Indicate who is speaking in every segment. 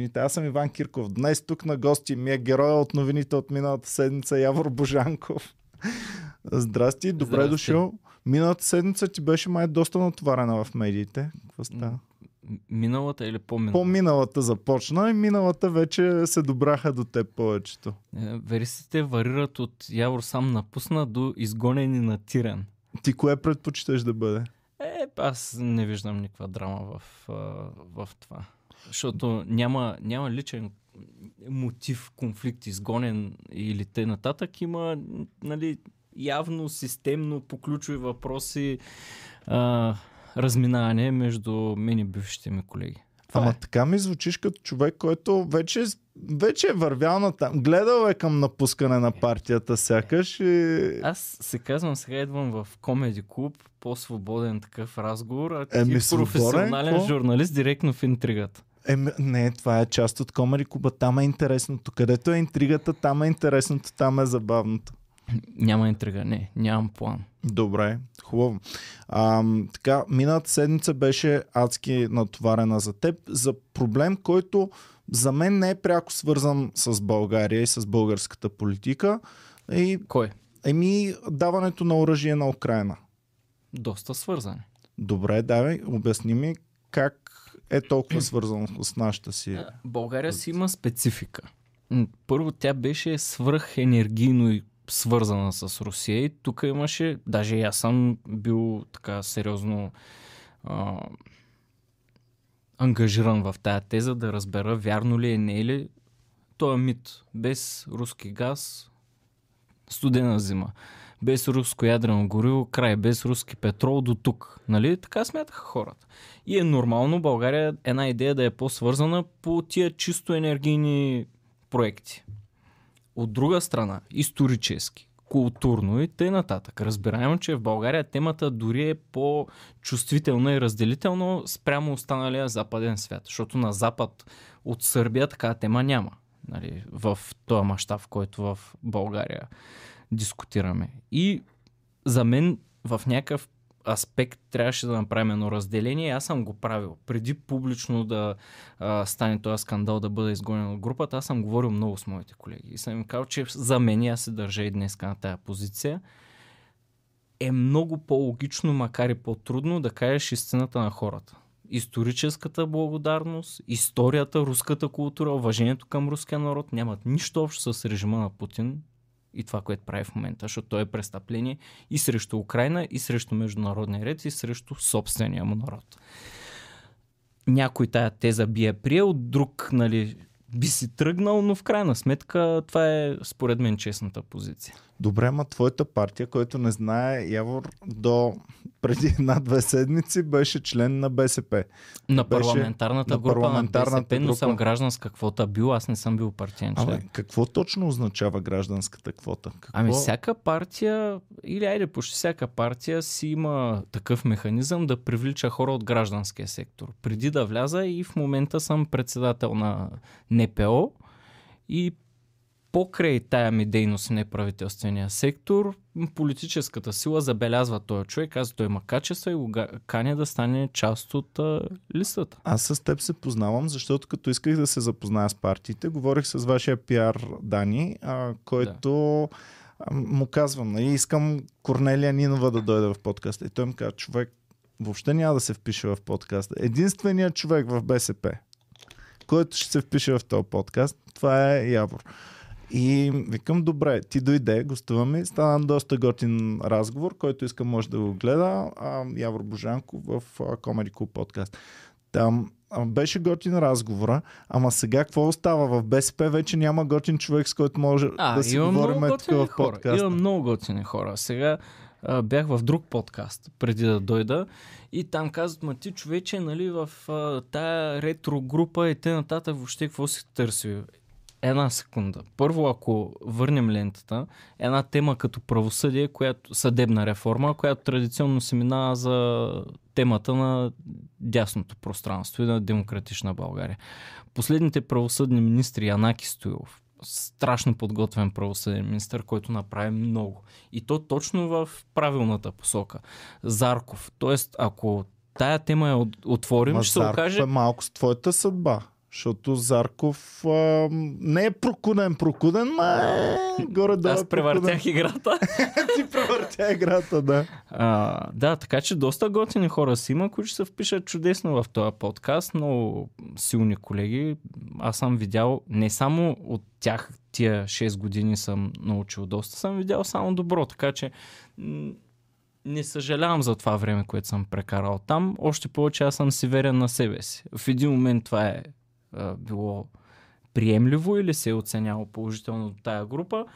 Speaker 1: новините. Аз съм Иван Кирков. Днес тук на гости ми е героя от новините от миналата седмица Явор Божанков. Здрасти, добре Здрасти. дошъл. Миналата седмица ти беше май доста натоварена в медиите. Какво става?
Speaker 2: Миналата или по-миналата?
Speaker 1: По-миналата започна и миналата вече се добраха до теб повечето.
Speaker 2: Е, версите варират от Явор сам напусна до изгонени на тиран.
Speaker 1: Ти кое предпочиташ да бъде?
Speaker 2: Е, аз не виждам никаква драма в, в това. Защото няма, няма личен мотив, конфликт, изгонен или те нататък. Има нали, явно, системно, по ключови въпроси а, разминаване между мен и бившите ми колеги.
Speaker 1: Това Ама е. така ми звучиш като човек, който вече, вече е вървял на там. Гледал е към напускане на партията сякаш и...
Speaker 2: Аз се казвам, сега идвам в комеди клуб, по-свободен такъв разговор, а ти
Speaker 1: Еми,
Speaker 2: професионален
Speaker 1: свободен,
Speaker 2: журналист директно в интригата.
Speaker 1: Еми, не, това е част от комери клуба. Там е интересното. Където е интригата, там е интересното, там е забавното.
Speaker 2: Няма интрига, не, нямам план.
Speaker 1: Добре, хубаво. А, така, миналата седмица беше адски натоварена за теб за проблем, който за мен не е пряко свързан с България и с българската политика. И,
Speaker 2: Кой?
Speaker 1: Еми, даването на оръжие на Украина.
Speaker 2: Доста свързан.
Speaker 1: Добре, давай, обясни ми как е толкова свързано с нашата си.
Speaker 2: България си има специфика. Първо, тя беше свръх енергийно и свързана с Русия и тук имаше, даже и аз съм бил така сериозно а, ангажиран в тая теза да разбера вярно ли е, не е ли този мит. Без руски газ, студена зима. Без руско ядрено гориво, край. Без руски петрол до тук. Нали? Така смятаха хората. И е нормално България една идея да е по-свързана по тия чисто енергийни проекти. От друга страна, исторически, културно и т.н. нататък. Разбираемо, че в България темата дори е по-чувствителна и разделителна спрямо останалия западен свят. Защото на запад от Сърбия така тема няма. Нали, в този мащаб, който в България дискутираме. И за мен в някакъв аспект трябваше да направим едно разделение. Аз съм го правил. Преди публично да а, стане този скандал да бъда изгонен от групата, аз съм говорил много с моите колеги. И съм им казал, че за мен, аз се държа и днес на тая позиция, е много по-логично, макар и по-трудно да кажеш истината на хората. Историческата благодарност, историята, руската култура, уважението към руския народ нямат нищо общо с режима на Путин и това, което прави в момента, защото то е престъпление и срещу Украина, и срещу международния ред, и срещу собствения му народ. Някой тая теза би е приел, друг нали, би си тръгнал, но в крайна сметка това е според мен честната позиция.
Speaker 1: Добре, ама твоята партия, който не знае, Явор до преди една-две седмици беше член на БСП.
Speaker 2: На беше парламентарната на група парламентарната на БСП, група. но съм гражданска квота бил, аз не съм бил партиен член. Абе,
Speaker 1: какво точно означава гражданската квота? Какво...
Speaker 2: Ами всяка партия, или айде почти всяка партия си има такъв механизъм да привлича хора от гражданския сектор. Преди да вляза и в момента съм председател на НПО и покрай тая ми дейност в неправителствения сектор, политическата сила забелязва този човек, аз той има качества и го каня да стане част от а, листата.
Speaker 1: Аз с теб се познавам, защото като исках да се запозная с партиите, говорих с вашия пиар Дани, а, който да. му казвам, нали, искам Корнелия Нинова да дойде в подкаста. И той ми каза, човек въобще няма да се впише в подкаста. Единственият човек в БСП, който ще се впише в този подкаст, това е Явор. И викам, добре, ти дойде, гостуваме, стана доста готин разговор, който иска може да го гледа. А, Явор Божанков в Comedy Club подкаст. Там беше готин разговора, ама сега какво остава? В БСП вече няма готин човек, с който може а, да си говорим такова в подкаст.
Speaker 2: Има много готини хора. Сега а, бях в друг подкаст, преди да дойда, и там казват, ма ти човече, нали, в а, тая ретро група и те нататък въобще какво си търси? Една секунда. Първо, ако върнем лентата, една тема като правосъдие, която, съдебна реформа, която традиционно се минава за темата на дясното пространство и на демократична България. Последните правосъдни министри, Янаки Стоилов, страшно подготвен правосъден министр, който направи много. И то точно в правилната посока. Зарков. Тоест, ако тая тема я отворим, Ма ще се окаже...
Speaker 1: е малко с твоята съдба. Защото Зарков а, не е прокуден, прокуден, ма е горе да.
Speaker 2: Аз превъртях играта.
Speaker 1: Ти превъртя играта, да.
Speaker 2: А, да, така че доста готини хора си има, които се впишат чудесно в този подкаст. Много силни колеги. Аз съм видял не само от тях тия 6 години съм научил доста, съм видял само добро. Така че не съжалявам за това време, което съм прекарал там. Още повече аз съм си верен на себе си. В един момент това е било приемливо или се е оценяло положително от тая група.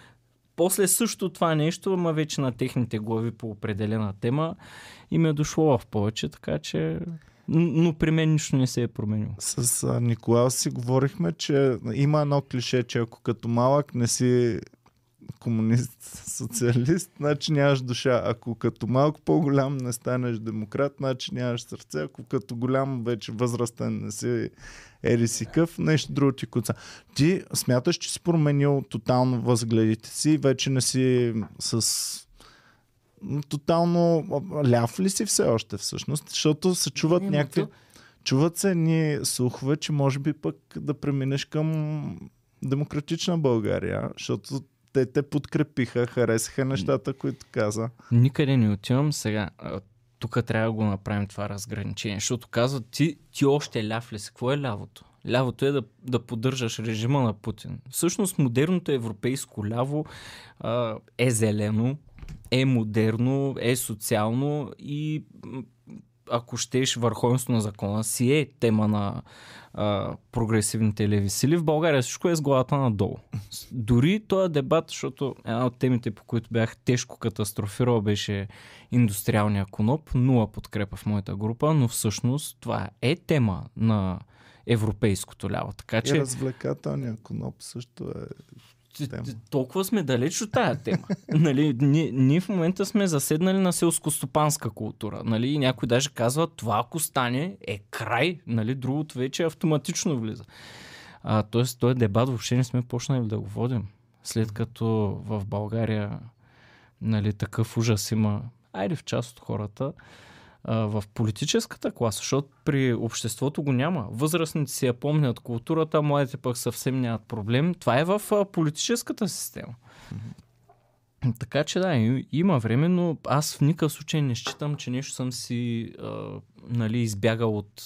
Speaker 2: После също това нещо, ама вече на техните глави по определена тема им е дошло в повече, така че но при мен нищо не се е променило.
Speaker 1: С а, си говорихме, че има едно клише, че ако като малък не си комунист, социалист, значи нямаш душа. Ако като малко по-голям не станеш демократ, значи нямаш сърце. Ако като голям вече възрастен не си ери си къв, нещо друго ти куца. Ти смяташ, че си променил тотално възгледите си, вече не си с тотално ляв ли си все още всъщност, защото се чуват не, някакви... То... Чуват се ни слухове, че може би пък да преминеш към демократична България, защото те те подкрепиха, харесаха нещата, които каза.
Speaker 2: Никъде не отивам сега. Тук трябва да го направим това разграничение, защото казват ти, ти още ляв ли си? Какво е лявото? Лявото е да, да поддържаш режима на Путин. Всъщност модерното европейско ляво а, е зелено, е модерно, е социално и ако щеш върховенство на закона си е тема на а, прогресивните леви сили. В България всичко е с главата надолу. Дори този дебат, защото една от темите, по които бях тежко катастрофирал, беше индустриалния коноп. Нула подкрепа в моята група, но всъщност това е тема на европейското ляво. Така, че...
Speaker 1: И развлекателния коноп също е
Speaker 2: Толкова сме далеч от тая тема. нали, ние, ние в момента сме заседнали на селскостопанска култура. Нали, и някой даже казва, това ако стане е край, нали, другото вече автоматично влиза. А, тоест, този дебат въобще не сме почнали да го водим. След като в България нали, такъв ужас има, айде в част от хората, в политическата класа, защото при обществото го няма. Възрастните си я помнят културата, младите пък съвсем нямат проблем. Това е в политическата система. Mm-hmm. Така че да, има време, но аз в никакъв случай не считам, че нещо съм си а, нали, избягал от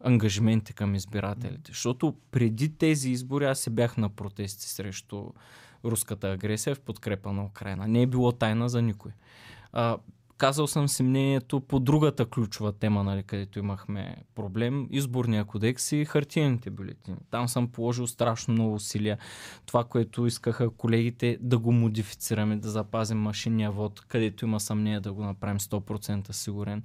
Speaker 2: ангажименти към избирателите. Защото преди тези избори аз се бях на протести срещу руската агресия в подкрепа на Украина. Не е било тайна за никой. А, Казал съм си мнението по другата ключова тема, нали, където имахме проблем. Изборния кодекс и хартиените бюлетини. Там съм положил страшно много усилия. Това, което искаха колегите да го модифицираме, да запазим машинния вод, където има съмнение да го направим 100% сигурен.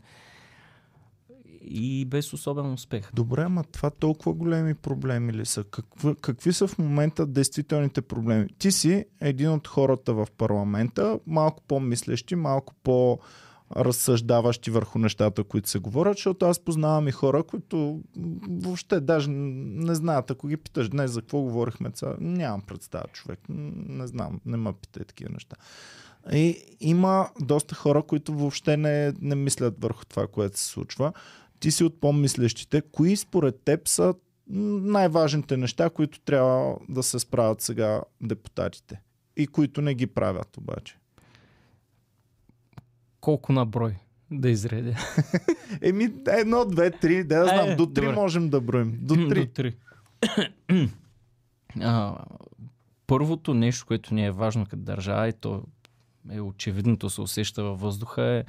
Speaker 2: И без особен успех.
Speaker 1: Добре, ама това толкова големи проблеми ли са? Какви, какви са в момента действителните проблеми? Ти си един от хората в парламента, малко по-мислещи, малко по- разсъждаващи върху нещата, които се говорят, защото аз познавам и хора, които въобще даже не знаят, ако ги питаш днес за какво говорихме, ця... нямам представа човек, не знам, не ме питай такива неща. И има доста хора, които въобще не, не мислят върху това, което се случва. Ти си от по-мислещите. Кои според теб са най-важните неща, които трябва да се справят сега депутатите? И които не ги правят обаче?
Speaker 2: Колко на брой да изредя?
Speaker 1: Еми, едно, две, три, да, знам, е, до три добре. можем да броим. До три. До три.
Speaker 2: а, първото нещо, което ни е важно като държава и то е очевидното се усеща във въздуха е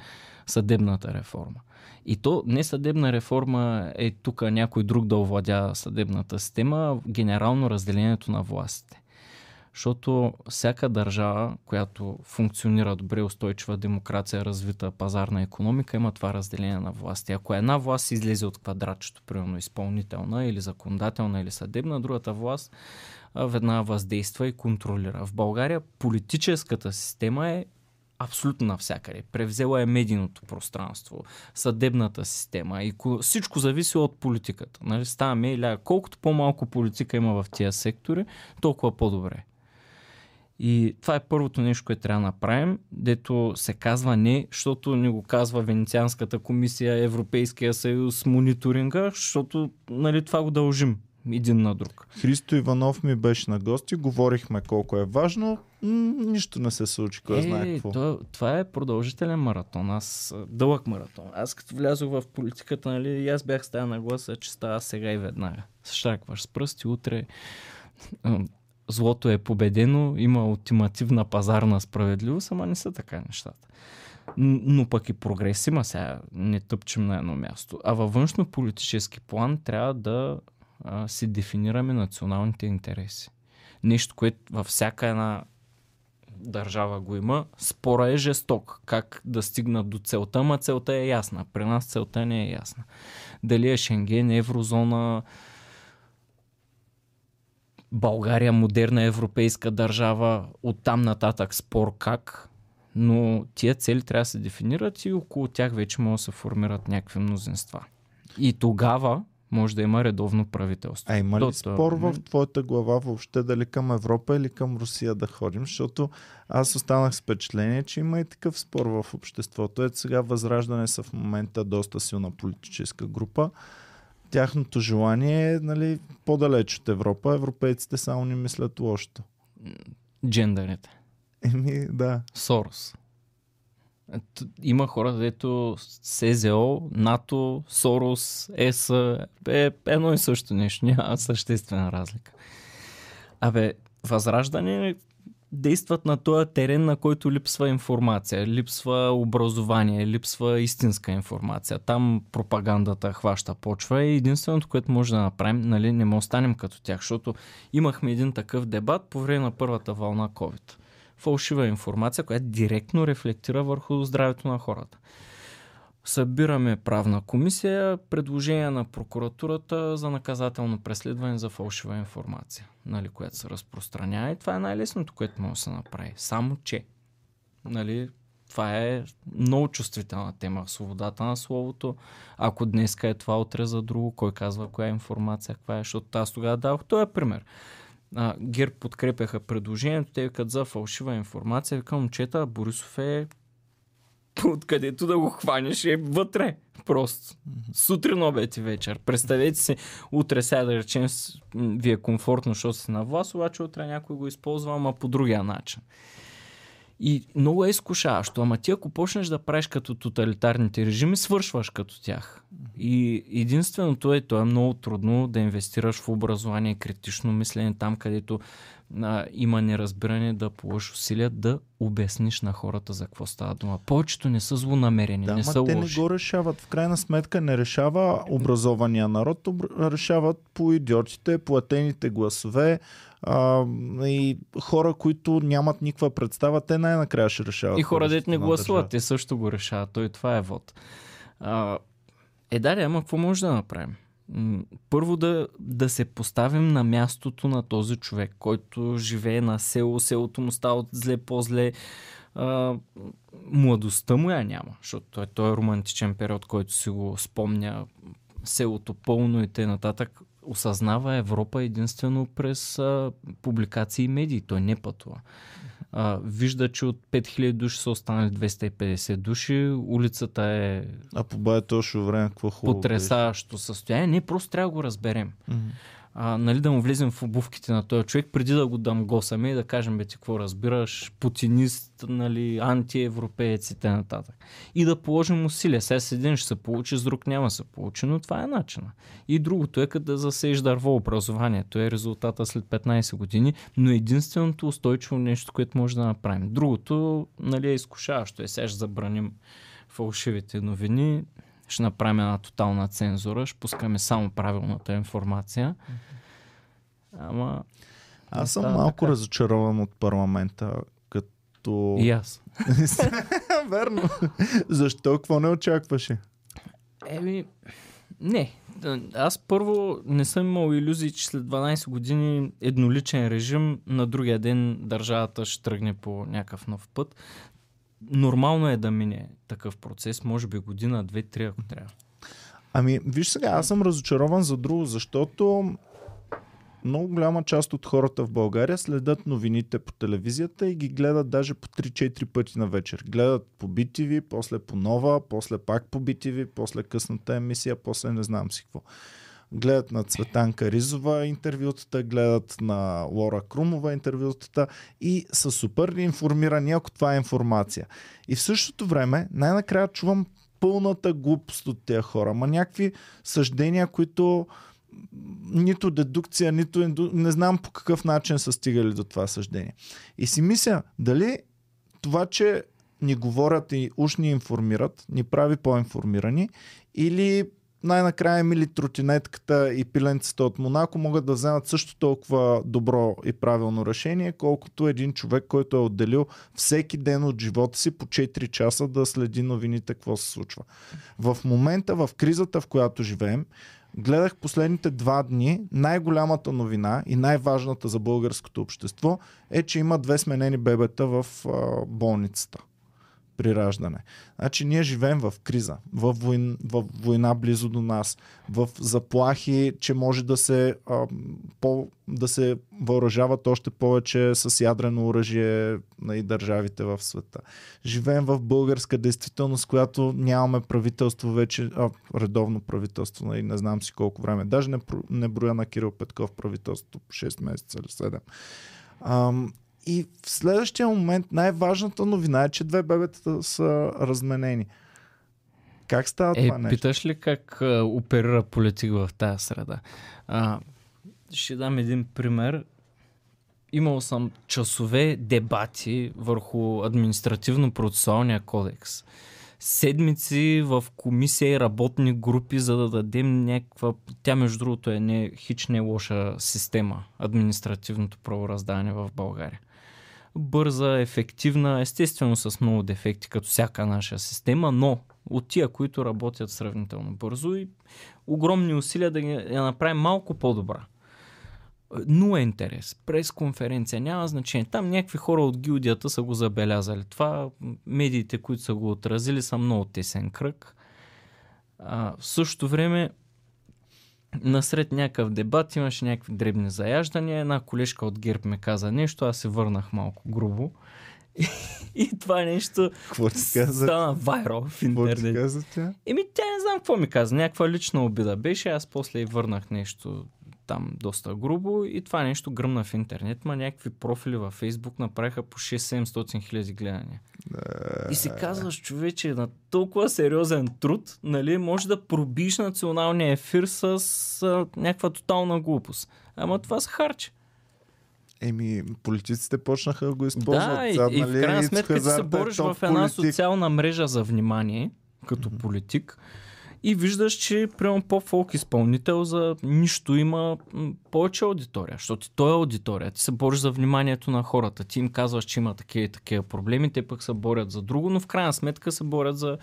Speaker 2: съдебната реформа. И то не съдебна реформа е тук някой друг да овладя съдебната система, генерално разделението на властите. Защото всяка държава, която функционира добре, устойчива демокрация, развита пазарна економика, има това разделение на власти. Ако една власт излезе от квадратчето, примерно изпълнителна или законодателна или съдебна, другата власт веднага въздейства и контролира. В България политическата система е абсолютно навсякъде. Превзела е медийното пространство, съдебната система и всичко зависи от политиката. Нали? Ставаме или колкото по-малко политика има в тия сектори, толкова по-добре. И това е първото нещо, което трябва да направим, дето се казва не, защото не го казва Венецианската комисия, Европейския съюз, мониторинга, защото нали, това го дължим един на друг.
Speaker 1: Христо Иванов ми беше на гости, говорихме колко е важно, нищо не се случи, кой е, знае какво.
Speaker 2: То, това е продължителен маратон, аз дълъг маратон. Аз като влязох в политиката, нали, аз бях стая на гласа, че става сега и веднага. Штракваш с пръсти, утре злото е победено, има ултимативна пазарна справедливост, ама не са така нещата. Но пък и прогрес има сега, не тъпчем на едно място. А във външно политически план трябва да а, си дефинираме националните интереси. Нещо, което във всяка една държава го има. Спора е жесток. Как да стигнат до целта, ама целта е ясна. При нас целта не е ясна. Дали е Шенген, еврозона, България модерна европейска държава, оттам нататък спор как, но тия цели трябва да се дефинират и около тях вече могат да се формират някакви мнозинства. И тогава може да има редовно правителство.
Speaker 1: А има ли До спор в твоята глава въобще дали към Европа или към Русия да ходим? Защото аз останах с впечатление, че има и такъв спор в обществото. Ето сега Възраждане са в момента доста силна политическа група тяхното желание е нали, по-далеч от Европа. Европейците само не мислят лошото.
Speaker 2: Джендерите.
Speaker 1: Еми, да.
Speaker 2: Сорос. Има хора, дето СЗО, НАТО, Сорос, ЕС е едно и също нещо. Няма съществена разлика. Абе, Възраждане действат на този терен, на който липсва информация, липсва образование, липсва истинска информация. Там пропагандата хваща почва и единственото, което може да направим, нали, не му останем като тях, защото имахме един такъв дебат по време на първата вълна COVID. Фалшива информация, която директно рефлектира върху здравето на хората. Събираме правна комисия, предложение на прокуратурата за наказателно преследване за фалшива информация, нали, която се разпространява. И това е най-лесното, което може да се направи. Само, че нали, това е много чувствителна тема. Свободата на словото. Ако днес е това, утре за друго, кой казва коя е информация, каква е, защото аз тогава дадох този пример. А, Герб подкрепяха предложението, те викат за фалшива информация. Викам, момчета, Борисов е откъдето да го хванеш е вътре. Просто. Сутрин, обед и вечер. Представете си, утре сега да речем, ви е комфортно, защото сте на власт, обаче утре някой го използва, ама по другия начин. И много е изкушаващо. Ама ти ако почнеш да правиш като тоталитарните режими, свършваш като тях. И единственото е, то е много трудно да инвестираш в образование, критично мислене там, където а, има неразбиране да положиш усилия да обясниш на хората за какво става дума. Повечето не са злонамерени,
Speaker 1: да,
Speaker 2: не са
Speaker 1: те
Speaker 2: лоши.
Speaker 1: не го решават. В крайна сметка не решава образования народ, решават по идиотите, платените гласове, а, и хора, които нямат никаква представа, те най-накрая ще решават.
Speaker 2: И хора, дете не гласуват, те също го решават. Той това е вод. А, е, да, ама какво може да направим? Първо да, да се поставим на мястото на този човек, който живее на село, селото му става зле по-зле, а, младостта му я няма, защото той, той е романтичен период, който си го спомня, селото пълно и т.н осъзнава Европа единствено през а, публикации и медии. Той не пътува. А, вижда, че от 5000 души са останали 250 души. Улицата е...
Speaker 1: А по бая точно време, какво хубаво
Speaker 2: Потресаващо състояние. Ние просто трябва да го разберем. Mm-hmm а, нали, да му влезем в обувките на този човек, преди да го дам госаме и да кажем, бе ти какво разбираш, путинист, нали, антиевропеец и т.н. И да положим усилия. Сега с един ще се получи, с друг няма се получи, но това е начина. И другото е като да засееш дърво образованието. Е резултата след 15 години, но единственото устойчиво нещо, което може да направим. Другото нали, е изкушаващо. Е, сега ще забраним фалшивите новини ще направим една тотална цензура, ще пускаме само правилната информация. Ама...
Speaker 1: Аз съм малко така. разочарован от парламента, като...
Speaker 2: И аз.
Speaker 1: Верно. Защо? Какво не очакваше?
Speaker 2: Еми, не. Аз първо не съм имал иллюзии, че след 12 години едноличен режим на другия ден държавата ще тръгне по някакъв нов път нормално е да мине такъв процес, може би година, две, три, ако трябва.
Speaker 1: Ами, виж сега, аз съм разочарован за друго, защото много голяма част от хората в България следят новините по телевизията и ги гледат даже по 3-4 пъти на вечер. Гледат по BTV, после по нова, после пак по BTV, после късната емисия, после не знам си какво. Гледат на Цветанка Ризова интервютата, гледат на Лора Крумова интервютата и са супер информирани, ако това е информация. И в същото време, най-накрая чувам пълната глупост от тези хора. Ма някакви съждения, които нито дедукция, нито не знам по какъв начин са стигали до това съждение. И си мисля, дали това, че ни говорят и уж ни информират, ни прави по-информирани или най-накрая мили тротинетката и пиленцата от Монако могат да вземат също толкова добро и правилно решение, колкото един човек, който е отделил всеки ден от живота си по 4 часа да следи новините, какво се случва. В момента, в кризата, в която живеем, гледах последните два дни, най-голямата новина и най-важната за българското общество е, че има две сменени бебета в а, болницата при. Значи ние живеем в криза, в, войн, в война близо до нас, в заплахи, че може да се, а, по, да се въоръжават още повече с ядрено оръжие на и държавите в света. Живеем в българска действителност, която нямаме правителство вече, а, редовно правителство, и нали, не знам си колко време. Даже не, не броя на Кирил Петков правителството 6 месеца или 7. Ам, и в следващия момент най-важната новина е, че две бебета са разменени. Как става
Speaker 2: е,
Speaker 1: това нещо?
Speaker 2: Питаш ли как а, оперира политик в тази среда? А, ще дам един пример. Имал съм часове дебати върху административно-процесуалния кодекс. Седмици в комисия и работни групи, за да дадем някаква... Тя, между другото, е не, хич не лоша система, административното правораздаване в България бърза, ефективна, естествено с много дефекти, като всяка наша система, но от тия, които работят сравнително бързо и огромни усилия да я направим малко по-добра. Нула е интерес. През конференция няма значение. Там някакви хора от гилдията са го забелязали. Това медиите, които са го отразили, са много тесен кръг. А, в същото време насред някакъв дебат имаше някакви дребни заяждания. Една колежка от ГЕРБ ме каза нещо, аз се върнах малко грубо. И, и това нещо
Speaker 1: какво ти каза?
Speaker 2: стана вайрал в интернет. Какво
Speaker 1: ти каза тя?
Speaker 2: Еми тя не знам какво ми каза. Някаква лична обида беше. Аз после и върнах нещо там доста грубо и това нещо гръмна в интернет, ма някакви профили във Фейсбук направиха по 6-700 хиляди гледания. И си казваш, човече, на толкова сериозен труд, нали, може да пробиш националния ефир с а, някаква тотална глупост. Ама това се харче.
Speaker 1: Еми, политиците почнаха да го използват.
Speaker 2: Да, и, Сега, и, нали, в крайна сметка ти се бориш в една политик. социална мрежа за внимание, като mm-hmm. политик, и виждаш, че прямо по-фолк изпълнител за нищо има повече аудитория, защото той е аудитория. Ти се бориш за вниманието на хората. Ти им казваш, че има такива и такива проблеми, те пък се борят за друго, но в крайна сметка се борят за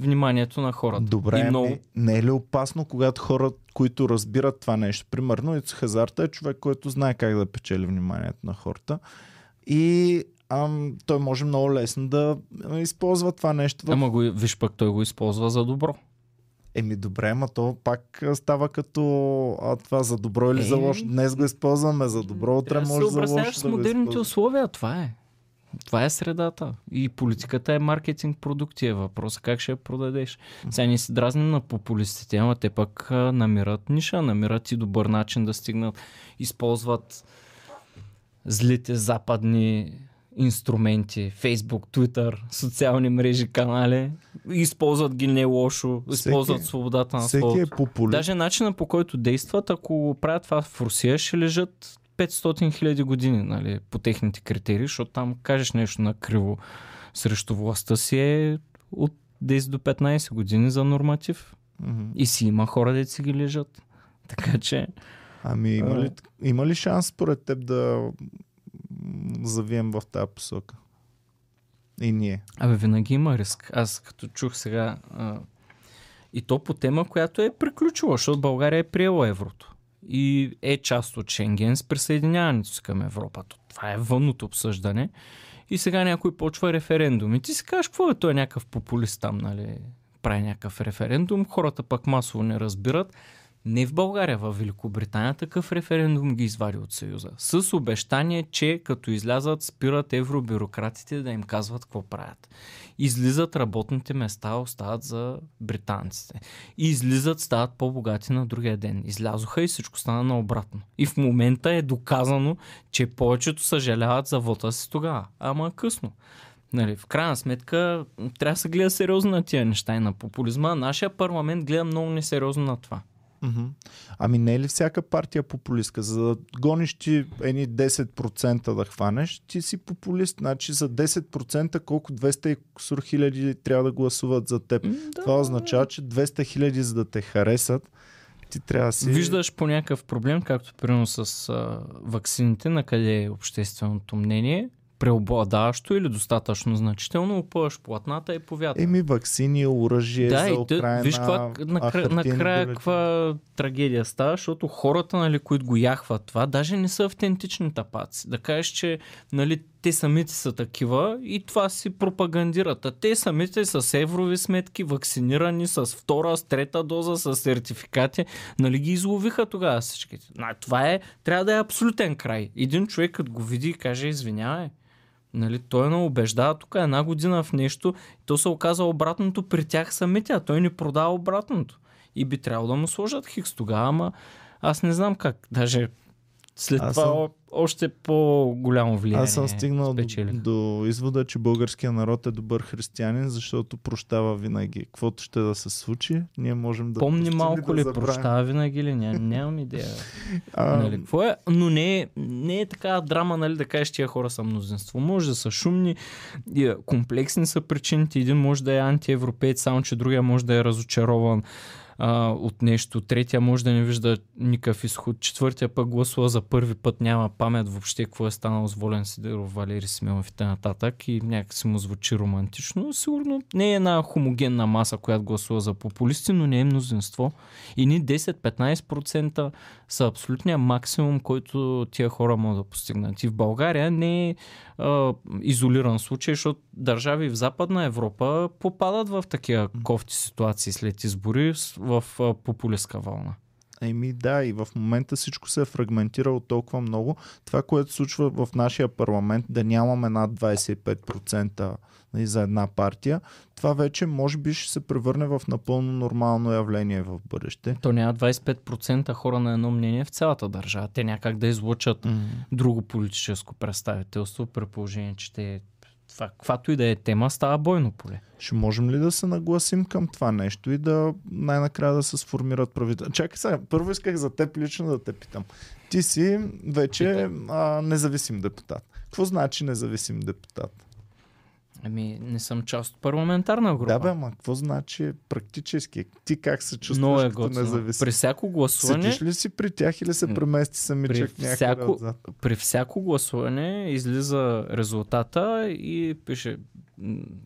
Speaker 2: вниманието на хората.
Speaker 1: Добре, и много... не, не е ли опасно, когато хора, които разбират това нещо, примерно Ицо Хазарта е човек, който знае как да печели вниманието на хората и ам, той може много лесно да използва това нещо.
Speaker 2: В... Ама го, виж пък той го използва за добро.
Speaker 1: Еми добре, ама то пак става като а, това за добро или е... за лошо. Днес го използваме за добро, утре може за лошо.
Speaker 2: с модерните условия, това е. Това е средата. И политиката е маркетинг продукти. Е въпрос как ще я продадеш. Сега ни се дразним на популистите, ама те пък намират ниша, намират и добър начин да стигнат. Използват злите западни инструменти, Фейсбук, Twitter, социални мрежи, канали, използват ги не лошо, използват всеки, свободата на словото. Е попули... Даже начина по който действат, ако правят това в Русия, ще лежат 500 хиляди години нали, по техните критерии, защото там кажеш нещо на криво срещу властта си е от 10 до 15 години за норматив. Mm-hmm. И си има хора, си ги лежат. Така че...
Speaker 1: Ами има ли, има ли шанс според теб да завием в тази посока. И ние.
Speaker 2: Абе, винаги има риск. Аз като чух сега а, и то по тема, която е приключила, защото България е приела еврото и е част от Шенген с присъединяването си към Европа. Това е вънното обсъждане. И сега някой почва референдум. И ти си кажеш, какво е той някакъв популист там, нали? Прави някакъв референдум, хората пък масово не разбират. Не в България, в Великобритания такъв референдум ги извади от Съюза. С обещание, че като излязат, спират евробюрократите да им казват какво правят. Излизат работните места, остават за британците. И излизат, стават по-богати на другия ден. Излязоха и всичко стана наобратно. И в момента е доказано, че повечето съжаляват за вота си тогава. Ама късно. Нали, в крайна сметка трябва да се гледа сериозно на тия неща и на популизма. Нашия парламент гледа много несериозно на това.
Speaker 1: Mm-hmm. Ами не е ли всяка партия популистка? За да гониш ти едни 10% да хванеш, ти си популист. Значи за 10% колко 200 хиляди трябва да гласуват за теб.
Speaker 2: Да.
Speaker 1: Това означава, че 200 хиляди за да те харесат, ти трябва да си...
Speaker 2: Виждаш по някакъв проблем, както примерно с а, ваксините, на къде е общественото мнение – преобладаващо или достатъчно значително опъваш платната и повята.
Speaker 1: Еми, вакцини, оръжие да, за Украина.
Speaker 2: Виж каква, накрая, накрая каква трагедия става, защото хората, нали, които го яхват това, даже не са автентични тапаци. Да кажеш, че нали, те самите са такива и това си пропагандират. А те самите с еврови сметки, вакцинирани с втора, с трета доза, с сертификати, нали ги изловиха тогава всичките. Това е, трябва да е абсолютен край. Един човек, като го види и каже, извинявай, Нали, той не убеждава тук една година в нещо, то се оказа обратното при тях самите, а той не продава обратното. И би трябвало да му сложат хикс тогава, ама аз не знам как. Даже след аз това съм... още по-голямо влияние.
Speaker 1: Аз съм стигнал до, до извода, че българския народ е добър християнин, защото прощава винаги. Каквото ще да се случи, ние можем да
Speaker 2: Помни малко
Speaker 1: да
Speaker 2: ли, прощава винаги или не? Нямам идея. а... нали, какво е? Но не е, не е така драма, нали, да кажеш, тия хора са мнозинство. Може да са шумни, комплексни са причините. Един може да е антиевропеец, само че другия може да е разочарован а, от нещо. Третия може да не вижда никакъв изход. Четвъртия пък гласува за първи път, няма памет въобще какво е станало с Волен Сидеров, Валери Смилов и нататък и някакси му звучи романтично. Сигурно не е една хомогенна маса, която гласува за популисти, но не е мнозинство. И ни 10-15% са абсолютния максимум, който тия хора могат да постигнат. И в България не е а, изолиран случай, защото държави в Западна Европа попадат в такива кофти ситуации след избори в а, популистка вълна.
Speaker 1: Еми да, и в момента всичко се е фрагментирало толкова много. Това, което случва в нашия парламент, да нямаме над 25% нали, за една партия, това вече може би ще се превърне в напълно нормално явление в бъдеще.
Speaker 2: То няма 25% хора на едно мнение в цялата държава. Те някак да излучат mm-hmm. друго политическо представителство, при положение, че те това, каквато и да е тема, става бойно поле.
Speaker 1: Ще можем ли да се нагласим към това нещо и да най-накрая да се сформират правителства? Чакай сега, първо исках за теб лично да те питам. Ти си вече а, независим депутат. Какво значи независим депутат?
Speaker 2: Ами, не съм част от парламентарна група.
Speaker 1: Да, бе, ама какво значи практически? Ти как се чувстваш
Speaker 2: е
Speaker 1: като независим?
Speaker 2: При всяко гласуване...
Speaker 1: Седиш ли си при тях или се премести самичък
Speaker 2: при всяко, отзад? При всяко гласуване излиза резултата и пише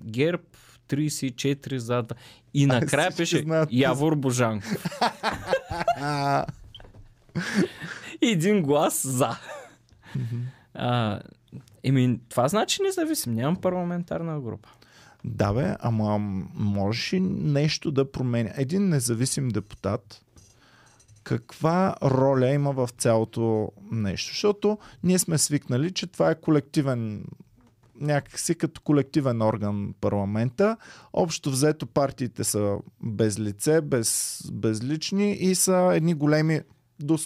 Speaker 2: ГЕРБ 34 за... И накрая пише знаят, Явор Божанков. Един глас за. а, Еми, това значи независим. Нямам парламентарна група.
Speaker 1: Да, бе, ама можеш ли нещо да променя? Един независим депутат, каква роля има в цялото нещо? Защото ние сме свикнали, че това е колективен някакси като колективен орган парламента. Общо взето партиите са без лице, без, безлични и са едни големи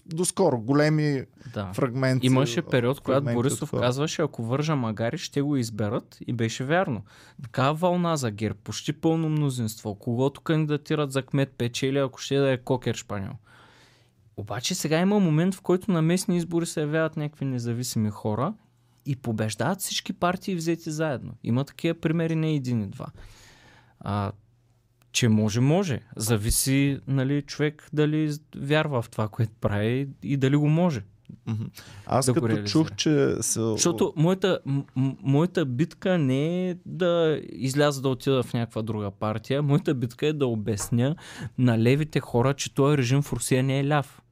Speaker 1: доскоро до големи да. фрагменти.
Speaker 2: Имаше период, когато Борисов казваше, ако вържа магари, ще го изберат и беше вярно. Такава вълна за гер, почти пълно мнозинство. Когото кандидатират за кмет печели, ако ще да е кокер шпаньол. Обаче сега има момент, в който на местни избори се явяват някакви независими хора и побеждават всички партии взети заедно. Има такива примери не един и два. А, че може, може. Зависи нали, човек дали вярва в това, което прави и дали го може.
Speaker 1: Аз да като чух, че се...
Speaker 2: Защото моята, м- моята битка не е да изляза да отида в някаква друга партия. Моята битка е да обясня на левите хора, че този режим в Русия не е ляв.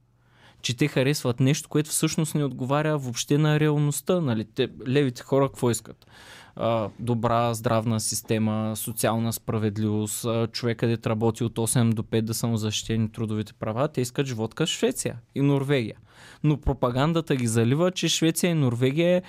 Speaker 2: Че те харесват нещо, което всъщност не отговаря въобще на реалността. Нали? Те, левите хора какво искат? Добра здравна система, социална справедливост, а, човек работи от 8 до 5 да са му защитени трудовите права, те искат живот като Швеция и Норвегия. Но пропагандата ги залива, че Швеция и Норвегия е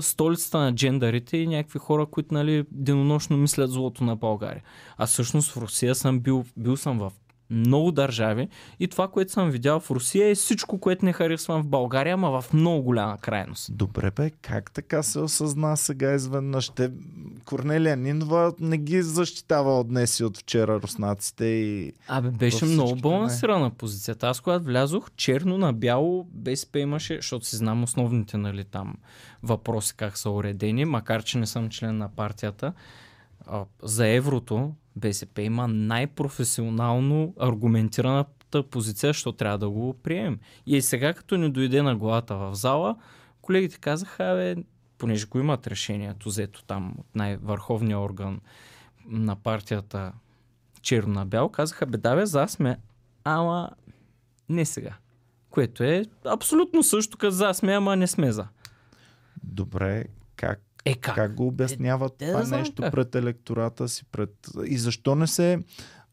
Speaker 2: столицата на джендарите и някакви хора, които нали, денонощно мислят злото на България. А всъщност в Русия съм бил, бил съм в много държави и това, което съм видял в Русия е всичко, което не харесвам в България, ама в много голяма крайност.
Speaker 1: Добре бе, как така се осъзна сега изведнъж? Те... Корнелия Нинова не ги защитава от днес и от вчера руснаците и...
Speaker 2: Абе, беше много балансирана позицията. Аз когато влязох, черно на бяло, БСП имаше, защото си знам основните нали, там въпроси как са уредени, макар че не съм член на партията. За еврото БСП има най-професионално аргументираната позиция, що трябва да го приемем. И сега, като ни дойде на главата в зала, колегите казаха, бе, понеже го имат решението, взето там от най-върховния орган на партията черно на бял, казаха, бе, да, бе, за сме, ама не сега. Което е абсолютно също като за сме, ама не сме за.
Speaker 1: Добре, как
Speaker 2: е, как?
Speaker 1: как го обясняват
Speaker 2: е,
Speaker 1: това
Speaker 2: да
Speaker 1: нещо
Speaker 2: как.
Speaker 1: пред електората си? Пред... И защо не се,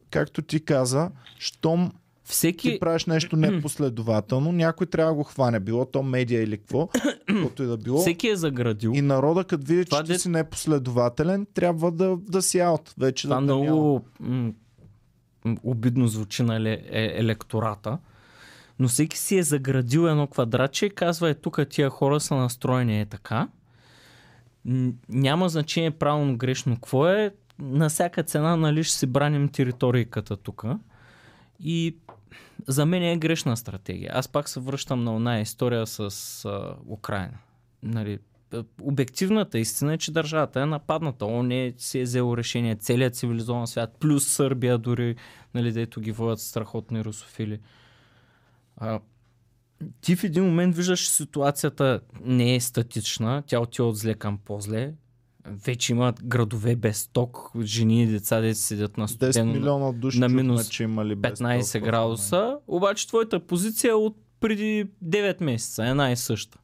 Speaker 1: както ти каза, щом
Speaker 2: Всеки...
Speaker 1: ти правиш нещо непоследователно, някой трябва да го хване, било то медиа или какво, каквото и да било.
Speaker 2: Всеки е заградил.
Speaker 1: И народа, като види,
Speaker 2: Това
Speaker 1: че ти
Speaker 2: де-
Speaker 1: си непоследователен, трябва да, да си аут. Вече
Speaker 2: Това
Speaker 1: да
Speaker 2: много м- обидно звучи на еле- е- електората. Но всеки си е заградил едно квадратче и казва, е тук тия хора са настроени е така. Няма значение правилно грешно какво е. На всяка цена, нали, ще си браним територийката тук. И за мен е грешна стратегия. Аз пак се връщам на една история с а, Украина. Нали, обективната истина е, че държавата е нападната. Он е, си е взел решение, целият цивилизован свят, плюс Сърбия дори, нали, дето ги водят страхотни русофили. А, ти в един момент виждаш, ситуацията не е статична, тя отива от зле към по-зле. Вече имат градове без ток, жени и деца, де седят на
Speaker 1: 10
Speaker 2: студено
Speaker 1: милиона души
Speaker 2: на
Speaker 1: чухме,
Speaker 2: минус
Speaker 1: че имали без
Speaker 2: 15
Speaker 1: толкова
Speaker 2: градуса, обаче твоята позиция е от преди 9 месеца, една и съща.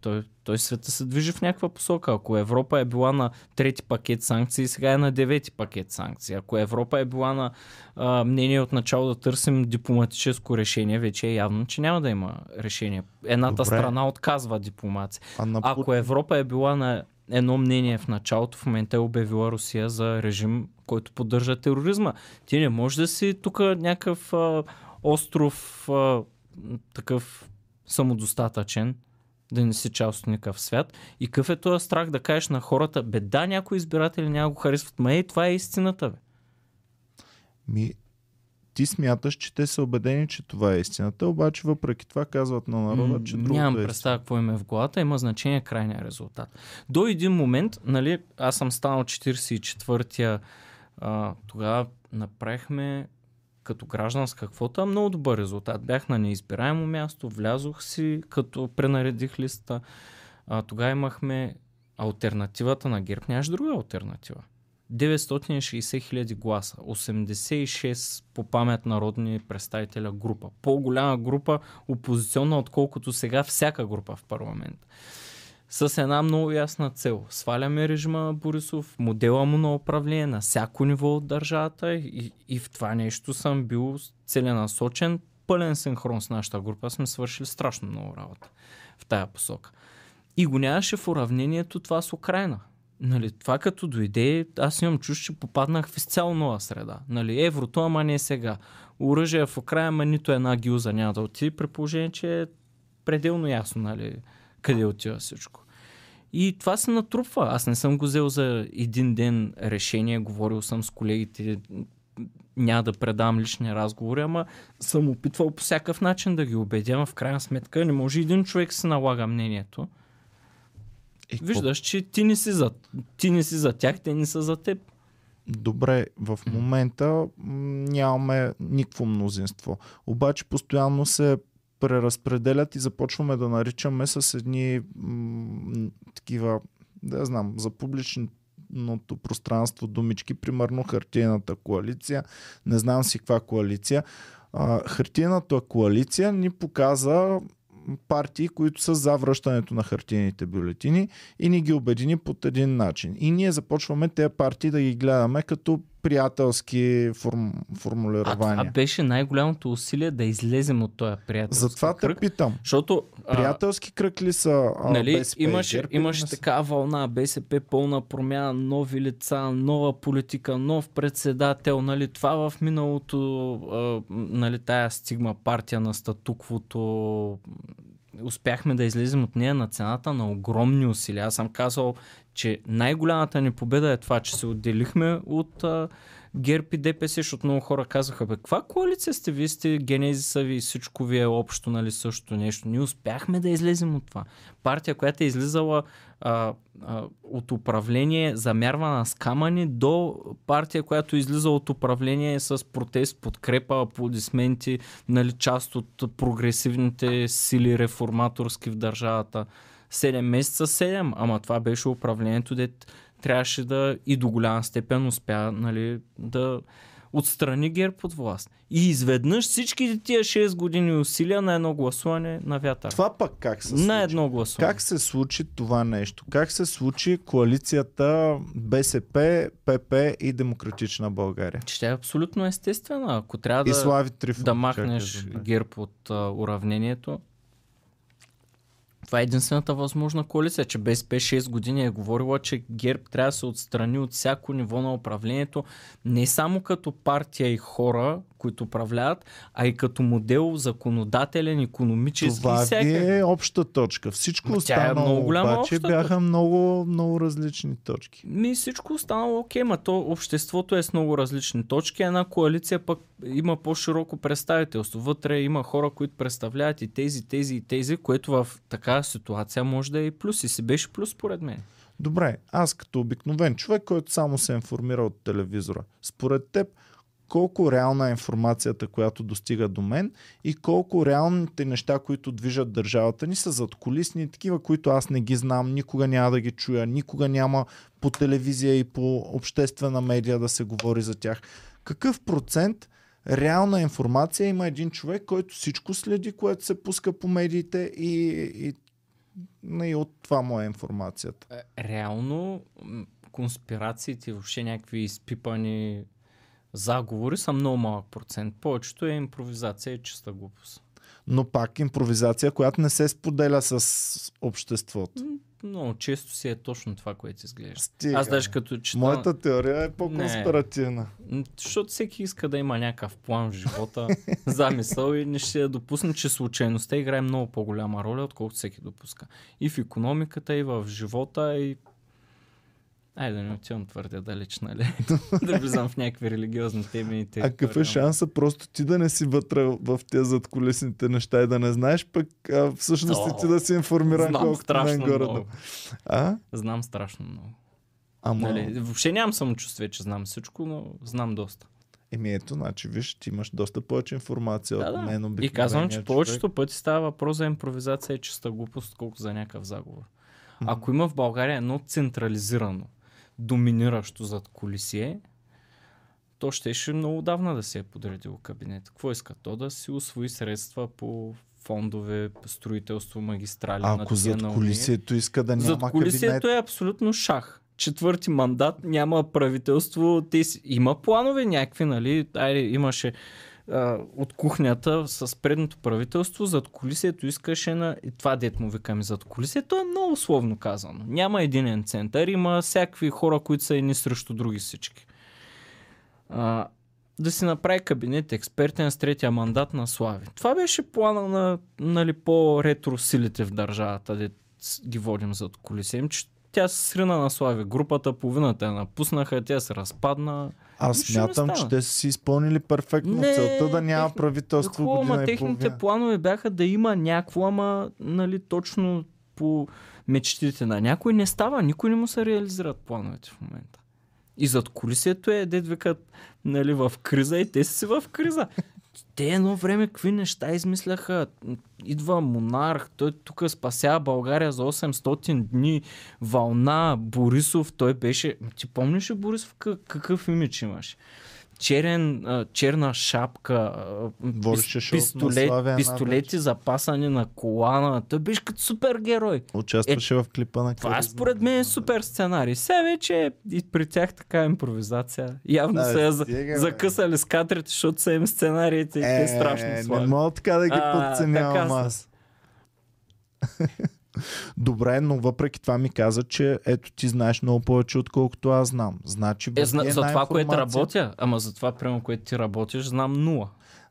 Speaker 2: Той, той света се движи в някаква посока. Ако Европа е била на трети пакет санкции, сега е на девети пакет санкции. Ако Европа е била на а, мнение от начало да търсим дипломатическо решение, вече е явно, че няма да има решение. Едната
Speaker 1: Добре.
Speaker 2: страна отказва дипломация.
Speaker 1: А на
Speaker 2: Ако Европа е била на едно мнение в началото, в момента е обявила Русия за режим, който поддържа тероризма. Ти не можеш да си тук някакъв а, остров, а, такъв самодостатъчен, да не си част от никакъв свят. И какъв е този страх да кажеш на хората, бе да, някои избиратели няма го харесват, ма ей, това е истината, бе.
Speaker 1: Ми, ти смяташ, че те са убедени, че това е истината, обаче въпреки това казват на народа, че другото
Speaker 2: Нямам
Speaker 1: е
Speaker 2: представа какво им е в главата, има значение крайния резултат. До един момент, нали, аз съм станал 44-я, а, тогава направихме като гражданска квота много добър резултат. Бях на неизбираемо място, влязох си, като пренаредих листа. Тогава имахме альтернативата на ГЕРБ, нямаш друга альтернатива. 960 хиляди гласа, 86 по памет народни представителя група. По-голяма група опозиционна, отколкото сега всяка група в парламент. С една много ясна цел. Сваляме режима на Борисов, модела му на управление на всяко ниво от държавата и, и в това нещо съм бил целенасочен, пълен синхрон с нашата група. Сме свършили страшно много работа в тая посока. И го нямаше в уравнението това с Украина. Нали, това като дойде, аз имам чуш, че попаднах в изцяло нова среда. Нали, еврото, ама не сега. Оръжие в Украина, ама нито една гилза няма да отиде, при положение, че е пределно ясно, нали, къде отива всичко. И това се натрупва. Аз не съм го взел за един ден решение, говорил съм с колегите, няма да предавам лични разговори, ама съм опитвал по всякакъв начин да ги убедя, в крайна сметка не може един човек си налага мнението.
Speaker 1: Какво-
Speaker 2: Виждаш, че ти не си за, ти не си за тях, те не са за теб.
Speaker 1: Добре, в момента нямаме никакво мнозинство. Обаче постоянно се преразпределят и започваме да наричаме с едни м, такива, да знам, за публичното пространство думички, примерно хартийната коалиция, не знам си каква коалиция. А, хартийната коалиция ни показа партии, които са за връщането на хартийните бюлетини и ни ги обедини под един начин. И ние започваме тези партии да ги гледаме като приятелски форм, формулирования. А
Speaker 2: това беше най-голямото усилие да излезем от този приятелски
Speaker 1: Затова
Speaker 2: кръг.
Speaker 1: те питам.
Speaker 2: Защото,
Speaker 1: приятелски кръг ли са а,
Speaker 2: нали,
Speaker 1: БСП
Speaker 2: имаше, имаше така вълна, БСП пълна промяна, нови лица, нова политика, нов председател, нали, това в миналото, а, нали, тая стигма партия на статуквото, успяхме да излезем от нея на цената на огромни усилия. Аз съм казал, че най-голямата ни победа е това, че се отделихме от а, ГЕРБ и ДПС, защото много хора казваха, бе, каква коалиция сте? Вие сте генезиса ви и всичко ви е общо, нали, също нещо. Ние успяхме да излезем от това. Партия, която е излизала а, а, от управление замярвана с камъни до партия, която излиза от управление с протест, подкрепа, аплодисменти, нали, част от прогресивните сили реформаторски в държавата. 7 месеца 7, ама това беше управлението, де трябваше да и до голяма степен успя нали, да отстрани ГЕРБ от власт. И изведнъж всички тия 6 години усилия на едно гласуване на вятър.
Speaker 1: Това пък как се случи?
Speaker 2: На едно гласуване.
Speaker 1: Как се случи това нещо? Как се случи коалицията БСП, ПП и Демократична България?
Speaker 2: Че тя е абсолютно естествена. Ако трябва
Speaker 1: И
Speaker 2: да,
Speaker 1: Слави Трифон.
Speaker 2: да махнеш
Speaker 1: чакай.
Speaker 2: ГЕРБ от а, уравнението, това е единствената възможна коалиция, че БСП 6 години е говорила, че ГЕРБ трябва да се отстрани от всяко ниво на управлението, не само като партия и хора, които управляват, а и като модел законодателен, економически
Speaker 1: Това
Speaker 2: всякакъв.
Speaker 1: е обща точка. Всичко
Speaker 2: Ма е
Speaker 1: останало
Speaker 2: много голяма
Speaker 1: обаче
Speaker 2: обща
Speaker 1: бяха много, много различни точки.
Speaker 2: Ми всичко останало окей, ма то обществото е с много различни точки. Една коалиция пък има по-широко представителство. Вътре има хора, които представляват и тези, тези и тези, което в такава ситуация може да е и плюс. И си беше плюс, според мен.
Speaker 1: Добре, аз като обикновен човек, който само се информира от телевизора, според теб, колко реална е информацията, която достига до мен и колко реалните неща, които движат държавата ни са задколисни, такива, които аз не ги знам, никога няма да ги чуя, никога няма по телевизия и по обществена медия да се говори за тях. Какъв процент реална информация има един човек, който всичко следи, което се пуска по медиите и, и, и от това му е информацията.
Speaker 2: Реално м, конспирациите, въобще някакви изпипани заговори са много малък процент. Повечето е импровизация и чиста глупост.
Speaker 1: Но пак импровизация, която не се споделя с обществото.
Speaker 2: Много често си е точно това, което изглежда.
Speaker 1: Стига.
Speaker 2: Аз даже като чета...
Speaker 1: Моята теория е по-конспиративна.
Speaker 2: М, Защото всеки иска да има някакъв план в живота, замисъл и не ще допусне, че случайността играе много по-голяма роля, отколкото всеки допуска. И в економиката, и в живота, и... Айде да не отивам твърде далеч, нали? да влизам в някакви религиозни теми. И
Speaker 1: А какъв е шанса просто ти да не си вътре в тези задколисните неща и да не знаеш, пък а, всъщност и ти да си информиран
Speaker 2: Знам
Speaker 1: колкото
Speaker 2: страшно
Speaker 1: горе.
Speaker 2: много.
Speaker 1: А?
Speaker 2: Знам страшно много.
Speaker 1: Ама,
Speaker 2: Нали? Въобще нямам самочувствие, че знам всичко, но знам доста.
Speaker 1: еми ето, значи, виж, ти имаш доста повече информация
Speaker 2: Да,
Speaker 1: от
Speaker 2: да.
Speaker 1: мен.
Speaker 2: И казвам, че
Speaker 1: обикновения
Speaker 2: повечето
Speaker 1: човек.
Speaker 2: пъти става въпрос за импровизация и чиста глупост, колко за някакъв заговор. Ако има в България едно централизирано, доминиращо зад колисие, то щеше много давна да се е подредило кабинет. Какво иска то? Да си освои средства по фондове, строителство, магистрали.
Speaker 1: А ако зад колисието иска да няма
Speaker 2: Зад колисието
Speaker 1: кабинет,
Speaker 2: е абсолютно шах. Четвърти мандат, няма правителство. Те си... Има планове някакви, нали? Айде, имаше от кухнята с предното правителство, зад колисието искаше на... И това дет му викаме зад колисието е много условно казано. Няма единен център, има всякакви хора, които са едни срещу други всички. А, да си направи кабинет експертен с третия мандат на Слави. Това беше плана на нали, по-ретро силите в държавата, де ги водим зад колисием, че тя се срина на Слави. Групата, половината я напуснаха, тя се разпадна.
Speaker 1: Аз смятам, че те са си изпълнили перфектно
Speaker 2: Не,
Speaker 1: целта да няма
Speaker 2: техни-
Speaker 1: правителство
Speaker 2: Какво, ама техните
Speaker 1: половина.
Speaker 2: планове бяха да има някакво, ама нали, точно по мечтите на някой не става. Никой не му се реализират плановете в момента. И зад колисието е, дед викат, нали, в криза и те са си в криза. Те едно време какви неща измисляха. Идва монарх, той тук спасява България за 800 дни. Вълна, Борисов, той беше... Ти помниш ли Борисов как- какъв имидж имаше? Черен, черна шапка, пис, пистолет,
Speaker 1: Славия
Speaker 2: пистолети запасани на колана. Той беше като супергерой.
Speaker 1: Участваше в клипа на
Speaker 2: Това според мен е супер сценарий. Сега вече и при тях така импровизация. Явно
Speaker 1: А,
Speaker 2: са я
Speaker 1: стига,
Speaker 2: закъсали с кадрите, защото са им сценариите и те е страшно
Speaker 1: не
Speaker 2: слаби.
Speaker 1: мога така да ги подценявам аз. Добре, но въпреки това ми каза, че ето ти знаеш много повече, отколкото аз знам. Значи,
Speaker 2: Е,
Speaker 1: върви
Speaker 2: зна, за това, което работя, ама за това, прямо, което ти работиш, знам нула.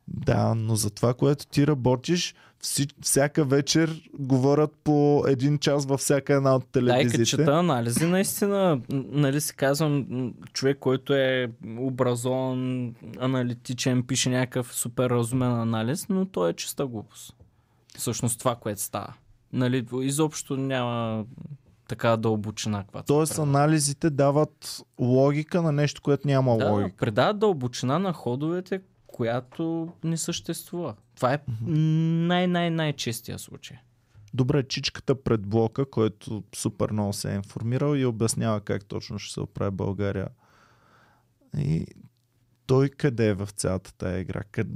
Speaker 1: Да, но за това, което ти работиш, вси, всяка вечер говорят по един час във всяка една от
Speaker 2: Да, и като
Speaker 1: телевизиите.
Speaker 2: чета анализи, наистина, нали си казвам, човек, който е образован, аналитичен, пише някакъв супер разумен анализ, но той е чиста глупост. Всъщност това, което става. Нали, изобщо няма така дълбочина.
Speaker 1: Тоест
Speaker 2: предлага.
Speaker 1: анализите дават логика на нещо, което няма
Speaker 2: Да,
Speaker 1: логика.
Speaker 2: предават дълбочина на ходовете, която не съществува. Това е най-най-най-честия случай.
Speaker 1: Добре, чичката пред блока, който супер много се е информирал и обяснява как точно ще се оправи България. И той къде е в цялата тая игра? Къд...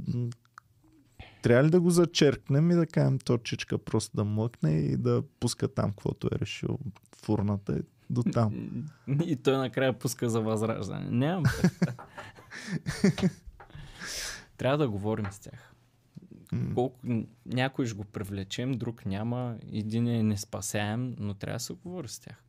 Speaker 1: Трябва ли да го зачеркнем и да кажем то чичка просто да млъкне и да пуска там, каквото е решил в урната и до там.
Speaker 2: И той накрая пуска за възраждане. Нямам. Трябва да говорим с тях. Колко, някой ще го привлечем, друг няма. Един е не спасяем, но трябва да се говори с тях.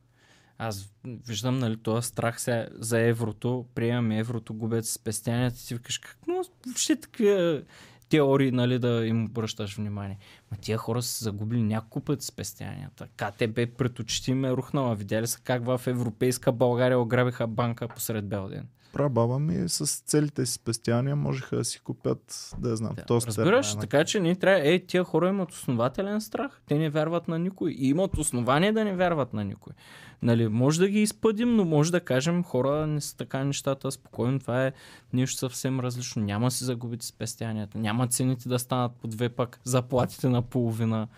Speaker 2: Аз виждам, нали, този страх сега за еврото, приемаме еврото, губят спестянията, ти викаш, как но въобще такива теории, нали, да им обръщаш внимание. Ма тия хора са загубили няколко пъти спестянията. КТБ пред очите им е рухнала. Видяли са как в европейска България ограбиха банка посред бел ден.
Speaker 1: Прабаба ми с целите си спестявания можеха да си купят, да я знам,
Speaker 2: Да.
Speaker 1: тостер.
Speaker 2: Разбираш,
Speaker 1: на-
Speaker 2: така че ние трябва, е, тия хора имат основателен страх. Те не вярват на никой. И имат основание да не вярват на никой. Нали, може да ги изпъдим, но може да кажем, хора, не са така нещата, спокойно, това е нещо съвсем различно. Няма си загубите спестянията, няма цените да станат по две пък, заплатите на половина.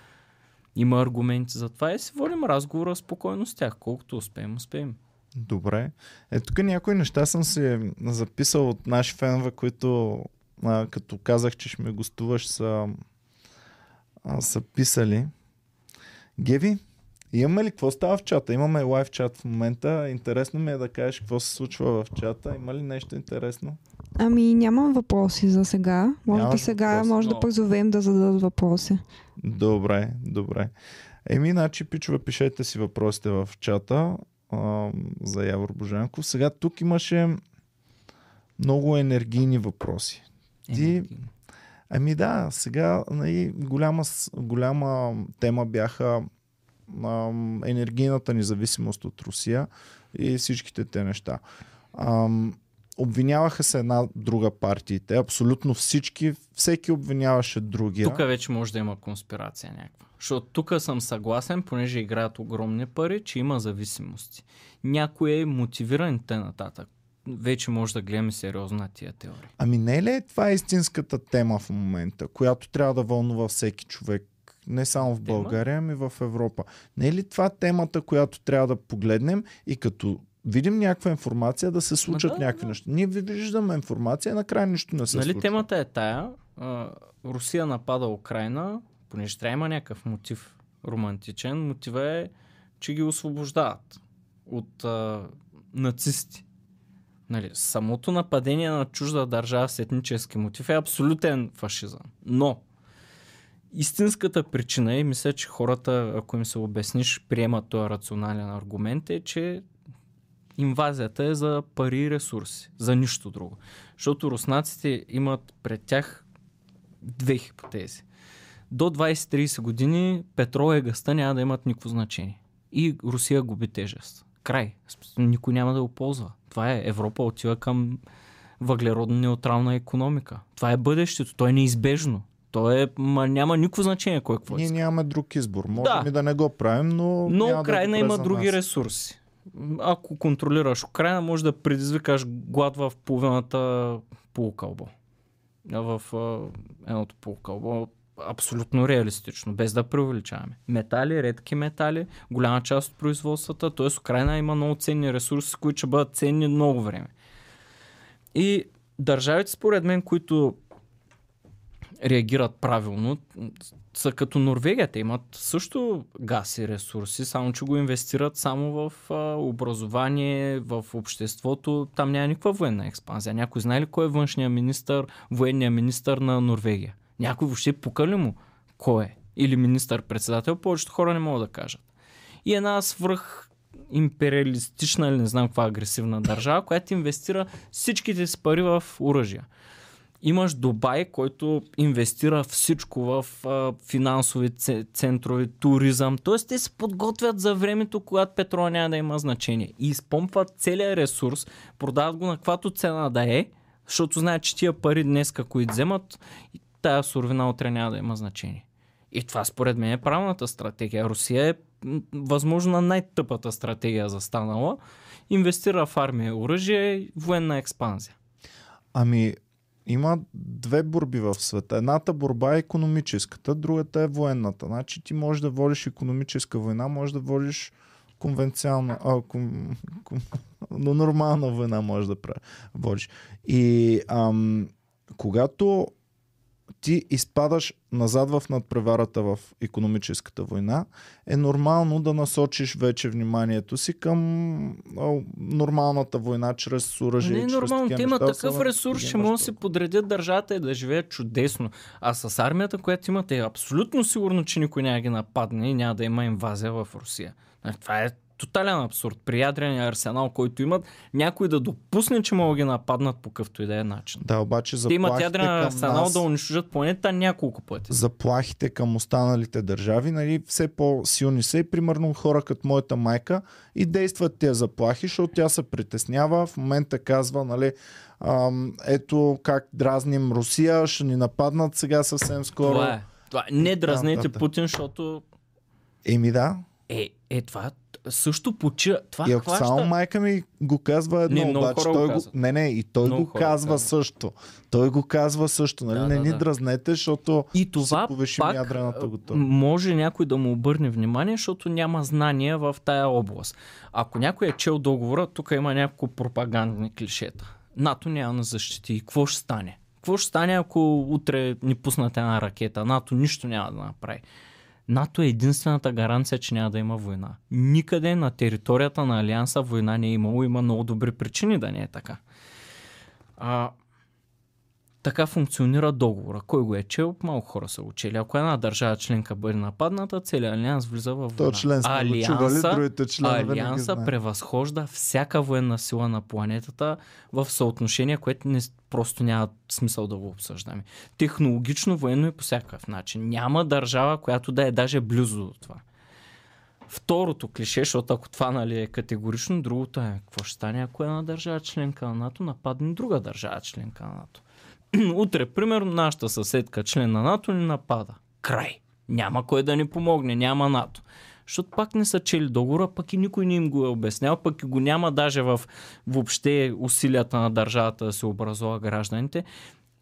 Speaker 2: Има аргументи за това и си водим разговора спокойно с тях. Колкото успеем, успеем.
Speaker 1: Добре. Е, тук някои неща съм си записал от наши фенове, които а, като казах, че ще ме гостуваш, са, а, са писали. Геви, имаме ли какво става в чата? Имаме лайв чат в момента. Интересно ми е да кажеш какво се случва в чата. Има ли нещо интересно?
Speaker 3: Ами нямам въпроси за сега. Може
Speaker 1: Нямаш
Speaker 3: би сега
Speaker 1: въпроси,
Speaker 3: може да
Speaker 2: но-
Speaker 3: призовем да зададат въпроси.
Speaker 1: Добре, добре. Еми, значи, пичове, пишете си въпросите в чата а, за Явор Божанков. Сега тук имаше много енергийни въпроси. Ти- Ами да, сега нали, голяма, голяма тема бяха ам, енергийната независимост от Русия и всичките те неща. Ам, обвиняваха се една друга партиите, абсолютно всички, всеки обвиняваше другия.
Speaker 2: Тук вече може да има конспирация някаква. Защото тук съм съгласен, понеже играят огромни пари, че има зависимости. Някой е мотивиран т.н. нататък. Вече може да гледаме сериозно на тия теории.
Speaker 1: Ами не е ли това истинската тема в момента, която трябва да вълнува всеки човек? Не само в? България, ами в Европа. Не е ли това темата, която трябва да погледнем и като видим някаква информация да се случат
Speaker 2: да,
Speaker 1: някакви
Speaker 2: да.
Speaker 1: неща? Ние виждаме информация накрая нищо не се
Speaker 2: нали
Speaker 1: случва.
Speaker 2: темата е тая? А, Русия напада Украина, понеже трябва има някакъв мотив романтичен. Мотива е, че ги освобождават от а, нацисти. Нали, самото нападение на чужда държава с етнически мотив е абсолютен фашизъм. Но истинската причина и мисля, че хората, ако им се обясниш, приемат този рационален аргумент е, че инвазията е за пари и ресурси, за нищо друго. Защото руснаците имат пред тях две хипотези. До 20-30 години петрол и гъста няма да имат никакво значение. И Русия губи тежест. Край. Никой няма да го ползва. Това е. Европа отива към въглеродно неутрална економика. Това е бъдещето. То е неизбежно. То е, ма, няма никакво значение кой какво
Speaker 1: Ние нямаме друг избор. Можем
Speaker 2: Да.
Speaker 1: и да не го правим, но.
Speaker 2: Но Украина
Speaker 1: да
Speaker 2: има други
Speaker 1: нас.
Speaker 2: ресурси. Ако контролираш Украина, може да предизвикаш глад в половината полукълбо. В а, едното полукълбо абсолютно реалистично, без да преувеличаваме. Метали, редки метали, голяма част от производствата, т.е. Украина има много ценни ресурси, които ще бъдат ценни много време. И държавите, според мен, които реагират правилно, са като Норвегия. Те имат също газ и ресурси, само че го инвестират само в а, образование, в обществото. Там няма никаква военна експанзия. Някой знае ли кой е външния министр, военния министр на Норвегия? Някой въобще пука ли му кой е? Или министър-председател? Повечето хора не могат да кажат. И една свръх империалистична или не знам каква агресивна държава, която инвестира всичките си пари в оръжия. Имаш Дубай, който инвестира всичко в а, финансови центрове, туризъм. Тоест те се подготвят за времето, когато петрола няма да има значение. И изпомпват целият ресурс, продават го на каквато цена да е, защото знаят, че тия пари днес, които вземат, тая суровина утре няма да има значение. И това според мен е правилната стратегия. Русия е възможно най-тъпата стратегия за станала. Инвестира в армия, оръжие и военна експанзия.
Speaker 1: Ами, има две борби в света. Едната борба е економическата, другата е военната. Значи ти можеш да водиш економическа война, можеш да водиш конвенциална, а, ком, ком, но нормална война можеш да водиш. И ам, когато ти изпадаш назад в надпреварата в економическата война, е нормално да насочиш вече вниманието си към о, нормалната война чрез оръжие.
Speaker 2: Не е нормално. Те имат такъв ресурс, че могат да се подредят държавата и да живеят чудесно. А с армията, която имате, е абсолютно сигурно, че никой няма ги нападне и няма да има инвазия в Русия. Това е тотален абсурд. При ядрения арсенал, който имат, някой да допусне, че могат да ги нападнат по какъвто и да е начин.
Speaker 1: Да, обаче
Speaker 2: за имат ядрен арсенал нас... да унищожат планета няколко пъти.
Speaker 1: Заплахите към останалите държави, нали, все по-силни са и примерно хора като моята майка и действат тези заплахи, защото тя се притеснява, в момента казва, нали, ам, ето как дразним Русия, ще ни нападнат сега съвсем скоро.
Speaker 2: Това е. Това е. Не дразнете да, да, да. Путин, защото...
Speaker 1: Еми да.
Speaker 2: Е, е, това също почива. Това
Speaker 1: и ако хваща... само майка ми го казва едно, не, обаче той го... Не, не, и той много го казва казва. също. Той го казва също, нали? Да, не да, ни да. дразнете, защото
Speaker 2: и това повишим пак ядрената готовност. Може някой да му обърне внимание, защото няма знания в тая област. Ако някой е чел договора, тук има няколко пропагандни клишета. НАТО няма на защити. И какво ще стане? Какво ще стане, ако утре ни пуснат една ракета? НАТО нищо няма да направи. НАТО е единствената гаранция, че няма да има война. Никъде на територията на Алианса война не е имало. Има много добри причини да не е така. А, така функционира договора. Кой го е чел? Малко хора са учили. Ако една държава членка бъде нападната, целият алианс влиза в война.
Speaker 1: член алианса, другите
Speaker 2: алианса превъзхожда всяка военна сила на планетата в съотношение, което не, просто няма смисъл да го обсъждаме. Технологично, военно и по всякакъв начин. Няма държава, която да е даже близо до това. Второто клише, защото ако това нали, е категорично, другото е какво ще стане, ако една държава членка на НАТО нападне друга държава членка на НАТО. утре, примерно, нашата съседка, член на НАТО, ни напада. Край. Няма кой да ни помогне, няма НАТО. Защото пак не са чели договора, пък и никой не им го е обяснял, пък и го няма даже в въобще усилията на държавата да се образува гражданите,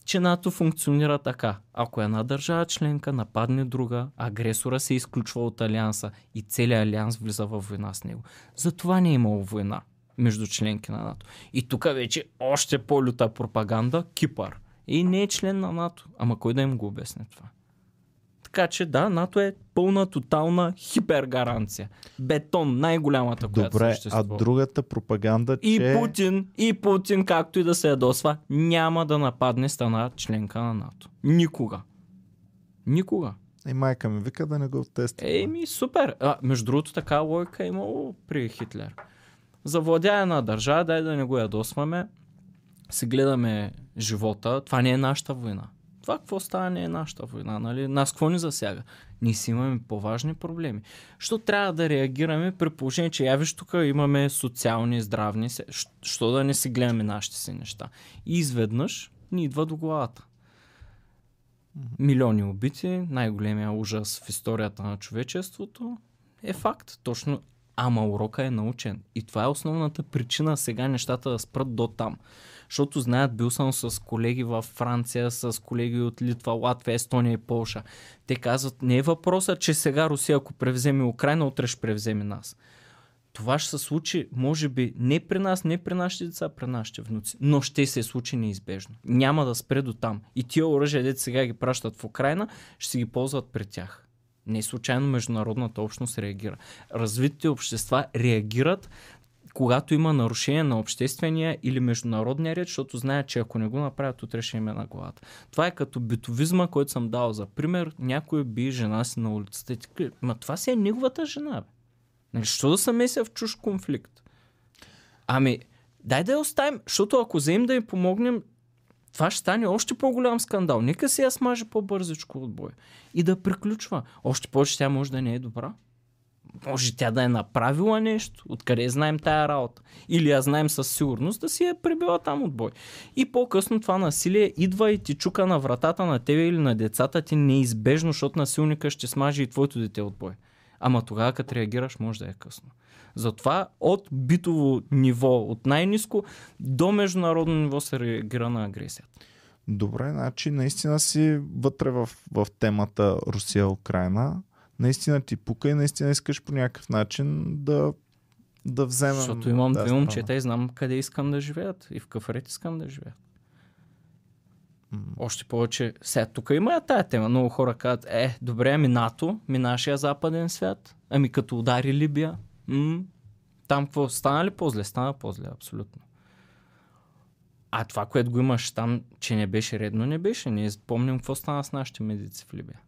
Speaker 2: че НАТО функционира така. Ако една държава членка нападне друга, агресора се изключва от алианса и целият алианс влиза в война с него. Затова не е имало война между членки на НАТО. И тук вече още по-люта пропаганда Кипър. И не е член на НАТО. Ама кой да им го обясне това? Така че да, НАТО е пълна, тотална хипергаранция. Бетон, най-голямата, която Добре, съществува.
Speaker 1: а другата пропаганда,
Speaker 2: че... И Путин, и Путин, както и да се ядосва, няма да нападне страна членка на НАТО. Никога. Никога.
Speaker 1: И майка ми вика да не го тества.
Speaker 2: Еми, супер. А, между другото, така логика е имало при Хитлер. Завладяе на държава, дай да не го ядосваме, се гледаме живота, това не е нашата война. Това какво става не е нашата война, нали? Нас какво ни засяга? Ние си имаме по-важни проблеми. Що трябва да реагираме при положение, че я виж тук имаме социални, здравни, що да не си гледаме нашите си неща. И изведнъж ни идва до главата. Милиони убити, най-големия ужас в историята на човечеството е факт. Точно Ама урока е научен. И това е основната причина сега нещата да спрат до там защото знаят, бил съм с колеги във Франция, с колеги от Литва, Латвия, Естония и Полша. Те казват, не е въпросът, че сега Русия, ако превземе Украина, утре ще превземе нас. Това ще се случи, може би, не при нас, не при нашите деца, при нашите внуци, но ще се случи неизбежно. Няма да спре до там. И тия оръжия, дете сега ги пращат в Украина, ще си ги ползват при тях. Не случайно международната общност реагира. Развитите общества реагират когато има нарушение на обществения или международния ред, защото знаят, че ако не го направят, утре ще им е на главата. Това е като битовизма, който съм дал за пример. Някой би жена си на улицата ма това си е неговата жена. Бе. Нали, що да се меся в чуж конфликт? Ами, дай да я оставим, защото ако вземем да им помогнем, това ще стане още по-голям скандал. Нека си я смаже по-бързичко от бой. И да приключва. Още повече тя може да не е добра. Може тя да е направила нещо. Откъде знаем тая работа? Или я знаем със сигурност да си е прибила там от бой. И по-късно това насилие идва и ти чука на вратата на тебе или на децата ти неизбежно, защото насилника ще смаже и твоето дете от бой. Ама тогава, като реагираш, може да е късно. Затова от битово ниво, от най-низко до международно ниво се реагира на агресията.
Speaker 1: Добре, значи наистина си вътре в, в темата Русия-Украина. Наистина ти пука и наистина искаш по някакъв начин да, да вземем.
Speaker 2: Защото имам
Speaker 1: да,
Speaker 2: две момчета и знам къде искам да живеят и в какъв ред искам да живеят. Още повече, сега тук има тая тема. Много хора казват, е, добре, ами НАТО, ми нашия западен свят, ами като удари Либия, м- там какво, стана ли по-зле? Стана по-зле, абсолютно. А това, което го имаш там, че не беше редно, не беше. Ние помним какво стана с нашите медици в Либия.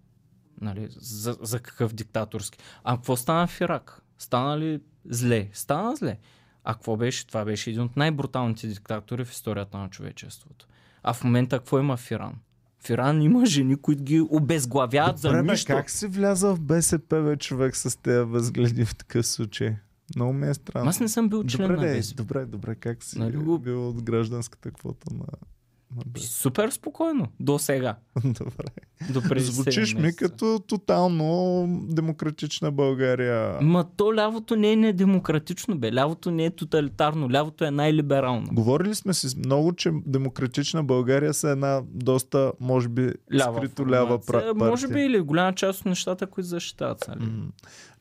Speaker 2: Нали, за, за какъв диктаторски. А какво стана в Ирак? Стана ли зле? Стана зле. А какво беше? Това беше един от най-бруталните диктатори в историята на човечеството. А в момента какво има в Иран? В Иран има жени, които ги обезглавяват за
Speaker 1: Добре, бе,
Speaker 2: нищо.
Speaker 1: как си вляза в БСП, бе, човек, с тези възгледи в такъв случай? Много ми е странно.
Speaker 2: Аз не съм бил член
Speaker 1: добре,
Speaker 2: на БСП.
Speaker 1: добре, добре, как си
Speaker 2: Нали
Speaker 1: бил от гражданската квота на?
Speaker 2: Супер спокойно. До сега.
Speaker 1: Добре.
Speaker 2: До
Speaker 1: Звучиш
Speaker 2: 7
Speaker 1: ми като тотално демократична България.
Speaker 2: Ма то лявото не е недемократично, бе. Лявото не е тоталитарно. Лявото е най-либерално.
Speaker 1: Говорили сме си много, че демократична България са една доста, може би,
Speaker 2: Лява
Speaker 1: скрито лява пра- партия.
Speaker 2: Може би или голяма част от нещата, които защитават. Нали?
Speaker 1: М.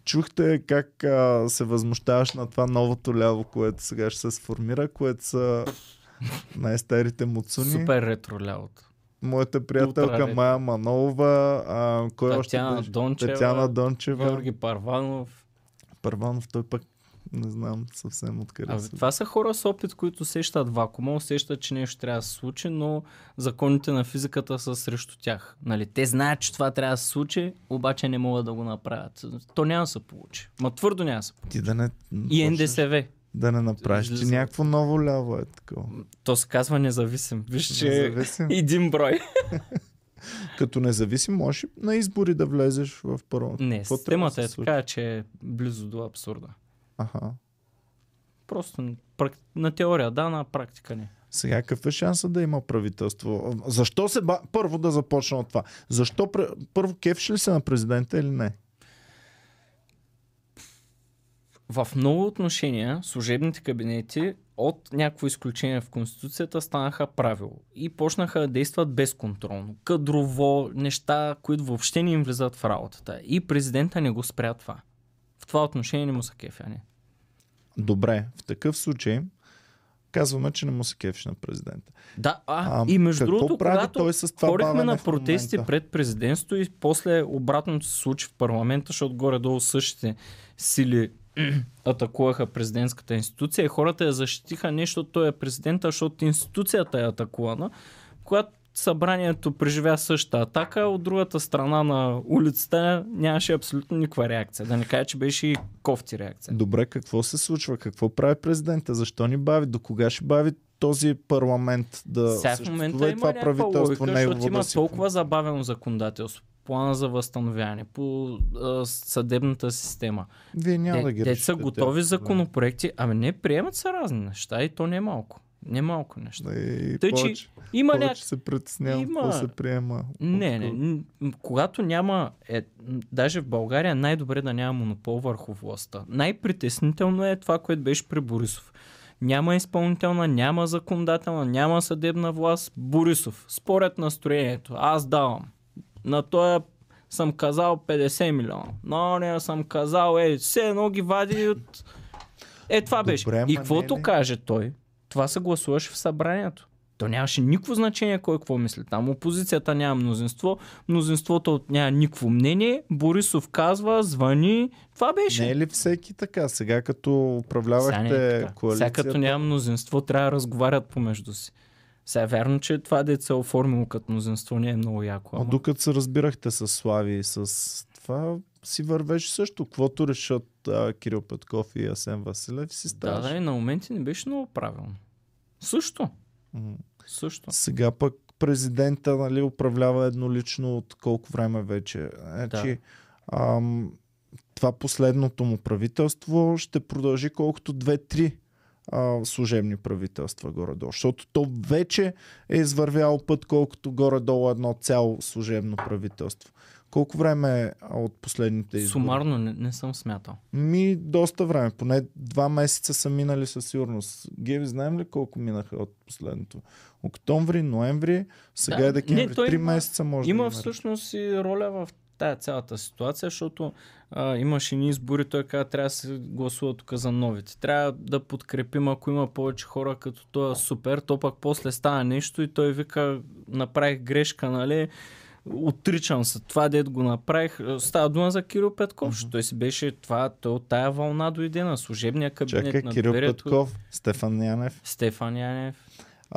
Speaker 1: Чухте как а, се възмущаваш на това новото ляво, което сега ще се сформира, което са най-старите муцуни.
Speaker 2: Супер ретро лявото.
Speaker 1: Моята приятелка
Speaker 2: Ултра
Speaker 1: Майя Манолова, а, кой още
Speaker 2: Татяна
Speaker 1: беше?
Speaker 2: Дончева,
Speaker 1: Татяна Дончева,
Speaker 2: Георги Парванов.
Speaker 1: Първанов, той пък не знам съвсем откъде
Speaker 2: Абе, това са хора с опит, които усещат вакуума, усещат, че нещо трябва да се случи, но законите на физиката са срещу тях. Нали? Те знаят, че това трябва да се случи, обаче не могат да го направят. То няма да се получи. Ма твърдо няма да се получи.
Speaker 1: Ти да не...
Speaker 2: И НДСВ.
Speaker 1: Да не направиш.
Speaker 2: Излиза.
Speaker 1: някакво ново ляво е такова.
Speaker 2: То се казва независим. Виж, че
Speaker 1: Независим.
Speaker 2: един брой.
Speaker 1: Като независим можеш на избори да влезеш в първо.
Speaker 2: Не,
Speaker 1: Какво
Speaker 2: системата
Speaker 1: да
Speaker 2: е така, че е близо до абсурда.
Speaker 1: Аха.
Speaker 2: Просто на теория да, на практика не.
Speaker 1: Сега какъв е шанса да има правителство? Защо се ба... Първо да започна от това. Защо първо кефш ли се на президента или не?
Speaker 2: В много отношения служебните кабинети от някакво изключение в Конституцията станаха правило и почнаха да действат безконтролно. Кадрово, неща, които въобще не им влизат в работата. И президента не го спря това. В това отношение не му са кефяни.
Speaker 1: Добре, в такъв случай казваме, че не му се кефиш на президента.
Speaker 2: Да, а,
Speaker 1: А,
Speaker 2: и между другото,
Speaker 1: прави
Speaker 2: когато
Speaker 1: той с това бавене
Speaker 2: на протести пред президентството и после обратното се случи в парламента, защото горе-долу същите сили атакуваха президентската институция и хората я защитиха не, защото той е президента, защото институцията е атакувана, когато събранието преживя същата атака, от другата страна на улицата нямаше абсолютно никаква реакция. Да не кажа, че беше и кофти реакция.
Speaker 1: Добре, какво се случва? Какво прави президента? Защо ни бави? До кога ще бави този парламент да
Speaker 2: Сега в момента има
Speaker 1: това правителство
Speaker 2: логика,
Speaker 1: негово
Speaker 2: защото има толкова забавено законодателство. Плана за възстановяване, по а, съдебната система.
Speaker 1: Вие няма да ги
Speaker 2: Те, са готови
Speaker 1: проблеми.
Speaker 2: законопроекти, ами не приемат се разни неща и то не е малко. Не малко неща.
Speaker 1: И
Speaker 2: Тъй, че
Speaker 1: повече,
Speaker 2: Има
Speaker 1: повече се притеснявам,
Speaker 2: има-
Speaker 1: какво се приема.
Speaker 2: Не, не. Когато няма, е, даже в България е най-добре да няма монопол върху властта. Най-притеснително е това, което беше при Борисов. Няма изпълнителна, няма законодателна, няма съдебна власт. Борисов, според настроението, аз давам. На този съм казал 50 милиона. Но не съм казал, е, все едно ги вади от Е, това беше.
Speaker 1: Добре, ма
Speaker 2: и каквото
Speaker 1: е
Speaker 2: каже той, това се гласуваше в събранието. То нямаше никакво значение кой какво мисли. Там опозицията няма мнозинство, мнозинството няма никакво мнение. Борисов казва, звъни. Това беше.
Speaker 1: Не е ли всеки така? Сега като
Speaker 2: Сега е
Speaker 1: управлявахте
Speaker 2: така.
Speaker 1: коалицията...
Speaker 2: Сега като няма мнозинство, трябва да разговарят помежду си. Сега е вярно, че това деца е оформило като мнозинство не е много яко.
Speaker 1: А
Speaker 2: Ама...
Speaker 1: докато се разбирахте с Слави и с това си вървеше също. Каквото решат а, Кирил Петков и Асен Василев си
Speaker 2: Да,
Speaker 1: ставаше.
Speaker 2: да, и на моменти не беше много правилно. Също.
Speaker 1: М.
Speaker 2: Също.
Speaker 1: Сега пък президента нали, управлява еднолично от колко време вече. Значи, ам, това последното му правителство ще продължи колкото две-три а, служебни правителства горе-долу. Защото то вече е извървяло път колкото горе-долу едно цяло служебно правителство. Колко време е от последните избори?
Speaker 2: Сумарно не, не съм смятал.
Speaker 1: Ми, доста време. Поне два месеца са минали със сигурност. Геви, знаем ли колко минаха от последното? Октомври, ноември, сега
Speaker 2: Да,
Speaker 1: е декември.
Speaker 2: не,
Speaker 1: Три
Speaker 2: има-
Speaker 1: месеца може
Speaker 2: Има
Speaker 1: да
Speaker 2: всъщност и роля в тая цялата ситуация, защото а, имаше ни избори, той каза, трябва да се гласува тук за новите. Трябва да подкрепим, ако има повече хора като това е супер, то пък после става нещо и той вика, направих грешка, нали? Отричам се. Това дед го направих. Става дума за Кирил Петков, защото той си беше това, той от тая вълна дойде на служебния кабинет
Speaker 1: Чакай,
Speaker 2: на
Speaker 1: Кирил
Speaker 2: доверието.
Speaker 1: Петков, Стефан Янев.
Speaker 2: Стефан Янев.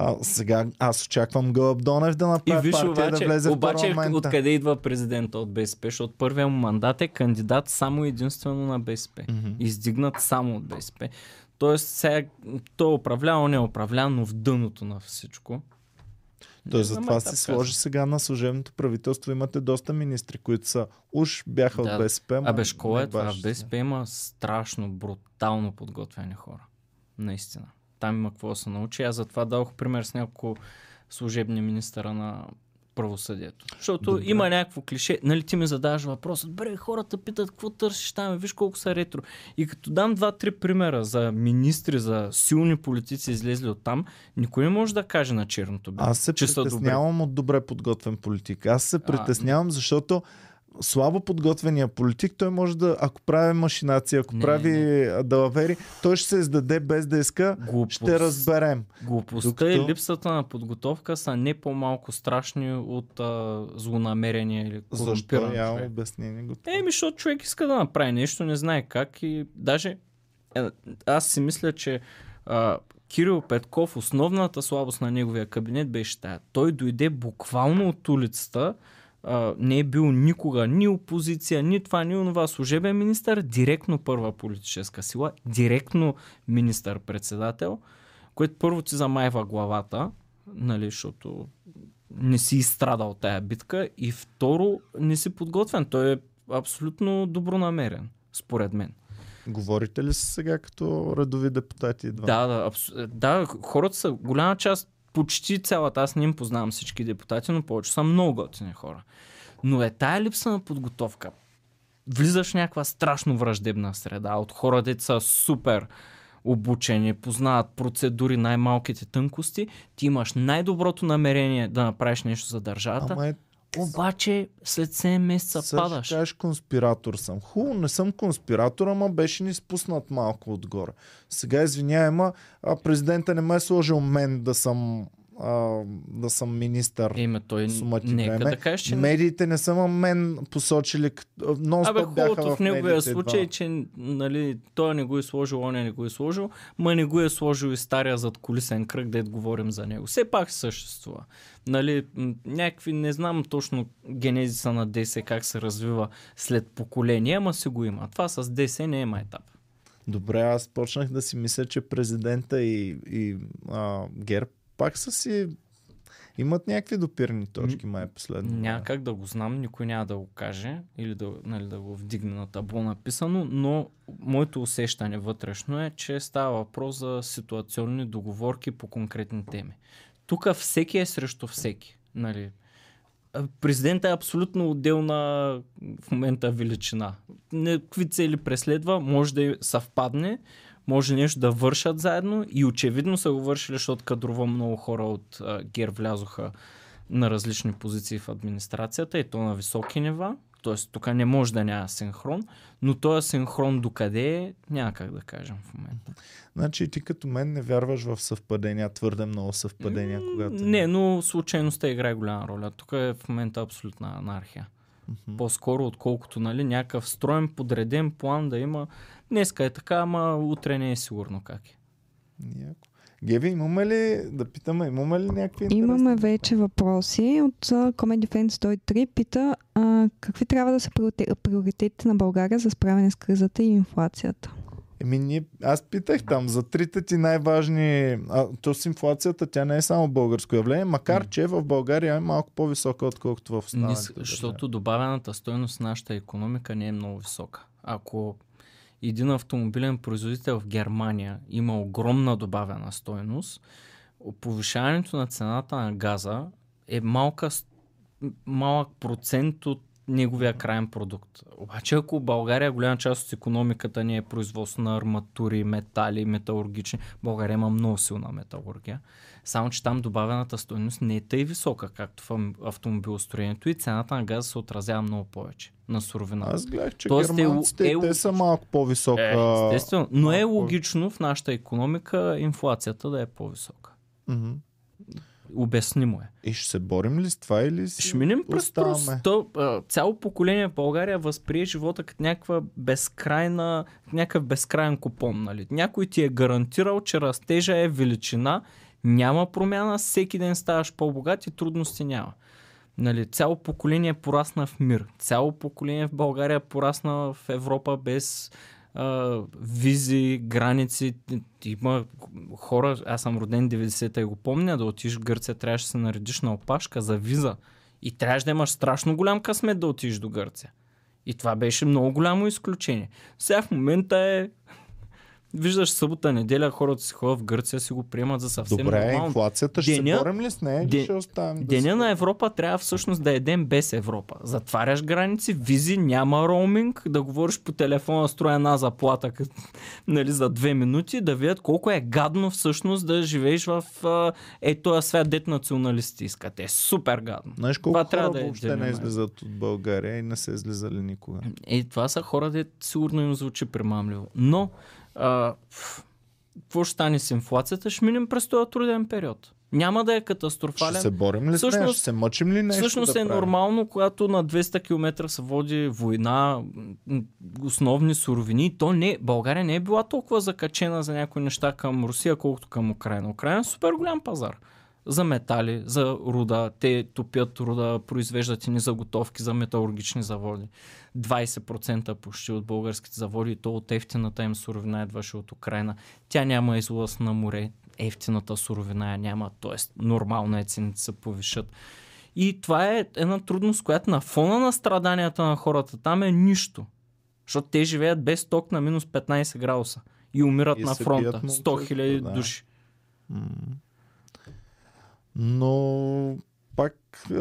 Speaker 1: А, сега аз очаквам Гълъб Донев да
Speaker 2: И
Speaker 1: направи
Speaker 2: виж
Speaker 1: партия
Speaker 2: обаче,
Speaker 1: да влезе
Speaker 2: обаче
Speaker 1: в парламента.
Speaker 2: откъде идва президента от БСП, защото първият му мандат е кандидат само и единствено на БСП.
Speaker 1: Мгм.
Speaker 2: Издигнат само от БСП. Тоест сега той е управлява, не е управлява, но в дъното на всичко.
Speaker 1: Той затова се сложи сега на служебното правителство. Имате доста министри, които са уж бяха
Speaker 2: Да.
Speaker 1: от БСП.
Speaker 2: Абе, школа е това. В БСП има страшно брутално подготвени хора. Наистина. Там има какво да се научи. Аз затова дадох пример с няколко служебни министъра на правосъдието. Защото
Speaker 1: Добре.
Speaker 2: има някакво клише. Нали ти ми задаваш въпроса, добре, хората питат какво търсиш там, виж колко са ретро. И като дам два-три примера за министри, за силни политици излезли от там, никой не може да каже на черното бяло,
Speaker 1: Аз се
Speaker 2: че са добре.
Speaker 1: притеснявам от добре подготвен политик. Аз се притеснявам, защото слабо подготвения политик, той може да, ако прави машинация, ако
Speaker 2: Не,
Speaker 1: прави а, далавери, той ще се издаде без да иска.
Speaker 2: Глупост.
Speaker 1: Ще разберем.
Speaker 2: Глупостта
Speaker 1: Докато-
Speaker 2: и липсата на подготовка са не по-малко страшни от а, злонамерения или
Speaker 1: Защо я обяснение го
Speaker 2: Еми, защото човек иска да направи нещо, не знае как и даже е, аз си мисля, че а, Кирил Петков, основната слабост на неговия кабинет беше тая. Той дойде буквално от улицата, а, не е бил никога ни опозиция, ни това, ни онова. Служебен министър, директно първа политическа сила, директно министър-председател, което първо ти замайва главата, нали, защото не си изстрадал тая битка и второ не си подготвен. Той е абсолютно добронамерен, според мен.
Speaker 1: Говорите ли си сега като редови депутати? Едва?
Speaker 2: Да, да, абс... да, хората са голяма част, почти цялата, аз не им познавам всички депутати, но повече са много готини хора. Но е тая липса на подготовка. Влизаш в някаква страшно враждебна среда от хора, деца са супер обучени, познават процедури, най-малките тънкости, ти имаш най-доброто намерение да направиш нещо за държавата,
Speaker 1: Ама е,
Speaker 2: обаче след 7 месеца
Speaker 1: сега
Speaker 2: падаш.
Speaker 1: кажеш конспиратор съм. Хубаво, не съм конспиратор, ама беше ни спуснат малко отгоре. Сега извинявай, ама а президента не ме е сложил мен да съм а, да съм министър.
Speaker 2: Еме, той нека
Speaker 1: време.
Speaker 2: да кажеш, че...
Speaker 1: Медиите не са ма мен посочили. нон
Speaker 2: Абе, хубавото в неговия случай е,
Speaker 1: едва.
Speaker 2: че нали, той не го е сложил, он не го е сложил, ма не го е сложил и стария зад колисен кръг, дед говорим за него. Все пак съществува. Нали, някакви, не знам точно генезиса на ДС, как се развива след поколения, ама си го има. Това с ДС не е майтап.
Speaker 1: Добре, аз почнах да си мисля, че президента и, и а, ГЕРБ пак са си имат някакви допирни точки, май е последно.
Speaker 2: Няма как да го знам, никой няма да го каже или да, нали, да го вдигне на табло написано, но моето усещане вътрешно е, че става въпрос за ситуационни договорки по конкретни теми. Тук всеки е срещу всеки. Нали. Президентът е абсолютно отделна в момента величина. Какви цели преследва, може да съвпадне, може нещо да вършат заедно и очевидно са го вършили, защото кадрова много хора от ГЕР влязоха на различни позиции в администрацията и то на високи нива. Тоест, тук не може да няма синхрон, но този синхрон докъде е, няма как да кажем в момента.
Speaker 1: Значи ти като мен не вярваш в съвпадения, твърде много съвпадения, когато...
Speaker 2: Не, но случайността играе голяма роля. Тук е в момента абсолютна анархия.
Speaker 1: Мгм.
Speaker 2: По-скоро, отколкото нали, някакъв строен, подреден план да има. Днеска е така, ама утре не е сигурно как е.
Speaker 1: Яко. Геви, имаме ли, да питаме, имаме ли някакви интересни?
Speaker 3: Имаме вече въпроси от Comedy Friends 103. Пита а, какви трябва да са приорите- приоритетите на България за справяне с кризата и инфлацията.
Speaker 1: Еми, ние, аз питах там за трите ти най-важни... А, то с инфлацията, тя не е само българско явление, макар че в България е малко по-висока, отколкото в останалите.
Speaker 2: Нис... Защото добавената стойност в нашата економика не е много висока. Ако един автомобилен производител в Германия има огромна добавена стойност, повишаването на цената на газа е малка, малък процент от неговия крайен продукт. Обаче ако България, голяма част от економиката ни е производство на арматури, метали, металургични, България има много силна металургия. Само, че там добавената стойност не е тъй висока, както в автомобилостроението и цената на газа се отразява много повече на суровина.
Speaker 1: Аз гледах, че
Speaker 2: Тоест е
Speaker 1: германците,
Speaker 2: ло- е
Speaker 1: те са малко по-висока.
Speaker 2: Е, естествено, но е логично в нашата економика инфлацията да е по-висока.
Speaker 1: Мгм.
Speaker 2: Обяснимо е.
Speaker 1: И ще се борим ли с това или си
Speaker 2: Ще минем през
Speaker 1: оставаме?
Speaker 2: трус. То, а, цяло поколение в България възприе живота като някаква безкрайна, някакъв безкрайен купон. Нали? Някой ти е гарантирал, че растежа е величина, няма промяна, всеки ден ставаш по-богат и трудности няма. Нали, цяло поколение порасна в мир. Цяло поколение в България порасна в Европа без а, визи, граници. Има хора, аз съм роден 90-та и го помня, да отиш в Гърция, трябваше да се наредиш на опашка за виза. И трябваше да имаш страшно голям късмет да отидеш до Гърция. И това беше много голямо изключение. Сега в момента е... Виждаш събота, неделя, хората си ходят в Гърция, си го приемат за съвсем
Speaker 1: Добре,
Speaker 2: нормално.
Speaker 1: инфлацията ще
Speaker 2: Деня-
Speaker 1: се борим ли с нея или
Speaker 2: Де-
Speaker 1: ще оставим да
Speaker 2: Деня
Speaker 1: се-
Speaker 2: на Европа трябва всъщност да е ден без Европа. Затваряш граници, визи, няма роуминг, да говориш по телефона, строя една заплата като, нали, за две минути, да видят колко е гадно всъщност да живееш в е този свят, дет националисти искат. Е супер гадно.
Speaker 1: Знаеш колко
Speaker 2: Това
Speaker 1: хора
Speaker 2: трябва да е
Speaker 1: въобще не излизат от България и не са излизали никога?
Speaker 2: Е, това са хора, де сигурно им звучи примамливо. Но, а, какво ще стане с инфлацията? Ще минем през този труден период. Няма да е
Speaker 1: Ще
Speaker 2: катастрофален.
Speaker 1: се борим ли с нея?
Speaker 2: Всъщност-
Speaker 1: Ще се мъчим ли нещо
Speaker 2: Всъщност
Speaker 1: да
Speaker 2: е
Speaker 1: правим?
Speaker 2: нормално, когато на 200 км се води война, основни суровини. То не, България не е била толкова закачена за някои неща към Русия, колкото към Украина. Украина е супер голям пазар. За метали, за руда. Те топят руда, произвеждат и заготовки за металургични заводи. 20% почти от българските заводи, и то от ефтината им суровина идваше от Украина. Тя няма излъз на море, ефтината суровина я няма, т.е. нормално е цените се повишат. И това е една трудност, която на фона на страданията на хората там е нищо. Защото те живеят без ток на минус 15 градуса и умират
Speaker 1: И
Speaker 2: на фронта.
Speaker 1: бият
Speaker 2: 100
Speaker 1: момчета,
Speaker 2: хиляди
Speaker 1: да.
Speaker 2: души.
Speaker 1: Но пак а,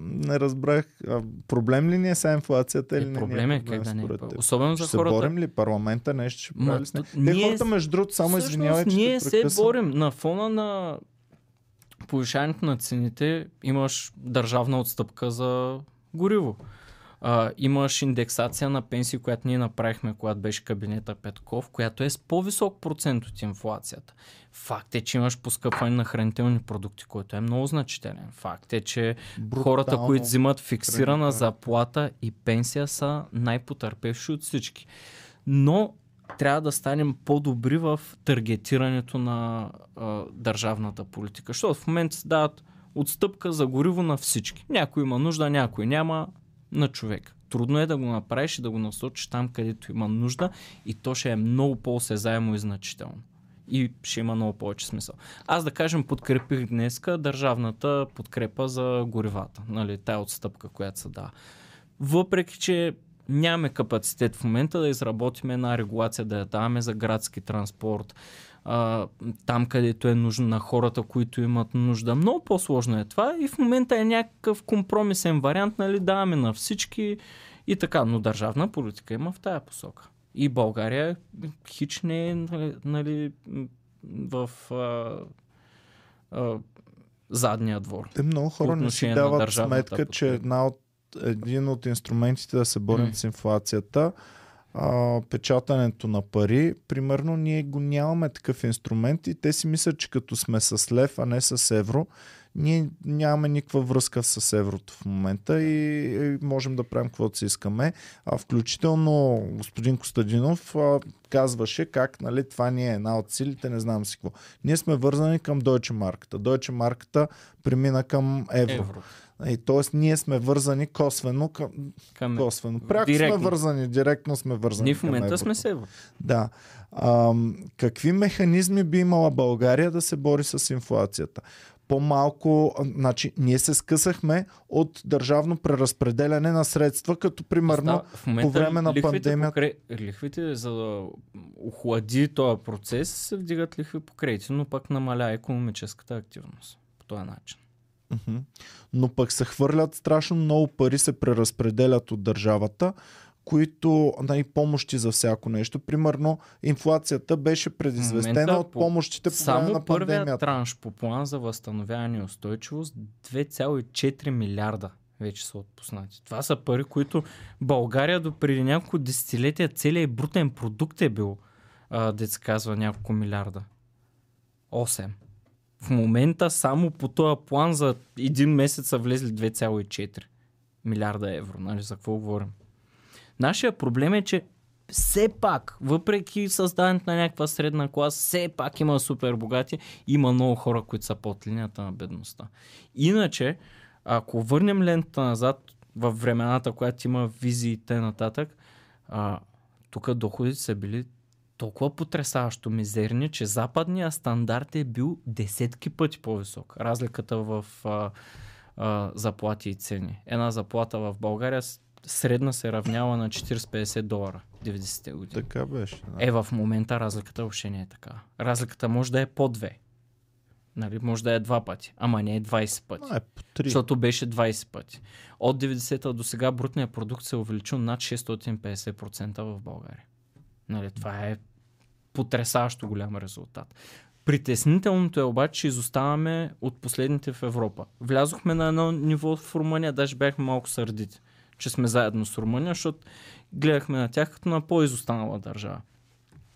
Speaker 1: не разбрах. А, проблем ли ни е сега инфлацията или
Speaker 2: Е,
Speaker 1: не
Speaker 2: проблем е, как да не е. Особено
Speaker 1: Ще
Speaker 2: за
Speaker 1: се
Speaker 2: хората.
Speaker 1: борим ли? Парламента нещо ще
Speaker 2: Ма,
Speaker 1: прави Те
Speaker 2: ние-
Speaker 1: хората, между другото, само
Speaker 2: Всъщност,
Speaker 1: извинявай, че
Speaker 2: ние се борим на фона на повишаването на цените. Имаш държавна отстъпка за гориво. А, имаш индексация на пенсии, която ние направихме, когато беше кабинета Петков, която е с по-висок процент от инфлацията. Факт е, че имаш поскъпване на хранителни продукти, който е много значителен. Факт е, че хората,
Speaker 1: Брутално.
Speaker 2: които взимат фиксирана заплата и пенсия са най-потърпевши от всички. Но трябва да станем по-добри в таргетирането на а, държавната политика. Защото в момента се дават отстъпка за гориво на всички. Някой има нужда, някой няма на човек. Трудно е да го направиш и да го насочиш там, където има нужда и то ще е много по-осезаемо и значително. И ще има много повече смисъл. Аз да кажем подкрепих днеска държавната подкрепа за горивата. Нали, тая отстъпка, която се дава. Въпреки, че нямаме капацитет в момента да изработим една регулация, да я даваме за градски транспорт, а, там където е нужно на хората, които имат нужда. Много по-сложно е това и в момента е някакъв компромисен вариант, нали, даваме на всички и така, но държавна политика има в тая посока. И България хич не е нали, нали, в а, а, задния двор.
Speaker 1: Те много хора не си дават сметка, че
Speaker 2: подкрепа.
Speaker 1: една от един от инструментите да се борим
Speaker 2: М.
Speaker 1: с инфлацията, а, печатането на пари. Примерно ние го нямаме такъв инструмент и те си мислят, че като сме с лев, а не с евро, ние нямаме никаква връзка с еврото в момента и, и можем да правим каквото си искаме. А включително господин Костадинов а, казваше как нали, това ни е една от силите, не знам си какво. Ние сме вързани към Deutsche марката. Deutsche марката премина към евро.
Speaker 2: Евро.
Speaker 1: И, тоест ние сме вързани косвено към...
Speaker 2: Към...
Speaker 1: Косвено. Пряко
Speaker 2: Директно.
Speaker 1: сме вързани, директно сме вързани
Speaker 2: Ние в момента сме с евро.
Speaker 1: Да. Ам, какви механизми би имала България да се бори с инфлацията? По-малко, а, значи, ние се скъсахме от държавно преразпределяне на средства, като примерно
Speaker 2: Да,
Speaker 1: по време на
Speaker 2: лихвите
Speaker 1: пандемията-
Speaker 2: По кре... Лихвите, за да охлади този процес, се вдигат лихви по кредити, но пък намаля економическата активност по този начин.
Speaker 1: Но пък се хвърлят страшно много пари, се преразпределят от държавата, които нали, помощи за всяко нещо. Примерно, инфлацията беше предизвестена
Speaker 2: момента
Speaker 1: от
Speaker 2: по-
Speaker 1: помощите по време
Speaker 2: Само
Speaker 1: на пандемията.
Speaker 2: транш по план за възстановяване и устойчивост 2,4 милиарда вече са отпуснати. Това са пари, които България до преди няколко десетилетия целият брутен продукт е бил, а, да се казва, няколко милиарда. 8. В момента само по този план за един месец са влезли 2,4 милиарда евро. Нали, за какво говорим? Нашия проблем е, че все пак, въпреки създаването на някаква средна класа, все пак има супер богати, има много хора, които са под линията на бедността. Иначе, ако върнем лента назад в времената, която има визии т.н., а, тук доходите са били толкова потрясаващо мизерни, че западният стандарт е бил десетки пъти по-висок. Разликата в а, а, заплати и цени. Една заплата в България средна се равнява на 40-50 долара 90-те години.
Speaker 1: Така беше. Да.
Speaker 2: Е, в момента разликата въобще не е така. Разликата може да е по две. Нали, може да е два пъти, ама не е 20 пъти.
Speaker 1: А, е по три.
Speaker 2: Защото беше 20 пъти. От 90-та до сега брутният продукт се е увеличил над 650% в България. Нали, това е потрясаващо голям резултат. Притеснителното е обаче, че изоставаме от последните в Европа. Влязохме на едно ниво в Румъния, даже бяхме малко сърдити, че сме заедно с Румъния, защото гледахме на тях като на по-изостанала държава.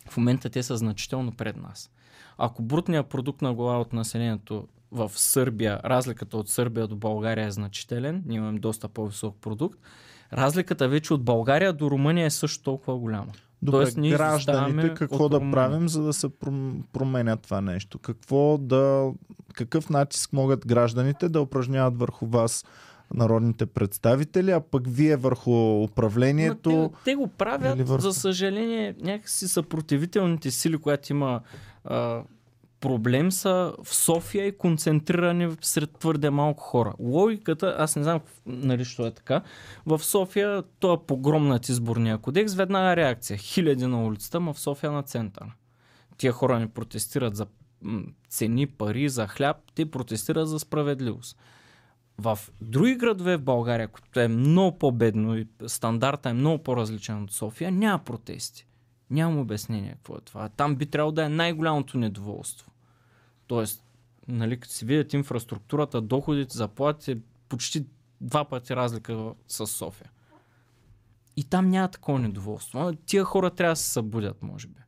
Speaker 2: В момента те са значително пред нас. Ако брутният продукт на глава от населението в Сърбия, разликата от Сърбия до България е значителен, ние имаме доста по-висок продукт, разликата вече от България до Румъния е също толкова голяма.
Speaker 1: Добре,
Speaker 2: Тоест, ние
Speaker 1: гражданите какво да правим, за да се пром- променя това нещо? Какво да, какъв натиск могат гражданите да упражняват върху вас, народните представители, а пък вие върху управлението?
Speaker 2: Те, те го правят,
Speaker 1: върху-
Speaker 2: за съжаление, някакси съпротивителните сили, която има а, проблем са в София и концентрирани сред твърде малко хора. Логиката, аз не знам нали, що е така, в София това е погром над изборния кодекс, веднага реакция. Хиляди на улицата, ма в София на центъра. Тия хора не протестират за цени, пари, за хляб, те протестират за справедливост. В други градове в България, което е много по-бедно и стандарта е много по-различен от София, няма протести. Нямам обяснение какво е това. Там би трябвало да е най-голямото недоволство. Тоест, нали, като си видят инфраструктурата, доходите, заплатите, почти два пъти разлика с София. И там няма такова недоволство. Тия хора трябва да се събудят, може би.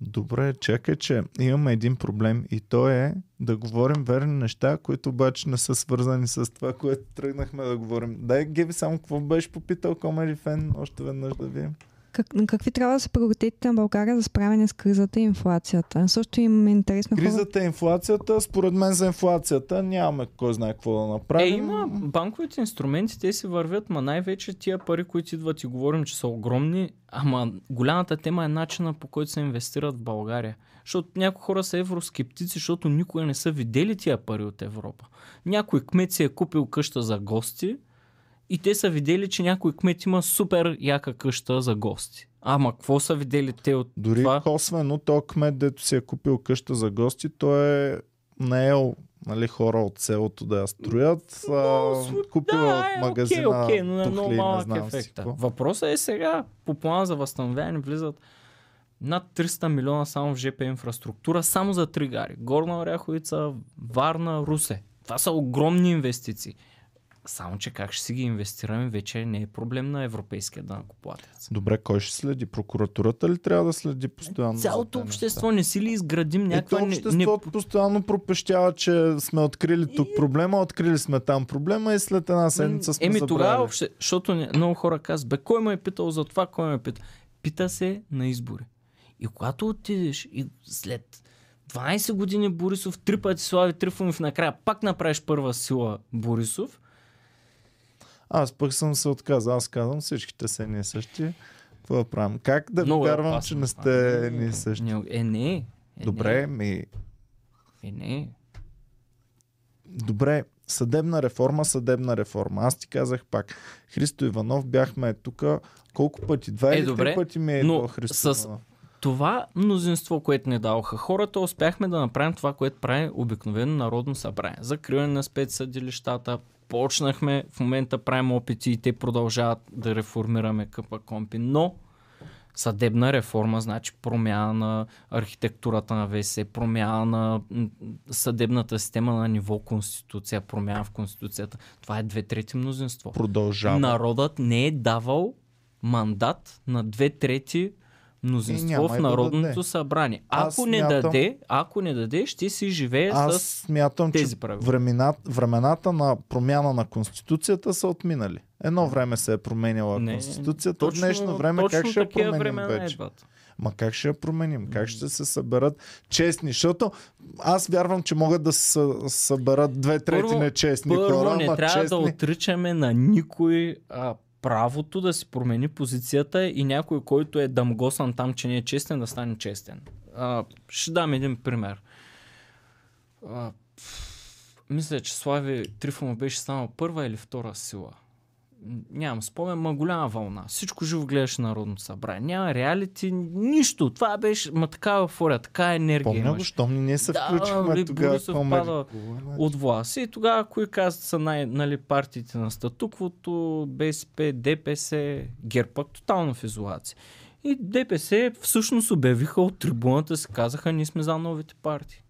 Speaker 1: Добре, чакай, че имаме един проблем и то е да говорим верни неща, които обаче не са свързани с това, което тръгнахме да говорим. Дай, Геви, само какво беше попитал Комери Фен, още веднъж да видим.
Speaker 3: Как, какви трябва да са приоритетите на България за справяне с кризата и инфлацията? Също им е интересно.
Speaker 1: Кризата е инфлацията. Според мен за инфлацията нямаме кой знае какво да направим.
Speaker 2: Е, има банковите инструменти, те си вървят, ма най-вече тия пари, които идват и говорим, че са огромни, ама голямата тема е начина по който се инвестират в България. Защото някои хора са евроскептици, защото никога не са видели тия пари от Европа. Някой кмет си е купил къща за гости и те са видели, че някой кмет има супер яка къща за гости. Ама какво са видели те от
Speaker 1: Дори
Speaker 2: това?
Speaker 1: косвено, то кмет, дето си е купил къща за гости, той е наел нали, хора от селото да я строят. А,
Speaker 2: сл-
Speaker 1: купил
Speaker 2: да,
Speaker 1: от
Speaker 2: е,
Speaker 1: магазина
Speaker 2: окей, окей, но е
Speaker 1: тухли,
Speaker 2: много
Speaker 1: не
Speaker 2: малък
Speaker 1: знам си
Speaker 2: ефект.
Speaker 1: какво.
Speaker 2: Въпросът е сега, по плана за възстановяване влизат над 300 милиона само в ЖП инфраструктура, само за три гари. Горна Оряховица, Варна, Русе. Това са огромни инвестиции. Само, че как ще си ги инвестираме, вече не е проблем на европейския данъкоплатец.
Speaker 1: Добре, кой ще следи? Прокуратурата ли трябва да следи постоянно?
Speaker 2: Цялото общество не си ли изградим някаква...
Speaker 1: Ето обществото не... постоянно пропещява, че сме открили тук проблема, открили сме там проблема и след една седмица сме
Speaker 2: Еми тогава, обще, защото много хора казват, бе, кой ме е питал за това, кой ме е питал? Пита се на избори. И когато отидеш и след 12 години Борисов, три пъти Слави Трифонов, накрая пак направиш първа сила Борисов,
Speaker 1: аз пък съм се отказал. Аз казвам всичките са ние същи. Какво да правим? Как да
Speaker 2: Много е
Speaker 1: вярвам,
Speaker 2: опасно
Speaker 1: че не сте ние същи?
Speaker 2: Не, е, не. Е,
Speaker 1: Добре, ми...
Speaker 2: Не. Е, не.
Speaker 1: Добре, съдебна реформа, съдебна реформа. Аз ти казах пак. Христо Иванов бяхме тук колко пъти? Два
Speaker 2: Е,
Speaker 1: или
Speaker 2: добре,
Speaker 1: три пъти ми е
Speaker 2: но
Speaker 1: Христо
Speaker 2: с-
Speaker 1: Иванов.
Speaker 2: Това мнозинство, което не даваха хората, успяхме да направим това, което прави обикновено Народно събрание. Закриване на спецсъдилищата, почнахме, в момента правим опити и те продължават да реформираме КПКОМПИ, но съдебна реформа, значи промяна на архитектурата на ВС, промяна на съдебната система на ниво конституция, промяна в конституцията. Това е две трети мнозинство.
Speaker 1: Продължава.
Speaker 2: Народът не е давал мандат на две трети мнозинство
Speaker 1: няма
Speaker 2: в
Speaker 1: да
Speaker 2: Народното
Speaker 1: даде.
Speaker 2: събрание.
Speaker 1: Аз
Speaker 2: Ако не
Speaker 1: смятам-
Speaker 2: даде, ако не даде, ще си живее
Speaker 1: Аз
Speaker 2: с...
Speaker 1: смятам, че
Speaker 2: тези правила.
Speaker 1: времената, времената на промяна на Конституцията са отминали. Едно време се е променяла
Speaker 2: Не,
Speaker 1: Конституцията, в днешно време
Speaker 2: точно
Speaker 1: как ще я променим
Speaker 2: времена
Speaker 1: вече?
Speaker 2: идват.
Speaker 1: Ма как ще я променим? Как ще се съберат честни? Защото аз вярвам, че могат да се съ- съберат две трети
Speaker 2: Първо-
Speaker 1: нечестни
Speaker 2: Първо,
Speaker 1: хора,
Speaker 2: не
Speaker 1: ама
Speaker 2: трябва
Speaker 1: честни.
Speaker 2: да отричаме на никой а, правото да си промени позицията и някой, който е дъмгосан там, че не е честен, да стане честен. А, ще дам един пример. А, мисля, че Слави Трифонов беше станал първа или втора сила. Нямам спомен, ма голяма вълна. Всичко живо гледаше Народното събрание. Няма реалити, нищо. Това беше, ма такава еуфория, така енергия
Speaker 1: Помня го,
Speaker 2: имаше
Speaker 1: щом ние се
Speaker 2: Да,
Speaker 1: включихме
Speaker 2: нали,
Speaker 1: тогава.
Speaker 2: Пада
Speaker 1: ме-
Speaker 2: от власт. И тогава, кои казват, са най, нали, партиите на статуквото, БСП, ДПС, ГЕРБ пък тотално в изолация. И ДПС всъщност обявиха от трибуната, си казаха, ние сме за новите партии.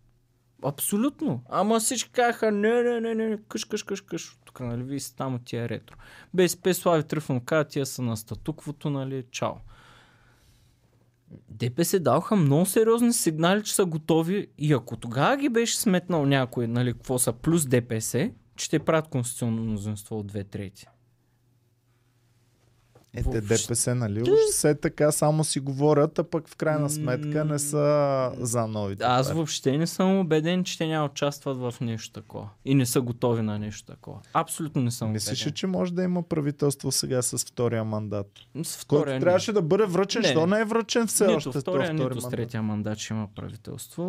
Speaker 2: Абсолютно. Ама всички казаха, не, не, не, не, къш, къш, къш, къш. Тук, нали, вие сте там от тия ретро. БСП Слави Трифон каза, тия са на статуквото, нали, чао. ДПС даваха много сериозни сигнали, че са готови и ако тогава ги беше сметнал някой, нали, какво са плюс ДПС, че те правят конституционно мнозинство от две трети.
Speaker 1: Е, те. ДПС, нали? Уж все така само си говорят, а пък в крайна сметка не са за новите.
Speaker 2: Аз въобще не съм убеден, че те няма участват в нещо такова. И не са готови на нещо такова. Абсолютно не съм
Speaker 1: Мислиш, ли,
Speaker 2: убеден.
Speaker 1: че може да има правителство сега с втория мандат?
Speaker 2: С
Speaker 1: Който
Speaker 2: втория
Speaker 1: трябваше да бъде връчен,
Speaker 2: Не,
Speaker 1: що
Speaker 2: не.
Speaker 1: е връчен все
Speaker 2: нито
Speaker 1: още
Speaker 2: втория,
Speaker 1: втори
Speaker 2: нито с третия мандат ще има правителство.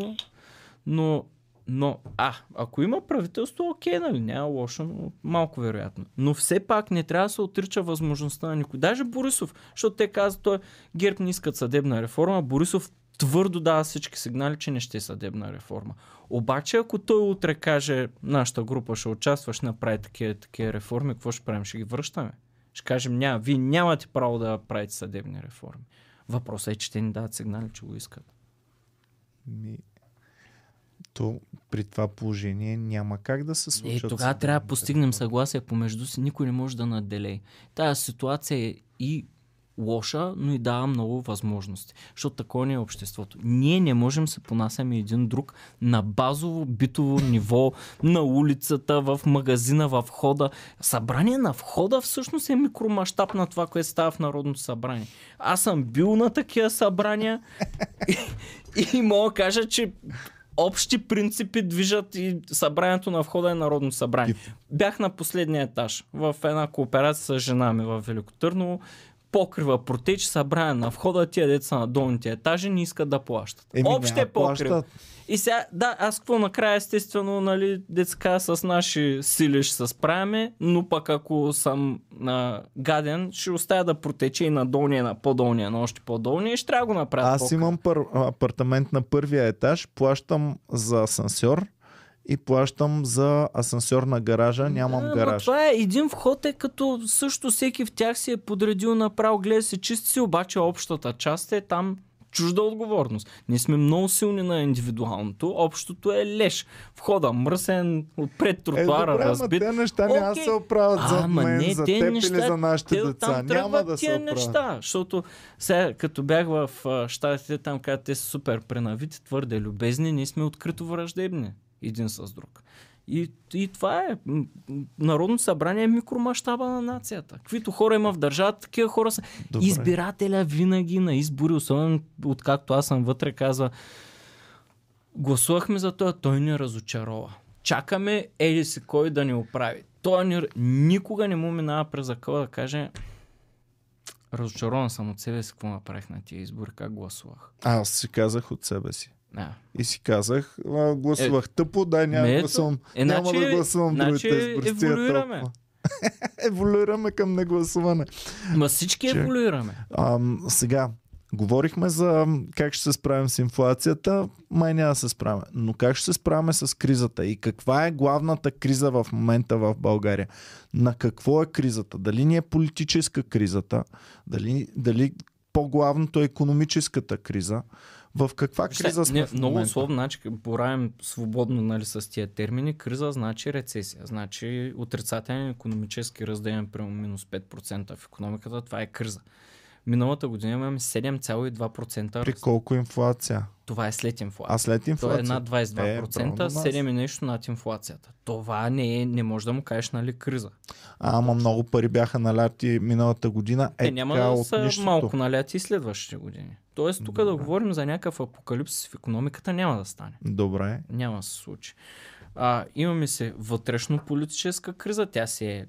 Speaker 2: Но, но, а, ако има правителство, окей, нали, няма лошо, но малко вероятно. Но все пак не трябва да се отрича възможността на никой. Даже Борисов, защото те казват, той ГЕРБ не искат съдебна реформа, Борисов твърдо дава всички сигнали, че не ще е съдебна реформа. Обаче, ако той утре каже, нашата група ще участва, ще направи такива, такива реформи, какво ще правим? Ще ги връщаме. Ще кажем, няма, вие нямате право да правите съдебни реформи. Въпросът е, че те ни дават сигнали, че го искат.
Speaker 1: Ми... То при това положение няма как да се
Speaker 2: Е,
Speaker 1: случат.
Speaker 2: тогава трябва да постигнем съгласие помежду си. Никой не може да наделей. Тая ситуация е и лоша, но и дава много възможности. Защото такова не е обществото. Ние не можем се понасяме един друг на базово битово ниво, на улицата, в магазина, в входа. Събрание на входа всъщност е микромащаб на това, което става в Народното събрание. Аз съм бил на такива събрания и, и мога да кажа, че общи принципи движат и събранието на входа е Народно събрание. Бях на последния етаж в една кооперация с жена ми в Велико Търново. Покрива протеч, събрание на входа, тия деца на долните етажи не искат да плащат.
Speaker 1: Еми,
Speaker 2: Общ е покрив.
Speaker 1: плащат.
Speaker 2: И сега, да, аз какво накрая, естествено, нали, деца с наши сили ще се справяме, но пък ако съм а, гаден, ще оставя да протече и на долния, на по-долния, на още по-долния и ще трябва да го направя.
Speaker 1: Аз имам пър... апартамент на първия етаж, плащам за асансьор и плащам за асансьор на гаража, нямам
Speaker 2: Да,
Speaker 1: гараж.
Speaker 2: Това е един вход е като също всеки в тях си е подредил направо, гледа се чисти си, обаче общата част е там чужда отговорност. Ние сме много силни на индивидуалното. Общото е леш. Входа мръсен, отпред тротуара,
Speaker 1: е, добре,
Speaker 2: разбит.
Speaker 1: Ама те неща няма да се оправят за
Speaker 2: Ама
Speaker 1: мен,
Speaker 2: не,
Speaker 1: за
Speaker 2: те
Speaker 1: теб
Speaker 2: неща,
Speaker 1: или за нашите
Speaker 2: те
Speaker 1: деца. Няма да се оправят.
Speaker 2: неща, защото сега като бях в а, щатите, там където те са супер пренавити, твърде любезни, ние сме открито враждебни един с друг. И, и това е. Народно събрание е микромащаба на нацията. Каквито хора има в държавата, такива хора са.
Speaker 1: Добре.
Speaker 2: Избирателя винаги на избори, особено откакто аз съм вътре, казва гласувахме за това, той ни разочарова. Чакаме еди си кой да ни оправи. Той ни... никога не му минава през акъла да каже разочарован съм от себе си, какво направих на тия избори, как гласувах.
Speaker 1: Аз си казах от себе си.
Speaker 2: Да.
Speaker 1: И си казах, а, гласувах тъпо, дай няма да
Speaker 2: ето.
Speaker 1: гласувам.
Speaker 2: Е,
Speaker 1: няма
Speaker 2: значи-
Speaker 1: да гласувам
Speaker 2: значи
Speaker 1: другите тия
Speaker 2: еволюираме.
Speaker 1: еволюираме към негласуване.
Speaker 2: Ма всички
Speaker 1: Че-
Speaker 2: еволюираме.
Speaker 1: Ам, сега, говорихме за как ще се справим с инфлацията, май няма да се справим. Но как ще се справим с кризата и каква е главната криза в момента в България? На какво е кризата? Дали ни е политическа кризата? Дали, дали по-главното е економическата криза? В каква
Speaker 2: Вижте,
Speaker 1: криза сме
Speaker 2: не,
Speaker 1: в
Speaker 2: много условно, значи, боравим свободно нали, с тия термини. Криза значи рецесия. Значи отрицателен економически раздел прямо минус 5% в економиката. Това е криза. Миналата година имаме 7,2%.
Speaker 1: При колко инфлация?
Speaker 2: Това е след инфлация.
Speaker 1: А след
Speaker 2: Това
Speaker 1: инфлация?
Speaker 2: е над 22%,
Speaker 1: Е, браво на нас.
Speaker 2: 7 и нещо над инфлацията. Това не, е, не може да му кажеш, нали, криза.
Speaker 1: А, ама много пари бяха наляти миналата година. Е,
Speaker 2: Е, няма да са
Speaker 1: нищото.
Speaker 2: малко наляти и следващите години. Тоест, тук да говорим за някакъв апокалипсис в економиката няма да стане.
Speaker 1: Добре.
Speaker 2: Няма да се случи. А, имаме се вътрешно-политическа криза. Тя си е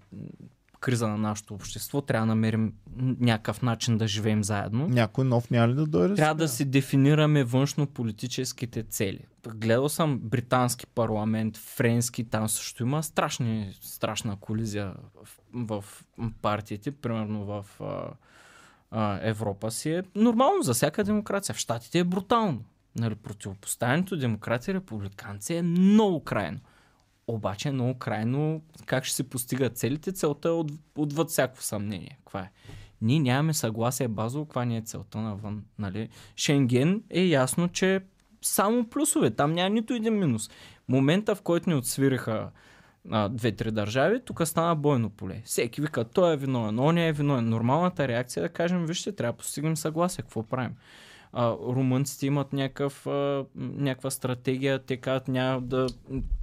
Speaker 2: криза на нашето общество. Трябва да намерим някакъв начин да живеем заедно.
Speaker 1: Някой нов няма ли да дойде?
Speaker 2: Трябва
Speaker 1: сега?
Speaker 2: да си дефинираме външно-политическите цели. Гледал съм британски парламент, френски, там също има страшни, страшна колизия в, в партиите, примерно в а, а, Европа си е нормално за всяка демокрация. В Штатите е брутално. Нали, противопоставянето демокрация и републиканци е много крайно. Обаче е много крайно как ще се постигат целите. Целта е от, отвъд всяко съмнение. Каква е? Ние нямаме съгласие базово, каква ни е целта навън. Нали? Шенген е ясно, че само плюсове. Там няма нито един минус. Момента, в който ни отсвириха а, две-три държави, тук стана бойно поле. Всеки вика, той е виновен, он е виновен. Нормалната реакция е да кажем, вижте, трябва да постигнем съгласие, какво правим? А, румънците имат някакъв, а, някаква стратегия, те казват няма да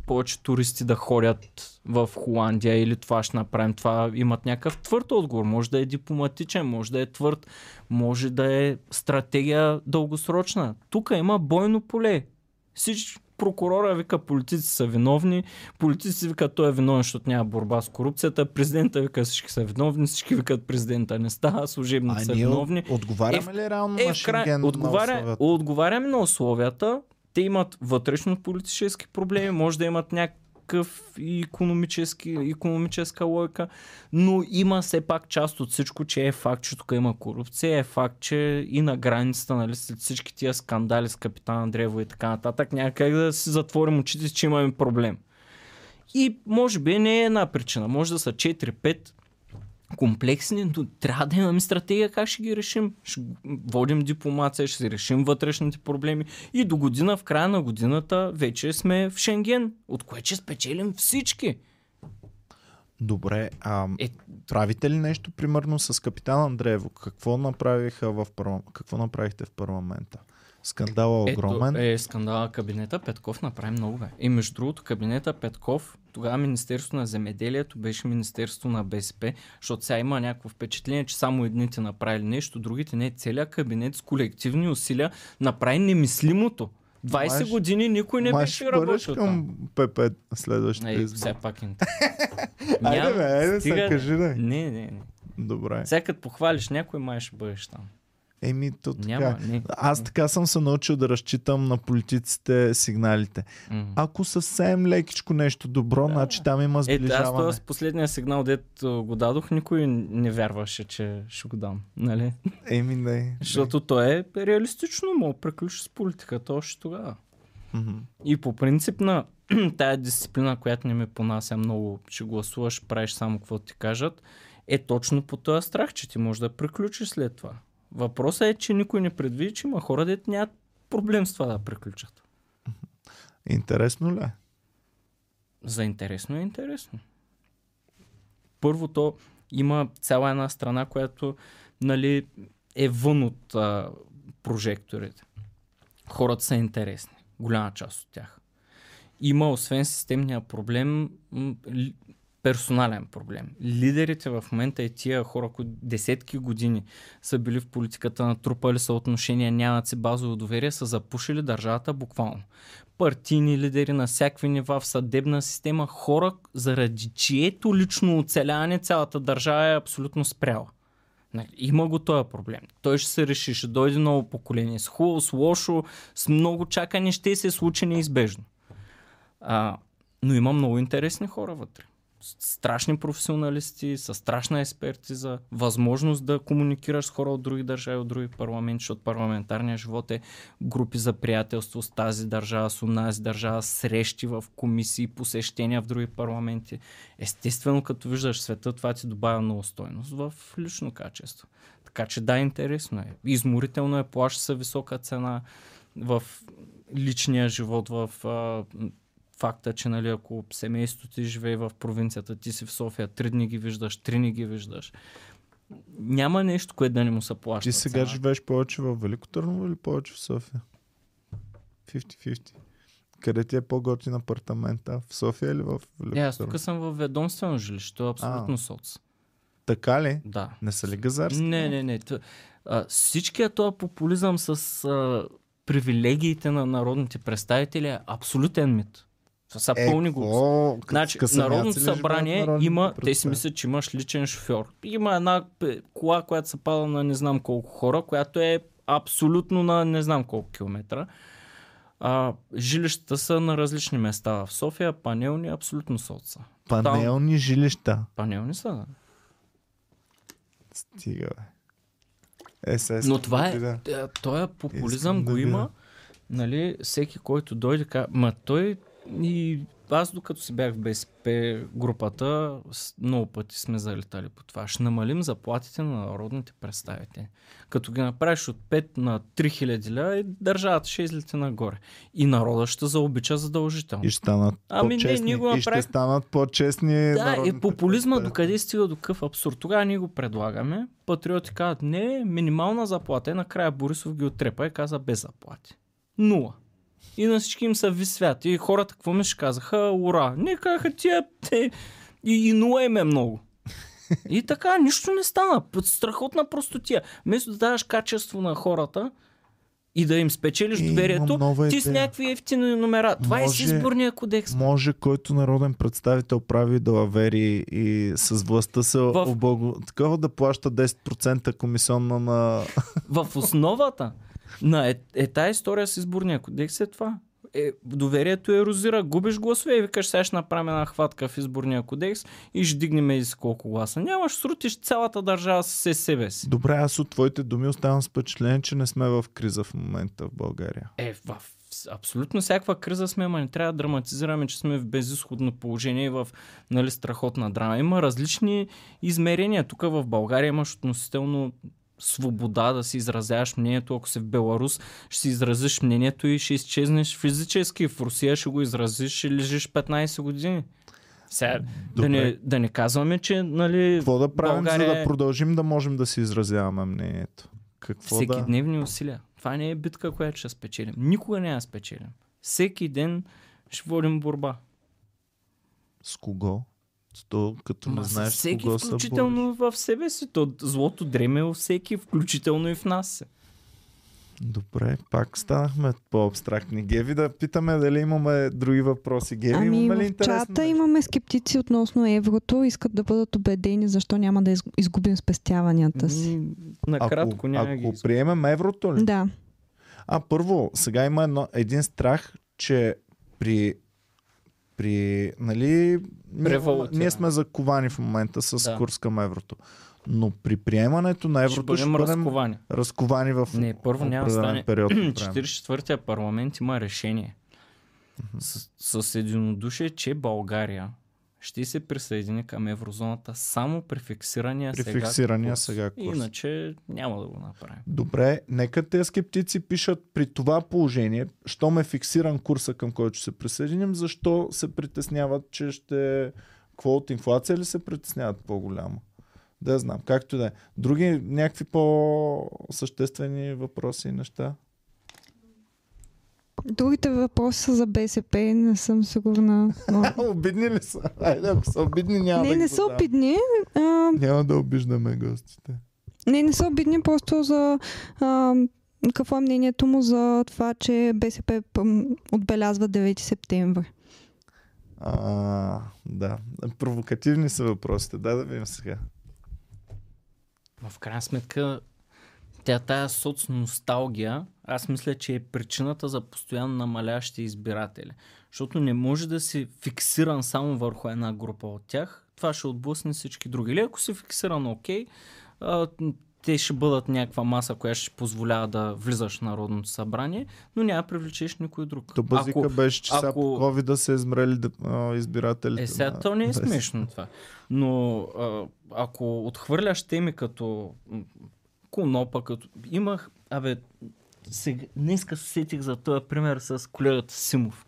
Speaker 2: повече туристи да ходят в Холандия или това ще направим. Това имат някакъв твърд отговор. Може да е дипломатичен, може да е твърд, може да е стратегия дългосрочна. Тук има бойно поле. Всички прокурора вика политици са виновни, политици викат той е виновен, защото няма борба с корупцията, президента вика всички са виновни, всички викат президента не става, служебните
Speaker 1: А
Speaker 2: са виновни.
Speaker 1: отговаряме ли реално
Speaker 2: Е,
Speaker 1: на Шенген? на
Speaker 2: отговаря,
Speaker 1: условията?
Speaker 2: отговаряме на условията. Те имат вътрешно-политически проблеми, може да имат някакъв и економически, економическа лойка, но има все пак част от всичко, че е факт, че тук има корупция, е факт, че и на границата, нали, след всички тия скандали с капитан Андреево и така нататък, няма как да си затворим очите, че имаме проблем. И може би не е една причина, може да са 4-5 комплексни, но трябва да имаме стратегия как ще ги решим. Ще водим дипломация, ще си решим вътрешните проблеми и до година, в края на годината, вече сме в Шенген, от което ще спечелим всички.
Speaker 1: Добре, а
Speaker 2: Е,
Speaker 1: правите ли нещо, примерно, с капитан Андреево? Какво направиха в парла... Какво направихте в парламента? Скандала е огромен.
Speaker 2: Ето е скандала кабинета Петков направи много бе. И между другото кабинета Петков, тогава Министерство на земеделието беше Министерство на БСП, защото сега има някакво впечатление, че само едните направили нещо, другите не. Целият кабинет с колективни усилия направи немислимото. 20
Speaker 1: Май ще-
Speaker 2: години никой не беше работил
Speaker 1: към ПП следващите избори.
Speaker 2: все пак е.
Speaker 1: Айде бе, айде се
Speaker 2: стига,
Speaker 1: кажи да.
Speaker 2: Не, не, не.
Speaker 1: Добре.
Speaker 2: Сега като похвалиш някой, май ще бъдеш там.
Speaker 1: Еми, то така.
Speaker 2: Няма, не.
Speaker 1: Аз така съм се научил да разчитам на политиците сигналите.
Speaker 2: М.
Speaker 1: Ако съвсем лекичко нещо добро,
Speaker 2: Да.
Speaker 1: значи там има
Speaker 2: Е, аз
Speaker 1: сближаване.
Speaker 2: това с последния сигнал, дет а, го дадох, никой не вярваше, че ще го дам. Нали?
Speaker 1: Еми, не. не.
Speaker 2: Защото той е реалистично, да приключи с политиката още тогава.
Speaker 1: Мгм.
Speaker 2: И по принцип на тая дисциплина, която не ми понася много, че гласуваш, правиш само какво ти кажат, е точно по този страх, че ти можеш да приключиш след това. Въпросът е, че никой не предвиди, че има хора, дето нямат проблем с това да приключат.
Speaker 1: Интересно ли е?
Speaker 2: За интересно е интересно. Първото има цяла една страна, която нали, е вън от а, прожекторите. Хората са интересни. Голяма част от тях. Има, освен системния проблем, персонален проблем. Лидерите в момента и тия хора, които десетки години са били в политиката, натрупали са отношения, нямат си базово доверие, са запушили държавата буквално. Партийни лидери на всякакви нива в съдебна система, хора, заради чието лично оцеляване цялата държава е абсолютно спряла. Нали, има го този проблем. Той ще се реши, ще дойде ново поколение. С хубаво, с лошо, с много чакане ще се случи неизбежно. А, но има много интересни хора вътре страшни професионалисти, с страшна експертиза, възможност да комуникираш с хора от други държави, от други парламенти, защото парламентарният живот е групи за приятелство с тази държава, с онази държава, срещи в комисии, посещения в други парламенти. Естествено, като виждаш света, това ти добавя много стойност в лично качество. Така че да, интересно е. Изморително е, плаща се висока цена в личния живот, в факта, че нали, ако семейството ти живее в провинцията, ти си в София, три дни ги виждаш, три дни ги виждаш. Няма нещо, което да не му се плаща.
Speaker 1: Ти сега цена. живееш повече в Велико Търново или повече в София? 50-50. Къде ти е по-готин апартамента? В София или в Велико
Speaker 2: Не, аз тук съм в ведомствено жилище, е абсолютно соц.
Speaker 1: Така ли?
Speaker 2: Да.
Speaker 1: Не са ли газарски?
Speaker 2: Не, не, не. А, всичкият този популизъм с а, привилегиите на народните представители е абсолютен мит. Са е, пълни глупости. Значи, Народното събрание има, те си мислят, че имаш личен шофьор. Има една кола, която се пада на не знам колко хора, която е абсолютно на не знам колко километра. А, жилищата са на различни места в София, панелни, абсолютно соца.
Speaker 1: Панелни Там... жилища?
Speaker 2: Панелни са, да.
Speaker 1: Стига, бе. Е,
Speaker 2: Но това е, да. Е, този популизъм Искам го да има, нали, всеки, който дойде, ка... ма той и аз докато си бях в БСП групата, много пъти сме залетали по това. Ще намалим заплатите на народните представители. Като ги направиш от 5 на 3000 ля, и държавата ще излети нагоре. И народа ще заобича задължително.
Speaker 1: И ще станат ами по-честни. Не, ние го направих... И ще станат по-честни
Speaker 2: Да, и популизма докъде стига до къв абсурд. Тогава ние го предлагаме. Патриоти казват, не, минимална заплата. И накрая Борисов ги отрепа и каза без заплати. Нула и на всички им са ви свят. И хората какво ми ще казаха? Ура! Не казаха тия... Те, и, и нула им е много. И така, нищо не стана. Страхотна простотия. Вместо да даваш качество на хората и да им спечелиш и доверието, ти с някакви ефтини номера. Това може, е с изборния кодекс.
Speaker 1: Може който народен представител прави лавери и с властта се в... обого... Такова да плаща 10% комисионна на...
Speaker 2: В основата на е, е тази история с изборния кодекс е това. Е, доверието ерозира, губиш гласове и викаш сега ще направим една хватка в изборния кодекс и ще дигнем и с колко гласа. Нямаш, срутиш цялата държава с себе си.
Speaker 1: Добре, аз от твоите думи оставам с впечатление, че не сме в криза в момента в България.
Speaker 2: Е, в абсолютно всякаква криза сме, ама не трябва да драматизираме, че сме в безисходно положение в нали, страхотна драма. Има различни измерения. Тук в България имаш относително свобода да си изразяваш мнението. Ако си в Беларус, ще си изразиш мнението и ще изчезнеш физически. В Русия ще го изразиш и лежиш 15 години. Сега, да, не, да не казваме, че нали,
Speaker 1: Какво да правим, България... за да продължим да можем да си изразяваме мнението? Какво
Speaker 2: Всеки
Speaker 1: да...
Speaker 2: дневни усилия. Това не е битка, която ще спечелим. Никога не я спечелим. Всеки ден ще водим борба.
Speaker 1: С кого? То, като Ма не знаеш
Speaker 2: всеки,
Speaker 1: кого
Speaker 2: включително в себе си. То злото дреме във всеки, включително и в нас.
Speaker 1: Добре, пак станахме по-абстрактни. Геви, да питаме дали имаме други въпроси. Геви,
Speaker 3: ами,
Speaker 1: имаме ли
Speaker 3: в чата нещо? имаме скептици относно еврото. Искат да бъдат убедени защо няма да изгубим спестяванията си.
Speaker 2: Накратко
Speaker 1: ако,
Speaker 2: няма
Speaker 1: ако ги приемем еврото ли?
Speaker 3: Да.
Speaker 1: А, първо, сега има едно, един страх, че при при, нали, ние, ние сме заковани в момента с да. курс към еврото. Но при приемането на еврото ще, ще бъдем разковани. разковани в
Speaker 2: Не, първо няма стане.
Speaker 1: период.
Speaker 2: 44-я парламент има решение с, с единодушие, че България ще се присъедини към еврозоната само при фиксирания
Speaker 1: При
Speaker 2: сега
Speaker 1: фиксирания
Speaker 2: курс.
Speaker 1: сега курс.
Speaker 2: Иначе няма да го направим.
Speaker 1: Добре, нека те скептици пишат при това положение, що ме фиксиран курса към който ще се присъединим, защо се притесняват, че ще... Какво от инфлация ли се притесняват по-голямо? Да знам, както да е. Други някакви по-съществени въпроси и неща?
Speaker 3: Другите въпроси са за БСП, не съм сигурна. Може...
Speaker 1: обидни ли са? Айде, ако са обидни, няма да
Speaker 3: не,
Speaker 1: ги
Speaker 3: не са обидни. А,
Speaker 1: Няма да обиждаме гостите.
Speaker 3: не, не са обидни, просто за а, какво е мнението му за това, че БСП отбелязва 9 септември.
Speaker 1: А, да. Провокативни са въпросите. Да, да видим сега.
Speaker 2: Но в крайна сметка, тя тая соцносталгия, аз мисля, че е причината за постоянно намалящи избиратели. Защото не може да си фиксиран само върху една група от тях. Това ще отблъсне всички други. Или ако си фиксиран, окей, те ще бъдат някаква маса, която ще позволява да влизаш в Народното събрание, но няма да привлечеш никой друг.
Speaker 1: То базика
Speaker 2: Ако-
Speaker 1: беше, че сега
Speaker 2: ако-
Speaker 1: по COVID да се измрели а, избирателите.
Speaker 2: Е, сега
Speaker 1: на
Speaker 2: то не е смешно това. Но а, ако отхвърляш теми като Конопа, като... Имах, абе, сега, днеска се сетих за този пример с колегата Симов.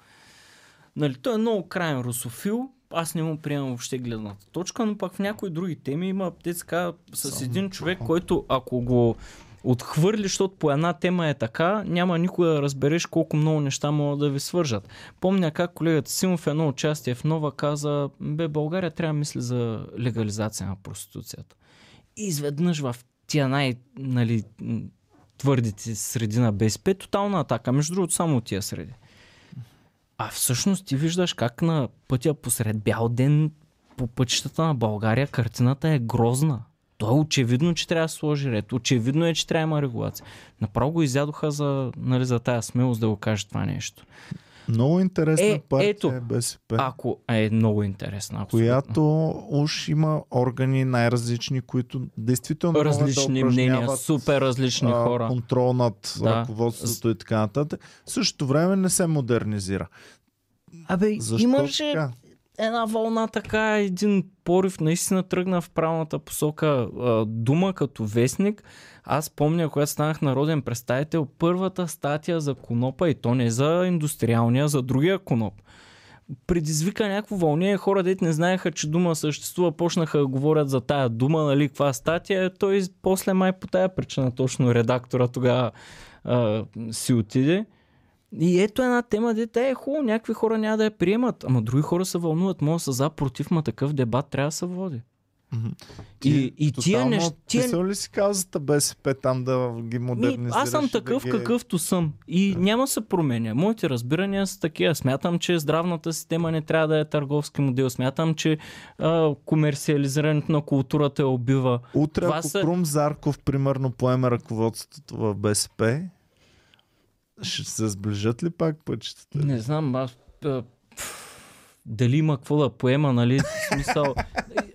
Speaker 2: Нали, той е много крайен русофил, аз не му приемам въобще гледната точка, но пък в някои други теми има, така, с
Speaker 1: Само
Speaker 2: един човек, който ако го отхвърли, защото по една тема е така, няма никой да разбереш колко много неща могат да ви свържат. Помня как колегата Симов в едно участие в Нова каза, бе, България трябва да мисли за легализация на проституцията. И изведнъж в тия най, нали, твърдите среди на БСП, тотална атака. Между другото, само от тия среди. А всъщност ти виждаш как на пътя посред бял ден по пътищата на България картината е грозна. То е очевидно, че трябва да сложи ред. Очевидно е, че трябва да има регулация. Направо го изядоха за, нали, за тая смелост да го каже това нещо.
Speaker 1: Много интересна
Speaker 2: Е,
Speaker 1: партия
Speaker 2: ето.
Speaker 1: е БСП.
Speaker 2: Ако е много интересно. Абсолютно.
Speaker 1: която уж има органи най-различни, които действително
Speaker 2: различни
Speaker 1: могат да
Speaker 2: мнения, супер различни
Speaker 1: а,
Speaker 2: хора.
Speaker 1: контрол над
Speaker 2: Да.
Speaker 1: ръководството и така нататък. В същото време не се модернизира.
Speaker 2: Абе,
Speaker 1: Защо
Speaker 2: имаше
Speaker 1: така?
Speaker 2: Една вълна така, един порив наистина тръгна в правилната посока. А, Дума като вестник. Аз помня, когато станах народен представител, първата статия за конопа, и то не за индустриалния, за другия коноп. Предизвика някакво вълнение, хора, дете не знаеха, че дума съществува, почнаха да говорят за тая дума, нали, каква статия. Той после май по тая причина точно редактора тогава си отиде. И ето една тема, дете е хубаво, някакви хора няма да я приемат, ама други хора се вълнуват, може са за, против, ма такъв дебат трябва да се води.
Speaker 1: Мгм.
Speaker 2: И, и тия неща... Тия...
Speaker 1: Ли си казата БСП там да ги модернизираш?
Speaker 2: аз съм такъв
Speaker 1: да ги...
Speaker 2: какъвто съм и няма да се променя. Моите разбирания са такива. Смятам, че здравната система не трябва да е търговски модел. Смятам, че а, комерциализирането на културата я убива.
Speaker 1: Утре,
Speaker 2: Това
Speaker 1: ако
Speaker 2: са-
Speaker 1: Крум Зарков, примерно, поеме ръководството в БСП, ще се сближат ли пак пътищата?
Speaker 2: Не знам, аз... а, пф, Дали има какво да поема, нали? В Смисъл.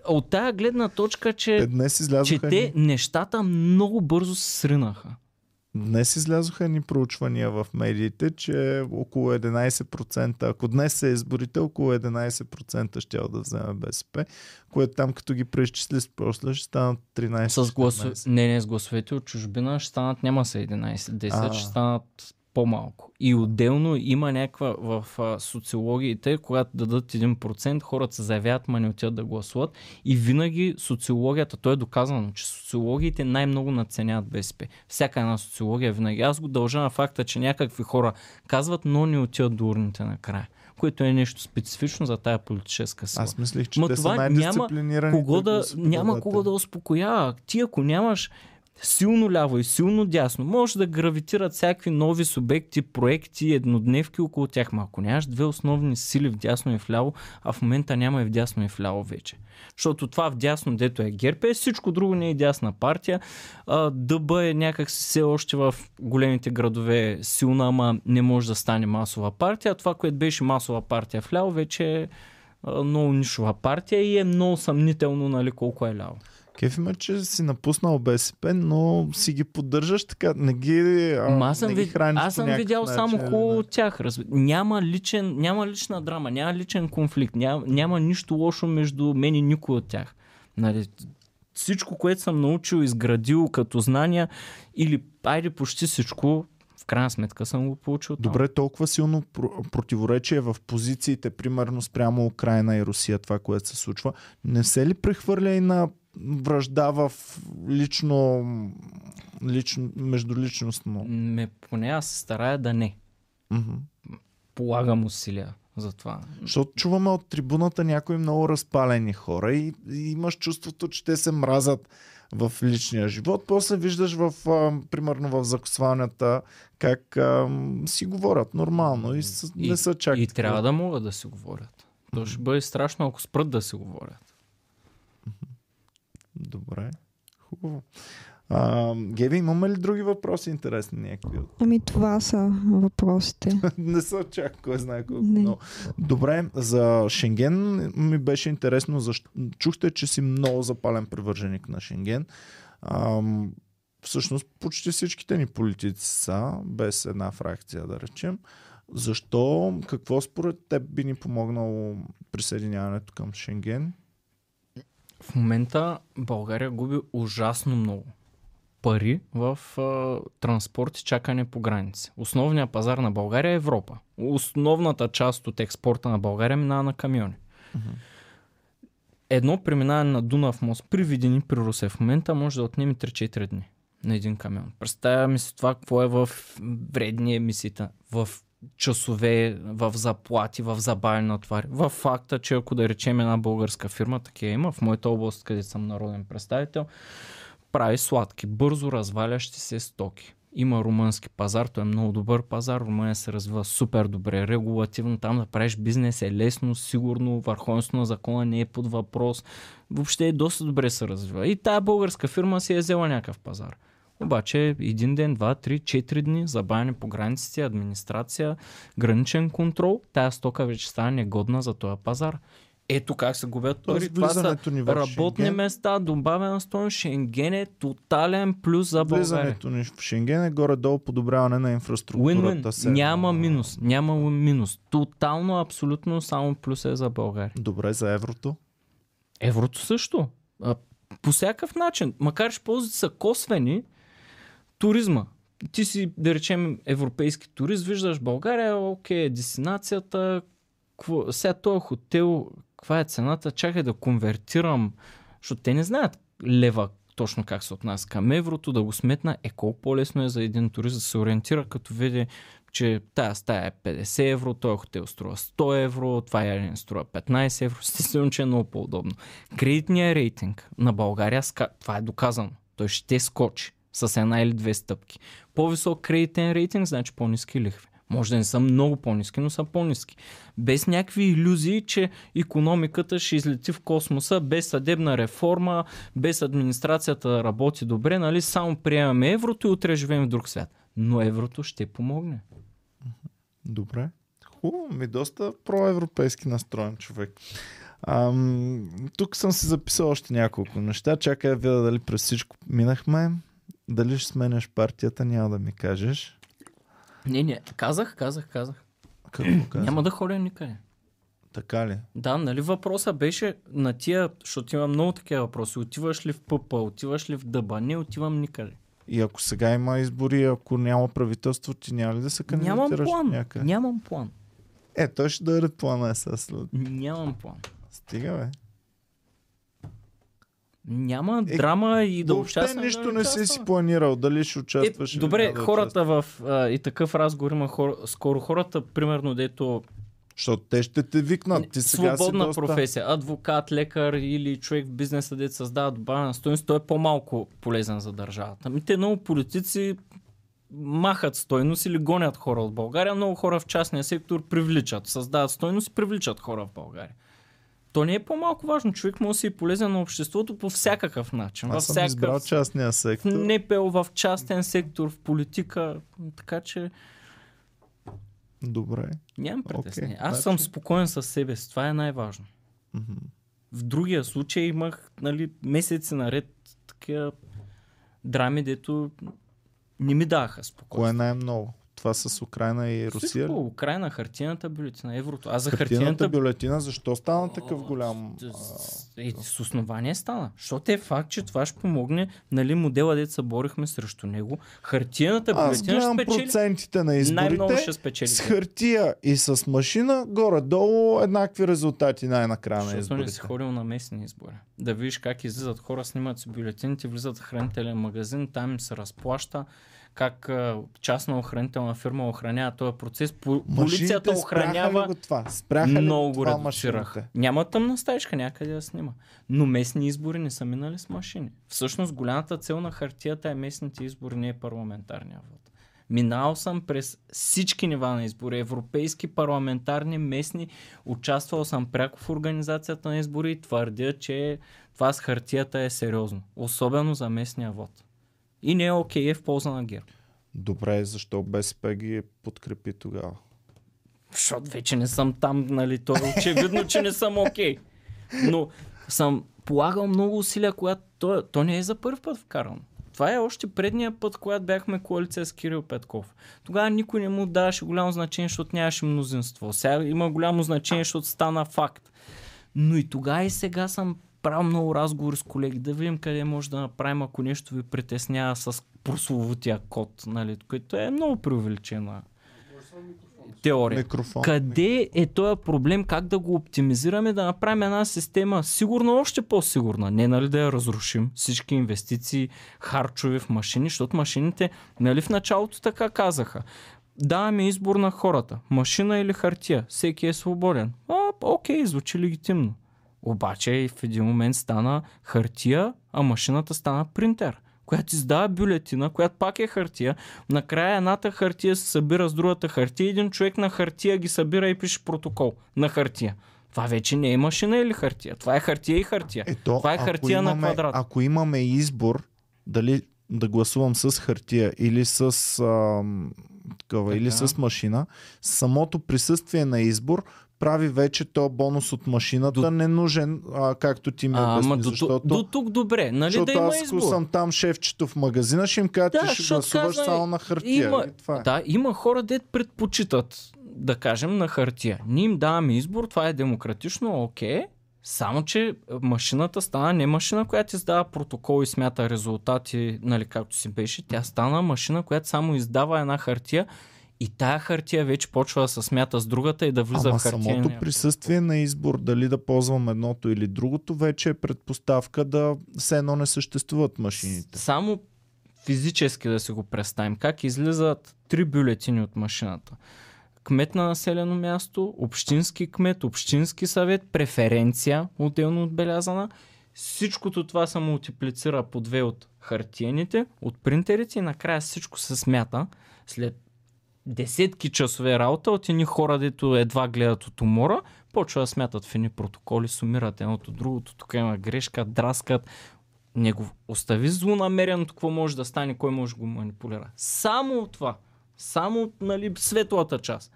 Speaker 2: От тая гледна точка,
Speaker 1: Те
Speaker 2: че,
Speaker 1: днес
Speaker 2: че те
Speaker 1: ни,
Speaker 2: нещата много бързо се сринаха.
Speaker 1: днес излязоха ни проучвания в медиите, че около 11%, ако днес е изборите, около 11% ще да вземе БСП, което там като ги преизчисли после ще станат 13
Speaker 2: С гласове...
Speaker 1: 14.
Speaker 2: Не, не, с гласовете от чужбина ще станат, няма са 11, 10,
Speaker 1: А.
Speaker 2: ще станат по-малко. И отделно има някаква в а, социологиите, когато дадат 1%, хората се заявяват, ма не отиват да гласуват. И винаги социологията, то е доказано, че социологиите най-много надценяват БСП. Всяка една социология винаги. Аз го дължа на факта, че някакви хора казват, но не отиват до урните накрая. Което е нещо специфично за тая политическа сила.
Speaker 1: Аз мислих, че
Speaker 2: Ма
Speaker 1: те са
Speaker 2: това няма
Speaker 1: най-дисциплинирани.
Speaker 2: Кого да, няма кого да успокоява. Ти ако нямаш силно ляво и силно дясно, може да гравитират всякакви нови субекти, проекти, еднодневки около тях. Ма ако нямаш две основни сили в дясно и в ляво, а в момента няма и в дясно и в ляво вече. Защото това в дясно, дето е ГЕРБ, е всичко друго не е дясна партия. А, ДБ е някак все още в големите градове силна, ама не може да стане масова партия. Това, което беше масова партия в ляво, вече е много нишова партия и е много съмнително нали, колко е ляво.
Speaker 1: Кеф има, че си напуснал БСП, но си ги поддържаш така. Не ги, а,
Speaker 2: Ма аз съм,
Speaker 1: не ги храниш
Speaker 2: аз съм видял
Speaker 1: начин,
Speaker 2: само хубаво от тях. Раз... Няма, личен, няма лична драма, няма личен конфликт, няма, няма нищо лошо между мен и никой от тях. Нали, всичко, което съм научил, изградил като знания или айде почти всичко, в крайна сметка съм го получил там.
Speaker 1: Добре, толкова силно про- противоречие в позициите, примерно спрямо Украина и Русия, това, което се случва, не се ли прехвърля и на връжда в лично, лично междуличностно?
Speaker 2: Ме, поне аз се старая да не.
Speaker 1: Мгм.
Speaker 2: Полагам усилия за това.
Speaker 1: Защото чуваме от трибуната някои много разпалени хора и, и имаш чувството, че те се мразят в личния живот. После виждаш в, а, примерно в закосванията как а, си говорят нормално и, с, не са чак
Speaker 2: И трябва да могат да си говорят. То ще бъде страшно, ако спрат да си говорят.
Speaker 1: Добре, хубаво. А, Геви, имаме ли други въпроси интересни някакви?
Speaker 3: Ами това са въпросите.
Speaker 1: не са чак кой знае колко
Speaker 3: Не.
Speaker 1: много. Добре, за Шенген ми беше интересно, защо... чухте, че си много запален привърженик на Шенген. Ам, всъщност почти всичките ни политици са, без една фракция да речем. Защо, какво според теб би ни помогнало присъединяването към Шенген?
Speaker 2: В момента България губи ужасно много пари в а, транспорт и чакане по граници. Основният пазар на България е Европа. Основната част от експорта на България минава на камиони. Едно преминаване на Дунав мост при Видини, при Русе в момента може да отнеме 3-4 дни на един камион. Представяме си това какво е в вредни емисиите, в часове, в заплати, в забавяне на товари. В факта, че ако да речем една българска фирма, такива има, в моята област, където съм народен представител, прави сладки, бързо развалящи се стоки. Има румънски пазар, той е много добър пазар, Румъния се развива супер добре, регулативно, там да правиш бизнес е лесно, сигурно, върховенството на закона не е под въпрос, въобще доста добре се развива. И тая българска фирма си е взела някакъв пазар. Обаче един ден, два, три, четири дни, забавяне по границите, администрация, граничен контрол, тая стока вече става негодна за този пазар. Ето как се губят пари. Това са работни
Speaker 1: Шенген-
Speaker 2: места, добавена стойност, Шенген е тотален плюс за България.
Speaker 1: Влизането ни в Шенген е горе-долу подобряване на инфраструктурата.
Speaker 2: Win-win. Няма минус. Няма минус. Тотално, абсолютно само плюс е за България.
Speaker 1: Добре, за еврото.
Speaker 2: Еврото също. А, по всякакъв начин. Макар че ползите са косвени, туризма. Ти си, да речем, европейски турист, виждаш България, окей, дестинацията, какво, сега този хотел, каква е цената, чакай да конвертирам, защото те не знаят лева точно как се отнася към еврото, да го сметна, е колко по-лесно е за един турист да се ориентира, като види, че тая стая е 50 евро, този хотел струва 100 евро, това ядене струва 15 евро, естествено, че е много по-удобно. Кредитният рейтинг на България, това е доказано, той ще скочи с една или две стъпки. По-висок кредитен рейтинг, значи по-низки лихви. Може да не са много по-низки, но са по-низки. Без някакви иллюзии, че економиката ще излети в космоса, без съдебна реформа, без администрацията да работи добре, нали? Само приемаме еврото и утре живеем в друг свят. Но еврото ще помогне.
Speaker 1: Добре. Хубаво, ми доста проевропейски настроен човек. Ам, тук съм си записал още няколко неща. Чакай да видя дали през всичко минахме. Дали ще сменяш партията, няма да ми кажеш.
Speaker 2: Не, не, казах, казах, казах.
Speaker 1: Какво каза?
Speaker 2: Няма да ходя никъде.
Speaker 1: Така ли?
Speaker 2: Да, нали въпроса беше на тия, защото има много такива въпроси. Отиваш ли в ПП, отиваш ли в ДБ? Не отивам никъде.
Speaker 1: И ако сега има избори, ако няма правителство, ти няма ли да се
Speaker 2: Нямам
Speaker 1: кандидатираш
Speaker 2: план.
Speaker 1: някъде?
Speaker 2: Нямам план.
Speaker 1: Е, той ще даде плана е сега след.
Speaker 2: Нямам план.
Speaker 1: Стига, бе.
Speaker 2: Няма
Speaker 1: Е,
Speaker 2: драма и да участвам.
Speaker 1: нищо
Speaker 2: да
Speaker 1: не си си планирал. Дали ще участваш
Speaker 2: Е, добре,
Speaker 1: да
Speaker 2: хората в а, и такъв разговор има хора, скоро хората, примерно, дето
Speaker 1: Защото те ще те викнат. Ти сега
Speaker 2: свободна
Speaker 1: си доста...
Speaker 2: професия, адвокат, лекар или човек в бизнеса, дето създава добавена стойност, той е по-малко полезен за държавата. Ами те много политици махат стойност или гонят хора от България. Много хора в частния сектор привличат, създават стойност и привличат хора в България. То не е по-малко важно. Човек може да си е полезен на обществото по всякакъв начин.
Speaker 1: Аз съм
Speaker 2: всякакъв...
Speaker 1: избрал частния сектор.
Speaker 2: НПО, в частен сектор, в политика. Така че
Speaker 1: Добре.
Speaker 2: нямам притеснение.
Speaker 1: Окей,
Speaker 2: Аз
Speaker 1: значи-
Speaker 2: съм спокоен със себе си. Това е най-важно.
Speaker 1: Мгм.
Speaker 2: В другия случай имах нали, месеци наред такива драми, дето не ми даха спокойно.
Speaker 1: Кое е най-много? Това с Украина и Русия?
Speaker 2: Всичко, Украина, хартияната бюлетина, еврото. А за
Speaker 1: Хартиената
Speaker 2: хартияната
Speaker 1: бюлетина, защо стана такъв голям...
Speaker 2: Е, с основание стана. Защото е факт, че това ще помогне, нали, модела, дето се борихме срещу него. Хартияната
Speaker 1: Аз
Speaker 2: бюлетина ще
Speaker 1: гледам
Speaker 2: спечели.
Speaker 1: процентите на
Speaker 2: Най-много
Speaker 1: изборите.
Speaker 2: ще спечели.
Speaker 1: С хартия и с машина, горе-долу еднакви резултати най-накрая на
Speaker 2: Защото не
Speaker 1: изборите.
Speaker 2: си ходил на местни избори. Да видиш как излизат хора, снимат си бюлетините, влизат в хранителен магазин, там им се разплаща как частна охранителна фирма охранява този процес. По- Полицията
Speaker 1: Машините
Speaker 2: охранява
Speaker 1: го това? Спряха
Speaker 2: много го редуцирах. Няма тъмна стаечка някъде да снима. Но местни избори не са минали с машини. Всъщност голямата цел на хартията е местните избори, не е парламентарния вод. Минал съм през всички нива на избори. Европейски, парламентарни, местни. Участвал съм пряко в организацията на избори и твърдя, че това с хартията е сериозно. Особено за местния вод. И не е окей е в полза на ГЕРБ.
Speaker 1: Добре, защо БСП ги подкрепи тогава?
Speaker 2: Защото вече не съм там, нали, то е очевидно, че не съм окей. Но съм полагал много усилия, когато то, то не е за първ път вкарано. Това е още предния път, когато бяхме коалиция с Кирил Петков. Тогава никой не му даваше голямо значение, защото нямаше мнозинство. Сега има голямо значение, защото стана факт. Но и тогава и сега съм правил много разговори с колеги, да видим къде може да направим, ако нещо ви притеснява с прословутия код, нали, което е много преувеличена теория.
Speaker 1: Микрофон.
Speaker 2: Къде е този проблем, как да го оптимизираме, да направим една система сигурно още по-сигурна. Не нали да я разрушим всички инвестиции, харчове в машини, защото машините, нали в началото така казаха. Даваме избор на хората. Машина или хартия. Всеки е свободен. А, окей, звучи легитимно. Обаче в един момент стана хартия, а машината стана принтер която издава бюлетина, която пак е хартия. Накрая едната хартия се събира с другата хартия. Един човек на хартия ги събира и пише протокол на хартия. Това вече не е машина или хартия. Това е хартия и хартия.
Speaker 1: Ето,
Speaker 2: Това е хартия на
Speaker 1: имаме,
Speaker 2: квадрат.
Speaker 1: Ако имаме избор дали да гласувам с хартия или с, ам, такова,
Speaker 2: Така.
Speaker 1: или с машина, самото присъствие на избор прави вече то бонус от машината
Speaker 2: До-
Speaker 1: ненужен, а, както ти ми
Speaker 2: А,
Speaker 1: обясни,
Speaker 2: до,
Speaker 1: защото,
Speaker 2: тук, до тук добре. Нали
Speaker 1: защото
Speaker 2: да има
Speaker 1: аз
Speaker 2: избор?
Speaker 1: съм там шефчето в магазина, ще им кажа,
Speaker 2: Да,
Speaker 1: че ще гласуваш
Speaker 2: казвай,
Speaker 1: само на хартия.
Speaker 2: има-
Speaker 1: И това е.
Speaker 2: Да, има хора, дет предпочитат, да кажем, на хартия. Ние им даваме избор, това е демократично, окей. Само, че машината стана не машина, която издава протокол и смята резултати, нали, както си беше. Тя стана машина, която само издава една хартия и тая хартия вече почва да се смята с другата и да влиза
Speaker 1: Ама
Speaker 2: в хартия.
Speaker 1: самото присъствие на избор, дали да ползвам едното или другото, вече е предпоставка да все едно не съществуват машините.
Speaker 2: Само физически да си го представим. Как излизат три бюлетини от машината. Кмет на населено място, общински кмет, общински съвет, преференция, отделно отбелязана. Всичкото това се мултиплицира по две от хартиените, от принтерите и накрая всичко се смята след десетки часове работа от едни хора, дето едва гледат от умора, почва да смятат в едни протоколи, сумират едното другото, тук има грешка, драскат, не го остави злонамереното, какво може да стане, кой може да го манипулира. Само от това. Само от нали, светлата част.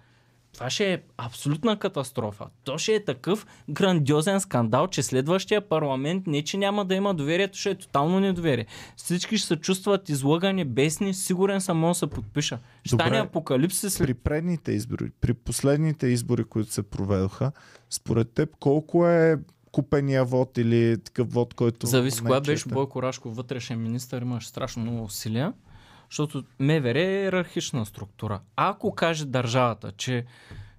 Speaker 2: Това ще е абсолютна катастрофа. То ще е такъв грандиозен скандал, че следващия парламент не че няма да има доверието, ще е тотално недоверие. Всички ще се чувстват излъгани, бесни, сигурен съм, мога да се подпиша. Ще стане апокалипсис след
Speaker 1: При предните избори, при последните избори, които се проведоха, според теб колко е купения вод или такъв вод, който...
Speaker 2: Зависи кога беше
Speaker 1: чете?
Speaker 2: Бойко Рашков вътрешен министр, имаш страшно много усилия, защото МВР е иерархична структура. Ако каже държавата, че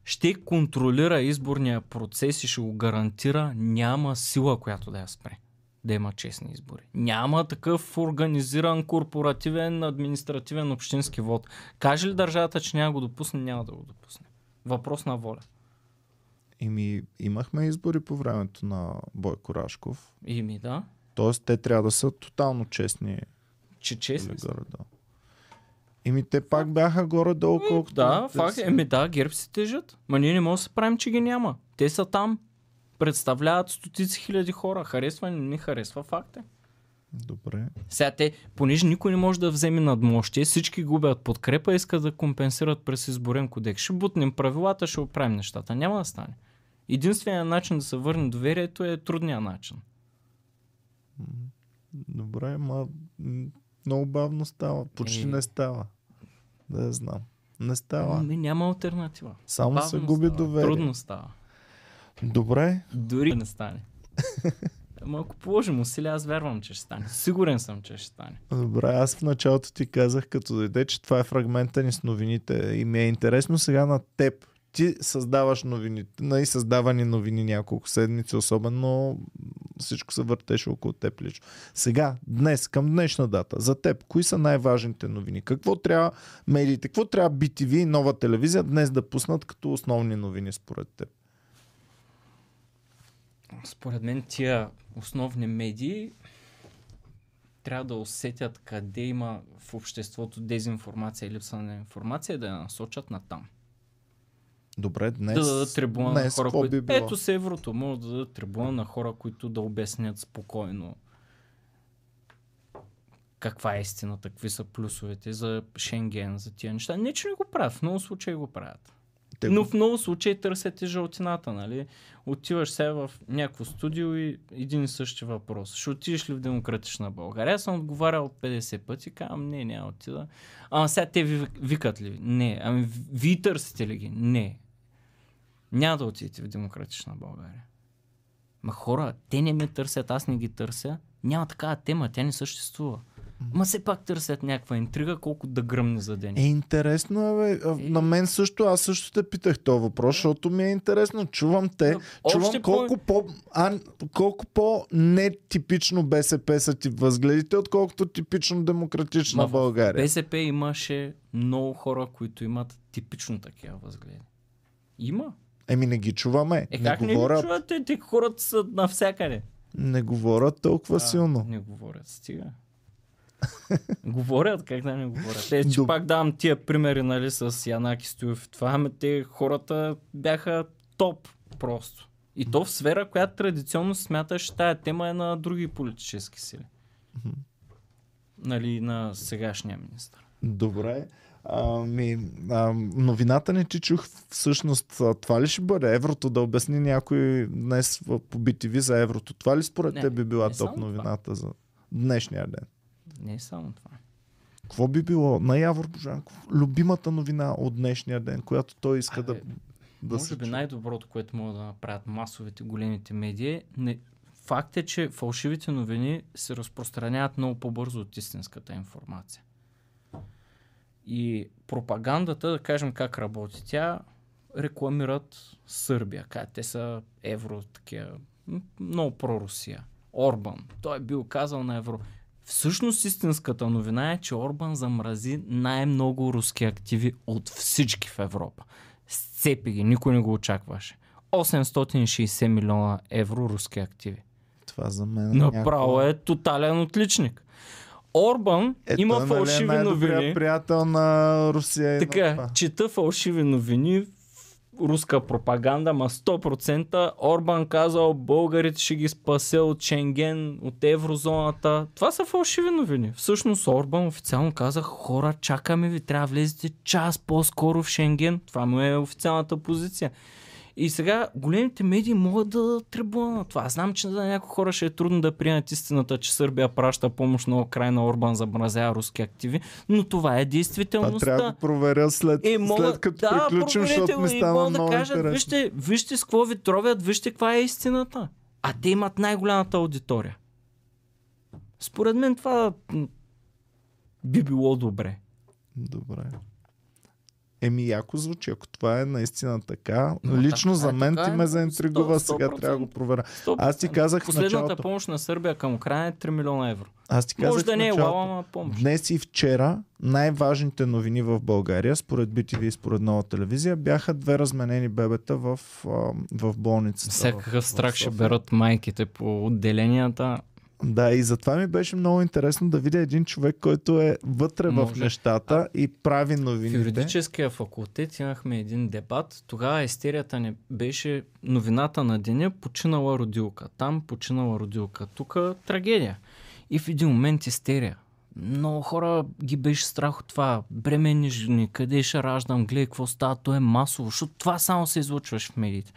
Speaker 2: ще контролира изборния процес и ще го гарантира, няма сила, която да я спре. Да има честни избори. Няма такъв организиран корпоративен, административен общински вод. Каже ли държавата, че няма го допусне, няма да го допусне. Въпрос на воля.
Speaker 1: Ими, имахме избори по времето на Бойко Рашков.
Speaker 2: И ми да,
Speaker 1: Тоест, те трябва да са тотално честни.
Speaker 2: че честни
Speaker 1: или
Speaker 2: са.
Speaker 1: Ими те пак бяха горе-долу, колкото...
Speaker 2: Да, факт. Еми да, герб си тежат. Ма ние не можем да се правим, че ги няма. Те са там. Представляват стотици хиляди хора. Харесва, не ни харесва, факт е.
Speaker 1: Добре.
Speaker 2: Сега те, понеже никой не може да вземе надмощие, всички губят подкрепа, искат да компенсират през изборен кодекс. Ще бутнем правилата, ще оправим нещата. Няма да стане. Единственият начин да се върне доверието е трудният начин.
Speaker 1: Добре, ма много бавно става. Почти е... не става. Да знам. Не става.
Speaker 2: Не, няма альтернатива.
Speaker 1: Само бавно се губи
Speaker 2: става.
Speaker 1: доверие.
Speaker 2: Трудно става.
Speaker 1: Добре.
Speaker 2: Дори не стане. Ама ако положим усилия, аз вярвам, че ще стане. Сигурен съм, че ще стане.
Speaker 1: Добре, аз в началото ти казах, като дойде, че това е фрагмента ни с новините и ми е интересно сега на теб. Ти създаваш новините, и създавани новини няколко седмици, особено всичко се въртеше около теб лично. Сега, днес, към днешна дата, за теб, кои са най-важните новини? Какво трябва медиите, какво трябва BTV и нова телевизия днес да пуснат като основни новини според теб?
Speaker 2: Според мен тия основни медии трябва да усетят къде има в обществото дезинформация и липса на информация, да я насочат на там.
Speaker 1: Добре, днес.
Speaker 2: Да дадат трибуна
Speaker 1: днес,
Speaker 2: на хора, които.
Speaker 1: Би било?
Speaker 2: Ето с еврото, може да дадат трибуна на хора, които да обяснят спокойно каква е истината, какви са плюсовете за Шенген, за тия неща. Не, че не го правят, в много случаи го правят.
Speaker 1: Те
Speaker 2: Но в много случаи търсят и жълтината, нали? Отиваш сега в някакво студио и един и същи въпрос. Ще отидеш ли в Демократична България? Аз съм отговарял 50 пъти, казвам, не, няма отида. Ама сега те ви викат ли? Не. Ами ви- вие търсите ли ги? Не. Няма да отидете в Демократична България. Ма хора, те не ме търсят, аз не ги търся. Няма такава тема, тя не съществува. Ма все пак търсят някаква интрига, колко да гръмне за ден.
Speaker 1: Е, интересно е, бе.
Speaker 2: Е.
Speaker 1: На мен също, аз също те питах този въпрос, защото ми е интересно. Чувам те, чувам
Speaker 2: Още
Speaker 1: колко по, а, колко по нетипично БСП са ти възгледите, отколкото типично демократична
Speaker 2: Ма
Speaker 1: България.
Speaker 2: БСП имаше много хора, които имат типично такива възгледи. Има.
Speaker 1: Еми не ги чуваме.
Speaker 2: Е,
Speaker 1: не,
Speaker 2: как не
Speaker 1: говорят,
Speaker 2: ги чувате? Те хората са навсякъде.
Speaker 1: не говорят толкова
Speaker 2: А,
Speaker 1: силно.
Speaker 2: Не говорят, стига. говорят, как да не говорят. Те, че
Speaker 1: Доб-
Speaker 2: пак давам тия примери, нали, с Янаки Стоев. Това, ами те хората бяха топ просто. И то в сфера, която традиционно се смята, че тая тема е на други политически сили. Нали, на сегашния министр.
Speaker 1: Добре. Ами, а, новината не ти чух всъщност. Това ли ще бъде? Еврото да обясни някой днес по BTV за еврото. Това ли според
Speaker 2: Не,
Speaker 1: теб би била топ
Speaker 2: само това.
Speaker 1: новината за днешния ден?
Speaker 2: Не е само това.
Speaker 1: Какво би било на Явор Божанков любимата новина от днешния ден, която той иска да,
Speaker 2: Абе,
Speaker 1: да
Speaker 2: Може би най-доброто, което могат да направят масовите големите медии, не... факт е, че фалшивите новини се разпространяват много по-бързо от истинската информация. И пропагандата, да кажем как работи, тя рекламират Сърбия, как те са евро, такива, много про-Русия. Орбан, той е бил казал на евро. Всъщност истинската новина е, че Орбан замрази най-много руски активи от всички в Европа. Сцепи ги, никой не го очакваше. 860 милиона евро руски активи.
Speaker 1: Това за мен е
Speaker 2: Направо
Speaker 1: някаква-
Speaker 2: е тотален отличник. Орбан
Speaker 1: Е,
Speaker 2: има
Speaker 1: нали, е
Speaker 2: фалшиви
Speaker 1: най-добрият
Speaker 2: новини.
Speaker 1: приятел на Русия на
Speaker 2: Така,
Speaker 1: това.
Speaker 2: чета фалшиви новини, руска пропаганда, ма 100% Орбан казал българите ще ги спасе от Шенген, от еврозоната. Това са фалшиви новини. Всъщност Орбан официално каза, хора, чакаме ви, трябва да влезете час по-скоро в Шенген. Това му е официалната позиция. И сега големите медии могат да дадат трибуна на това. Аз знам, че за някои хора ще е трудно да приемат истината, че Сърбия праща помощ на Украина, Орбан замразява руски активи, но това е действителността.
Speaker 1: трябва да проверя след,
Speaker 2: Е, мога,
Speaker 1: след като
Speaker 2: да,
Speaker 1: приключим, защото ми стана
Speaker 2: могат
Speaker 1: много
Speaker 2: да кажат,
Speaker 1: интересно.
Speaker 2: вижте, вижте с какво ви тровят, вижте каква е истината. А те имат най-голямата аудитория. Според мен това би било добре.
Speaker 1: Добре. Еми, яко звучи. Ако това е наистина така,
Speaker 2: Но
Speaker 1: лично
Speaker 2: така
Speaker 1: за
Speaker 2: е,
Speaker 1: мен
Speaker 2: така
Speaker 1: ти
Speaker 2: е.
Speaker 1: ме заинтригува,
Speaker 2: 100%.
Speaker 1: сега трябва да го проверя. Аз ти казах
Speaker 2: Последната
Speaker 1: началото.
Speaker 2: помощ на Сърбия към Украина е 3 милиона евро.
Speaker 1: Аз ти казах
Speaker 2: Може да не е лава, ама помощ.
Speaker 1: Днес и вчера най-важните новини в България, според BTV и според нова телевизия, бяха две разменени бебета в, в болницата.
Speaker 2: Всякакъв
Speaker 1: в- в
Speaker 2: страх ще берат майките по отделенията.
Speaker 1: Да, и затова ми беше много интересно да видя един човек, който е вътре в
Speaker 2: Може.
Speaker 1: нещата и прави
Speaker 2: В
Speaker 1: новините.
Speaker 2: юридическия факултет имахме един дебат. Тогава истерията не беше новината на деня починала родилка. Там починала родилка. Тук трагедия. И в един момент истерия. Много хора ги беше страх от това. Бременни жени, къде ще раждам, гледай какво става, то е масово, защото това само се излучваше в медиите.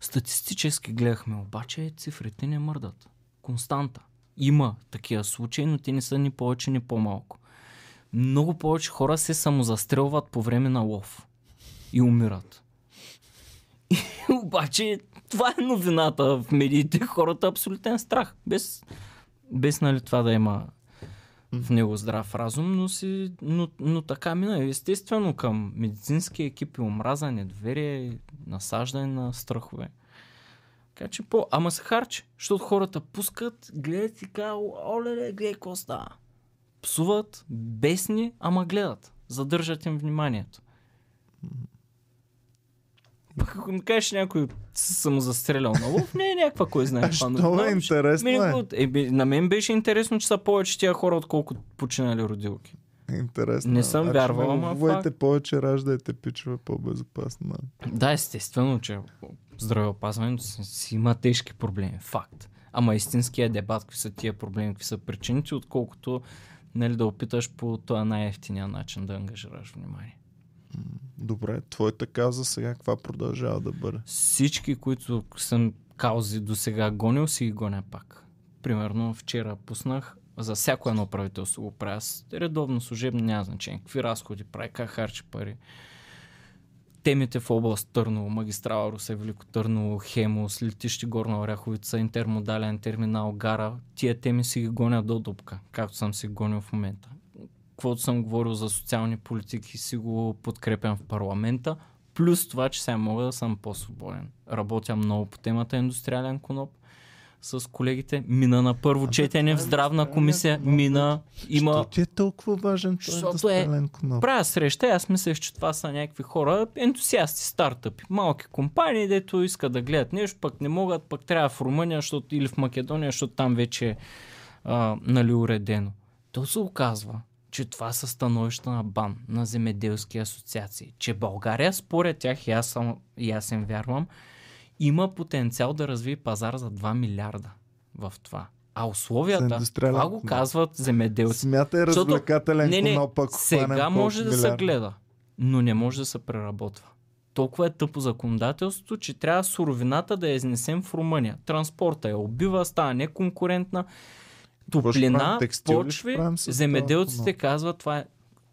Speaker 2: Статистически гледахме, обаче цифрите не мърдат. Константа. Има такива случаи, но те не са ни повече, ни по-малко. Много повече хора се самозастрелват по време на лов и умират. И, обаче това е новината в медиите. Хората абсолютен страх. Без, без нали, това да има в него здрав разум, но, си, но, но така мина. Естествено към медицински екипи омраза, недоверие, насаждане на страхове. Така че по... Ама се харчи, защото хората пускат, гледат и казват, оле, гледай какво става. Псуват, бесни, ама гледат. Задържат им вниманието. Пък ако ми кажеш някой се самозастрелял на лов, не е някаква кой знае.
Speaker 1: А що е интересно е?
Speaker 2: е би, на мен беше интересно, че са повече тия хора, отколкото починали родилки.
Speaker 1: Интересно.
Speaker 2: Не съм
Speaker 1: Значи
Speaker 2: вярвал, ама
Speaker 1: Ловувайте
Speaker 2: факт.
Speaker 1: повече, раждайте пичове по-безопасно.
Speaker 2: Да, естествено, че здравеопазването си, си има тежки проблеми. Факт. Ама истинския дебат, какви са тия проблеми, какви са причините, отколкото нали, да опиташ по този най-ефтиния начин да ангажираш внимание.
Speaker 1: Добре, твоята каза сега каква продължава да бъде?
Speaker 2: Всички, които съм каузи до сега гонил, си ги гоня пак. Примерно вчера пуснах за всяко едно правителство го правя. Редовно, служебно, няма значение. Какви разходи прави, как харчи пари. Темите в област Търново, магистрала Русе, Велико Търново, Хемус, летище Горна Оряховица, интермодален терминал, Гара. Тия теми си ги гоня до дупка, както съм си гонил в момента. Каквото съм говорил за социални политики, си го подкрепям в парламента. Плюс това, че сега мога да съм по-свободен. Работя много по темата индустриален коноп с колегите. Мина на първо четене в здравна комисия. Мина, има...
Speaker 1: Що ти е толкова важен този
Speaker 2: Защото е-
Speaker 1: коноп?
Speaker 2: Правя среща аз мислех, че това са някакви хора, ентусиасти, стартъпи, малки компании, дето искат да гледат нещо, пък не могат, пък трябва в Румъния защото, или в Македония, защото там вече е а, нали, уредено. То се оказва, че това са становища на БАН, на земеделски асоциации, че България, според тях, и аз, съм, и аз им вярвам, има потенциал да развие пазар за 2 милиарда в това. А условията, това го казват земеделци.
Speaker 1: Смятай
Speaker 2: Защото-
Speaker 1: развлекателен
Speaker 2: не, не,
Speaker 1: коноп, ако
Speaker 2: сега може да се гледа, но не може да се преработва. Толкова е тъпо законодателството, че трябва суровината да я изнесем в Румъния. Транспорта я убива, става неконкурентна. Топлина, почви, земеделците
Speaker 1: това?
Speaker 2: казват това е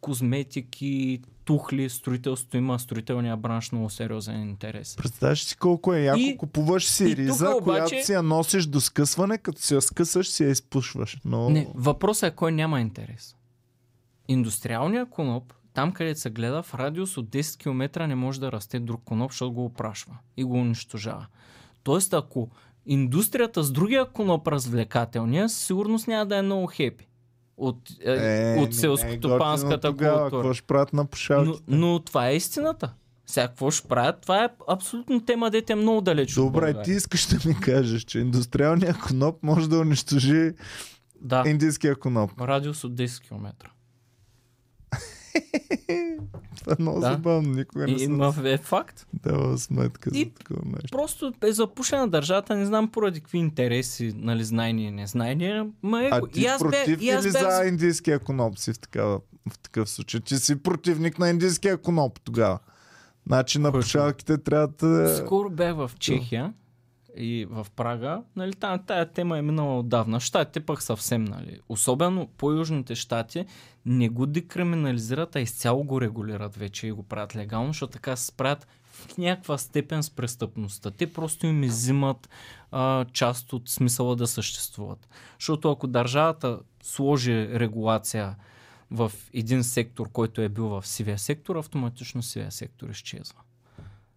Speaker 2: козметики, тухли, строителството има строителния бранш много сериозен интерес.
Speaker 1: Представяш си колко е яко,
Speaker 2: И-
Speaker 1: купуваш си риза,
Speaker 2: обаче-
Speaker 1: която си я носиш до скъсване, като си я скъсаш, си я изпушваш. Но...
Speaker 2: Не, въпросът е кой няма интерес. Индустриалният коноп, там където се гледа, в радиус от 10 км не може да расте друг коноп, защото го опрашва и го унищожава. Тоест, ако индустрията с другия коноп развлекателния, със сигурност няма да е много хепи от, е,
Speaker 1: Е,
Speaker 2: от селскостопанската култура.
Speaker 1: Какво ще правят на
Speaker 2: Но, но това е истината. Сега какво ще правят? Това е абсолютно тема, дете е много далеч
Speaker 1: Добре, ти искаш да ми кажеш, че индустриалният коноп може да унищожи
Speaker 2: Да,
Speaker 1: индийския коноп.
Speaker 2: радиус от 10 км.
Speaker 1: Е много
Speaker 2: Да.
Speaker 1: забавно, никога не
Speaker 2: И,
Speaker 1: съм
Speaker 2: има е факт.
Speaker 1: давал сметка за
Speaker 2: И-
Speaker 1: такова нещо.
Speaker 2: Просто е запушена държавата, не знам поради какви интереси, нали, знайни и незнайни. Ма е,
Speaker 1: А ти
Speaker 2: и аз
Speaker 1: против
Speaker 2: и аз
Speaker 1: или
Speaker 2: бях...
Speaker 1: за индийския коноп си в, такава, в такъв случай? Ти си противник на индийския коноп тогава. Значи на пушалките трябва да...
Speaker 2: Скоро бях в Чехия и в Прага. Нали, тая, тая тема е минала отдавна. Штатите пък съвсем, нали. Особено по-южните щати не го декриминализират, а изцяло го регулират вече и го правят легално, защото така се справят в някаква степен с престъпността. Те просто им изимат а, част от смисъла да съществуват. Защото ако държавата сложи регулация в един сектор, който е бил в сивия сектор, автоматично сивия сектор изчезва.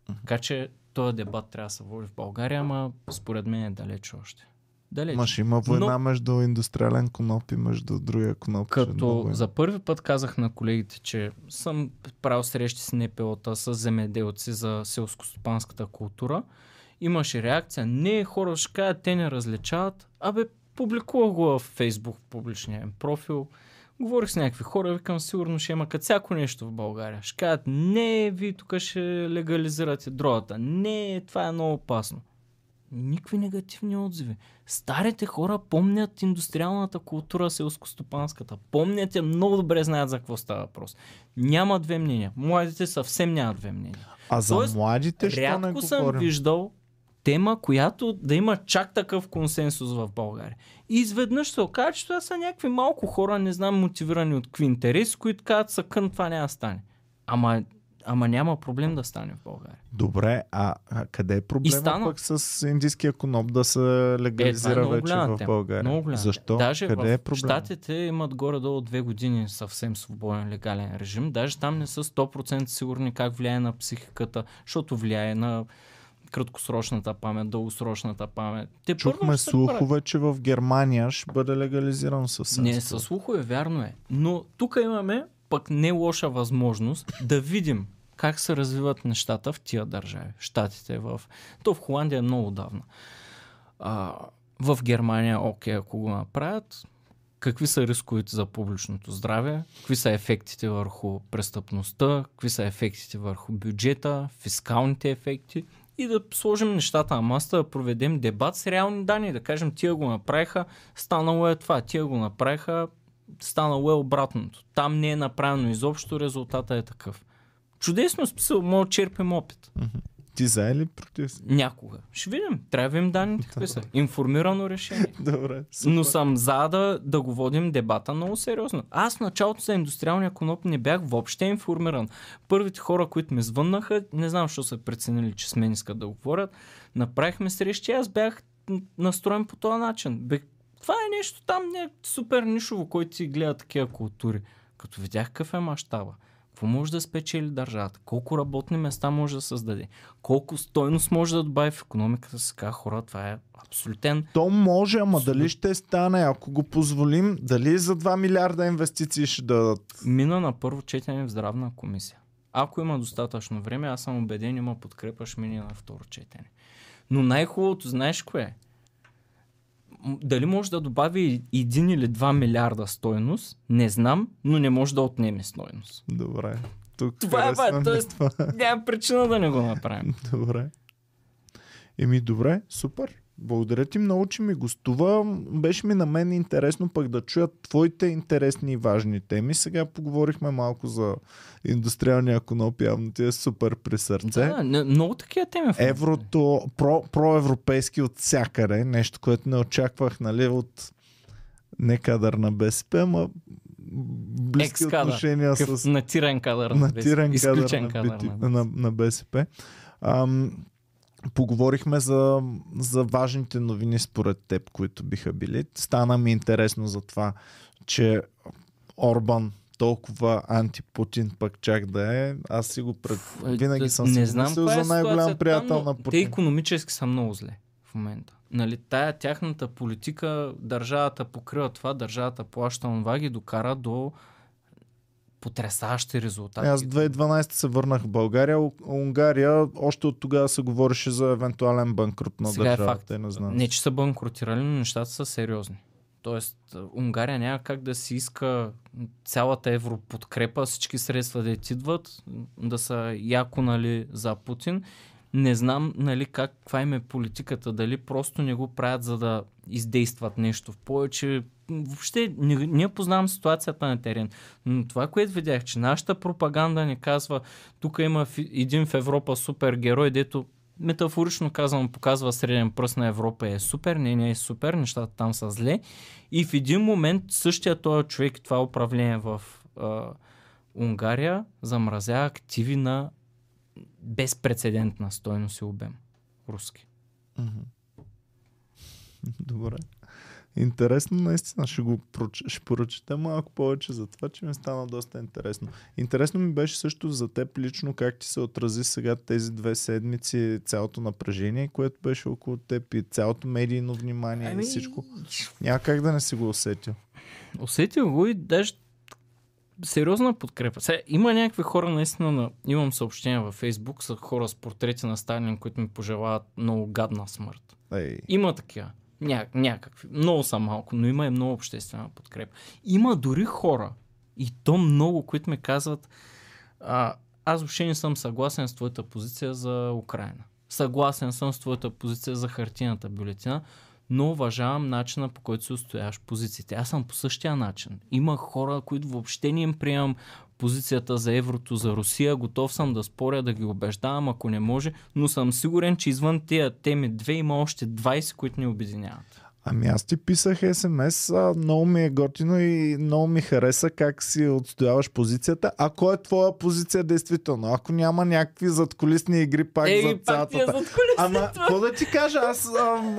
Speaker 2: Така че този дебат трябва да се води в България, ама според мен е далеч още. Далеч.
Speaker 1: Ма ще има война
Speaker 2: Но-
Speaker 1: между индустриален коноп и между другия коноп.
Speaker 2: Като за първи път казах на колегите, че съм правил срещи с НПО-та, с земеделци за селско-стопанската култура, имаше реакция. Не, хора ще кажат, те не различават. Абе, публикувах го в Фейсбук, в публичния профил. Говорих с някакви хора, викам, сигурно ще има като всяко нещо в България. Ще кажат, не, вие тук ще легализирате дрогата. Не, това е много опасно. Никакви негативни отзиви. Старите хора помнят индустриалната култура, селскостопанската. Помнят я, много добре знаят за какво става въпрос. Няма две мнения. Младите съвсем нямат две мнения.
Speaker 1: А за
Speaker 2: Тоест,
Speaker 1: младите ще не
Speaker 2: Рядко съм
Speaker 1: говорим?
Speaker 2: виждал тема, която да има чак такъв консенсус в България. И изведнъж се оказа, че това са някакви малко хора, не знам, мотивирани от какви интереси, които казват, са кън, това няма да стане. Ама Ама няма проблем да стане в България.
Speaker 1: Добре, а, а къде е проблема стана... пък с индийския коноп да се легализира е, е вече в България?
Speaker 2: Много голям
Speaker 1: Защо?
Speaker 2: Даже
Speaker 1: къде
Speaker 2: в
Speaker 1: е проблема?
Speaker 2: Штатите имат горе-долу две години съвсем свободен легален режим. Даже там не са 100% сигурни как влияе на психиката, защото влияе на краткосрочната памет, дългосрочната памет.
Speaker 1: Те Чухме слухове, че в Германия ще бъде легализирано съвсем.
Speaker 2: Не, със слухове, вярно е. Но тук имаме пък не лоша възможност да видим как се развиват нещата в тия държави. Штатите, в... То в Холандия е много давно. А, в Германия, окей, ако го направят, какви са рисковете за публичното здраве, какви са ефектите върху престъпността, какви са ефектите върху бюджета, фискалните ефекти и да сложим нещата на масата, да проведем дебат с реални данни, да кажем тия го направиха, станало е това, тия го направиха, станало е обратното. Там не е направено изобщо, резултата е такъв. Чудесно смисъл, мога черпим опит.
Speaker 1: Ти за или против?
Speaker 2: Някога. Ще видим. Трябва да видим данните какви са. Информирано решение.
Speaker 1: Добре.
Speaker 2: Супер. Но съм за да, да го водим дебата много сериозно. Аз в началото за индустриалния коноп не бях въобще информиран. Първите хора, които ме звъннаха, не знам защо са преценили, че с мен искат да говорят, направихме срещи, аз бях настроен по този начин. Това е нещо там не е супер нишово, който си гледа такива култури. Като видях какъв е мащаба. Какво може да спечели държавата? Колко работни места може да създаде? Колко стойност може да добави в економиката си? Така хора, това е абсолютен.
Speaker 1: То може, ама Абсолют... дали ще стане, ако го позволим, дали за 2 милиарда инвестиции ще дадат?
Speaker 2: Мина на първо четене в здравна комисия. Ако има достатъчно време, аз съм убеден, има подкрепа, ще мине на второ четене. Но най-хубавото, знаеш кое е? Дали може да добави 1 или 2 милиарда стойност, не знам, но не може да отнеме стойност.
Speaker 1: Добре. Тук
Speaker 2: това е, бе, т.е. няма причина да не го направим.
Speaker 1: Добре. Еми, добре, супер. Благодаря ти много, че ми гостува. Беше ми на мен интересно пък да чуя твоите интересни и важни теми. Сега поговорихме малко за индустриалния коноп, явно ти е супер при сърце.
Speaker 2: Да, много такива теми.
Speaker 1: Еврото, про, проевропейски от всякъде, нещо, което не очаквах, нали, от не кадър на БСП, ама близки отношения с...
Speaker 2: Натиран кадър на
Speaker 1: натиран БСП. Кадър на, кадър на, на, на БСП. Ам, поговорихме за, за важните новини според теб, които биха били. Стана ми интересно за това, че Орбан толкова антипутин пък чак да е. Аз си го пред... Винаги съм не си знам за е най-голям приятел там, на Путин.
Speaker 2: Те економически са много зле в момента. Нали, тая тяхната политика, държавата покрива това, държавата плаща това, ги докара до потрясащи резултати.
Speaker 1: Аз 2012 се върнах в България. Унгария още от тогава се говореше за евентуален банкрут на Сега държавата.
Speaker 2: Е
Speaker 1: факт. Не, знам.
Speaker 2: не, че са банкротирали, но нещата са сериозни. Тоест, Унгария няма как да си иска цялата европодкрепа, всички средства да идват, да са яко нали, за Путин. Не знам нали, как, каква им е политиката, дали просто не го правят за да издействат нещо в повече въобще не, не познавам ситуацията на терен. Но това, което видях, че нашата пропаганда ни казва, тук има един в Европа супер герой, дето метафорично казвам, показва среден пръст на Европа е супер, не, не е супер, нещата там са зле. И в един момент същия този човек, това управление в а, Унгария, замразява активи на безпредседентна стойност и обем. Руски.
Speaker 1: Добре. Интересно, наистина. Ще го ще прочета малко повече за това, че ми стана доста интересно. Интересно ми беше също за теб лично как ти се отрази сега тези две седмици цялото напрежение, което беше около теб и цялото медийно внимание ами... и всичко. Няма как да не си го усетил.
Speaker 2: Усетил го и даже сериозна подкрепа. Сега, има някакви хора, наистина, на... имам съобщения във Фейсбук, са хора с портрети на Сталин, които ми пожелават много гадна смърт.
Speaker 1: Ей.
Speaker 2: Има такива. Ня, някакви. Много са малко, но има и много обществена подкрепа. Има дори хора, и то много, които ме казват, а, аз въобще не съм съгласен с твоята позиция за Украина. Съгласен съм с твоята позиция за хартината бюлетина, но уважавам начина по който се устояваш позициите. Аз съм по същия начин. Има хора, които въобще не им приемам позицията за еврото за Русия. Готов съм да споря, да ги убеждавам, ако не може, но съм сигурен, че извън тези теми две има още 20, които ни обединяват.
Speaker 1: Ами аз ти писах СМС, много ми е готино и много ми хареса как си отстояваш позицията. Ако е твоя позиция действително, ако няма някакви задколисни игри пак
Speaker 2: Ей,
Speaker 1: за
Speaker 2: е
Speaker 1: цятата.
Speaker 2: зад
Speaker 1: Ама, какво да ти кажа, аз... Ам,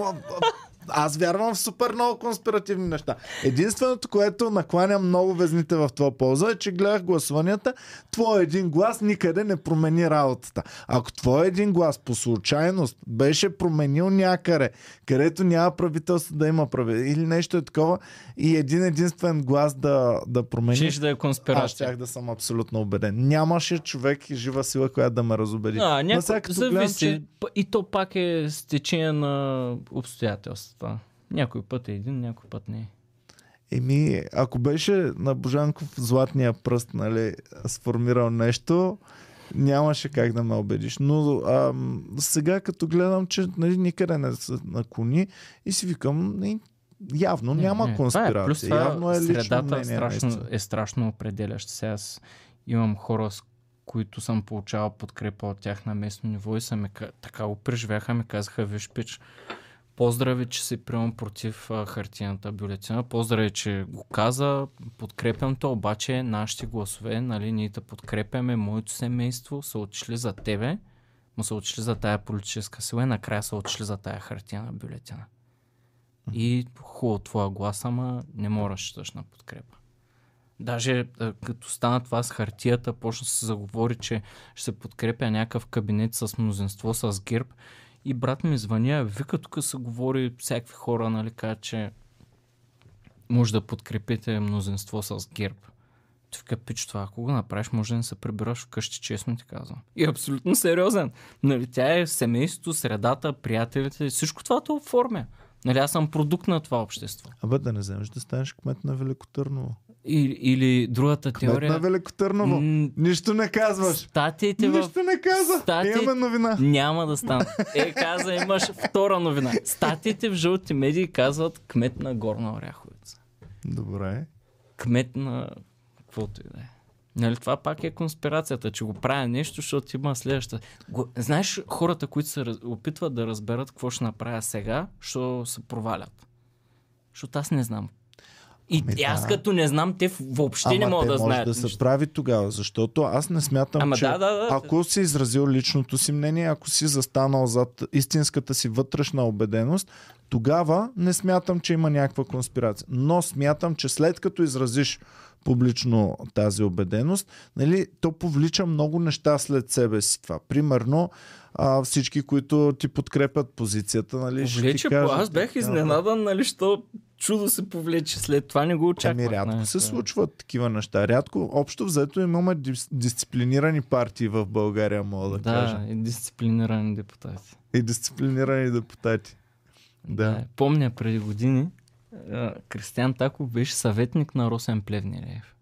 Speaker 1: аз вярвам в супер много конспиративни неща. Единственото, което накланя много везните в това полза е, че гледах гласуванията, твой един глас никъде не промени работата. Ако твой един глас по случайност беше променил някъде, където няма правителство да има правителство или нещо е такова и един единствен глас да, да промени,
Speaker 2: Чиш да е
Speaker 1: аз щях да съм абсолютно убеден. Нямаше човек и жива сила, която да ме разубеди.
Speaker 2: А,
Speaker 1: сега като гледам,
Speaker 2: Зависи.
Speaker 1: че-
Speaker 2: И то пак е с течение на обстоятелства. Някой път е един, някой път не е.
Speaker 1: Еми, ако беше на Божанков златния пръст, нали, сформирал нещо, нямаше как да ме убедиш. Но ам, сега като гледам, че нали, никъде не се наклони и си викам, не, явно няма
Speaker 2: не,
Speaker 1: конспирация.
Speaker 2: Това е, плюс това,
Speaker 1: явно е
Speaker 2: средата
Speaker 1: мнение.
Speaker 2: страшно,
Speaker 1: наистина.
Speaker 2: е страшно определяща. Сега аз имам хора, с които съм получавал подкрепа от тях на местно ниво и са ме, ка- така го преживяха, ми казаха, виж пич, поздрави, че си приемам против хартияната бюлетина, поздрави, че го каза, подкрепям то, обаче нашите гласове, нали, ние те подкрепяме, моето семейство са отишли за тебе, му са отишли за тая политическа сила и накрая са отишли за тая хартияна бюлетина. И хубаво твоя глас, ама не мога да на подкрепа. Даже а, като стана това с хартията, почна се заговори, че ще се подкрепя някакъв кабинет с мнозинство с ГЕРБ. И брат ми звъня, вика тук се говори всякакви хора, нали, казват, че може да подкрепите мнозинство с ГЕРБ. Ти вика, пич, това ако го направиш, може да не се прибираш вкъщи, честно ти казвам. И абсолютно сериозен. Нали, тя е семейството, средата, приятелите, всичко това те оформя. Нали, аз съм продукт на това общество.
Speaker 1: Абе да не вземеш да станеш кмет на Велико Търново.
Speaker 2: Или, или другата
Speaker 1: Кмет
Speaker 2: теория.
Speaker 1: на Велико Търново.
Speaker 2: М,
Speaker 1: Нищо не казваш.
Speaker 2: Статиите в...
Speaker 1: Нищо не каза.
Speaker 2: Стати-
Speaker 1: Имаме новина.
Speaker 2: Няма да стане. Е, каза, имаш втора новина. Статиите в жълти медии казват кмет на Горна Оряховица.
Speaker 1: Добре.
Speaker 2: Кмет на каквото и да е. Нали, това пак е конспирацията, че го правя нещо, защото има следваща. Го... Знаеш, хората, които се раз... опитват да разберат какво ще направя сега, що се провалят. Защото аз не знам. И
Speaker 1: Ами
Speaker 2: аз
Speaker 1: да.
Speaker 2: като не знам, те въобще
Speaker 1: Ама
Speaker 2: не могат да
Speaker 1: може
Speaker 2: знаят.
Speaker 1: да се прави тогава, защото аз не смятам,
Speaker 2: Ама
Speaker 1: че
Speaker 2: да, да, да.
Speaker 1: ако си изразил личното си мнение, ако си застанал зад истинската си вътрешна убеденост, тогава не смятам, че има някаква конспирация. Но смятам, че след като изразиш публично тази убеденост, нали, то повлича много неща след себе си това. Примерно, а, всички, които ти подкрепят позицията, нали, ще
Speaker 2: Повлече,
Speaker 1: ти кажат,
Speaker 2: аз бях изненадан, нали, що чудо се повлече. След това не го очаквах.
Speaker 1: Ами рядко
Speaker 2: нали,
Speaker 1: се
Speaker 2: това
Speaker 1: случват такива неща. Рядко, общо взето имаме дис, дисциплинирани партии в България, мога да,
Speaker 2: Да,
Speaker 1: кажа.
Speaker 2: и дисциплинирани депутати.
Speaker 1: И дисциплинирани депутати. Да.
Speaker 2: Помня преди години, Кристиан Таков беше съветник на Росен Плевнелиев.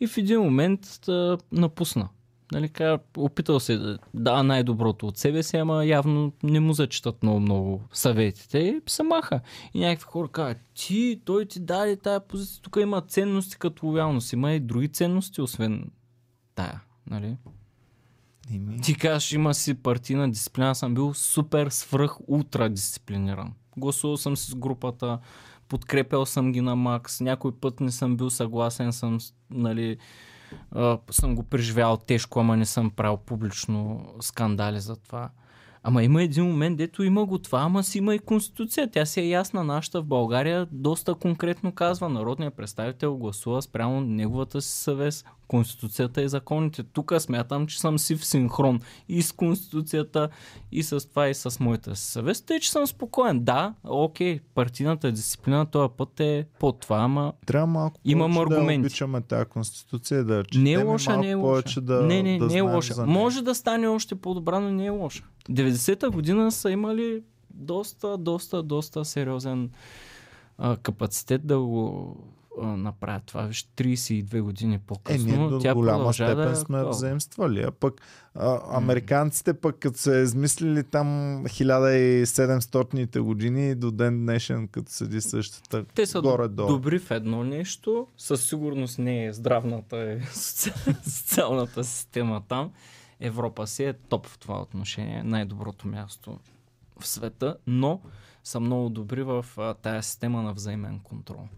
Speaker 2: И в един момент а, напусна. Нали, ка, опитал се да дава най-доброто от себе си, ама явно не му зачитат много-много съветите и се маха. И някакви хора казват, ти, той ти даде тая позиция, тук има ценности като лоялност, има и други ценности, освен тая. Нали?
Speaker 1: Ими,
Speaker 2: Ти кажеш, има си партийна дисциплина, съм бил супер свръх ултра дисциплиниран. Гласувал съм си с групата, подкрепял съм ги на макс, някой път не съм бил съгласен, съм, нали, а, съм го преживял тежко, ама не съм правил публично скандали за това. Ама има един момент, дето има го това, ама си има и конституция. Тя си е ясна. Нашата в България доста конкретно казва. Народният представител гласува спрямо неговата си съвест, конституцията и законите. Тук смятам, че съм си в синхрон и с конституцията, и с това, и с моята съвест. Тъй, че съм спокоен. Да, окей, партийната дисциплина този път е под това, ама
Speaker 1: трябва малко
Speaker 2: Имам аргументи.
Speaker 1: да обичаме тази конституция, да четем
Speaker 2: не е лоша, не е лоша.
Speaker 1: да,
Speaker 2: не, не,
Speaker 1: да
Speaker 2: не е лоша. Може да стане още по-добра, но не е лоша. 90-та година са имали доста, доста, доста сериозен а, капацитет да го а, направят това. Виж, 32 години по-късно.
Speaker 1: Е, ние до
Speaker 2: тя
Speaker 1: голяма степен
Speaker 2: да...
Speaker 1: сме
Speaker 2: такова.
Speaker 1: взаимствали. А пък а, американците пък като са измислили там 1700-те години до ден днешен, като седи същата
Speaker 2: Те са
Speaker 1: горе-долу.
Speaker 2: добри в едно нещо. Със сигурност не е здравната, е соци- социалната система там. Европа си е топ в това отношение. Най-доброто място в света, но са много добри в а, тая система на взаимен контрол.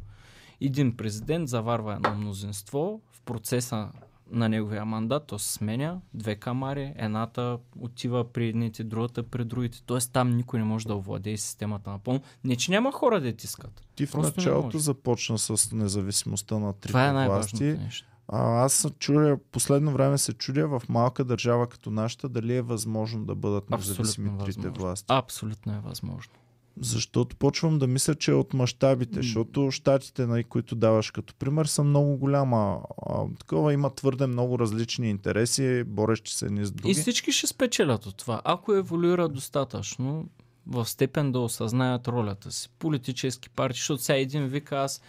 Speaker 2: Един президент заварва едно мнозинство в процеса на неговия мандат, то се сменя, две камари, едната отива при едните, другата при другите. Тоест там никой не може да овладее системата напълно. Не, че няма хора да тискат.
Speaker 1: Ти в
Speaker 2: Просто
Speaker 1: началото започна с независимостта на трите
Speaker 2: Това е
Speaker 1: власти.
Speaker 2: нещо.
Speaker 1: А, аз се чудя, последно време се чудя в малка държава като нашата, дали е възможно да бъдат
Speaker 2: Абсолютно
Speaker 1: независими трите
Speaker 2: възможно.
Speaker 1: власти.
Speaker 2: Абсолютно е възможно.
Speaker 1: Защото почвам да мисля, че от мащабите, защото щатите, нали, които даваш като пример, са много голяма. А, такова има твърде много различни интереси, борещи се едни с други.
Speaker 2: И всички ще спечелят от това, ако еволюира достатъчно в степен да осъзнаят ролята си. Политически партии, защото сега един вика аз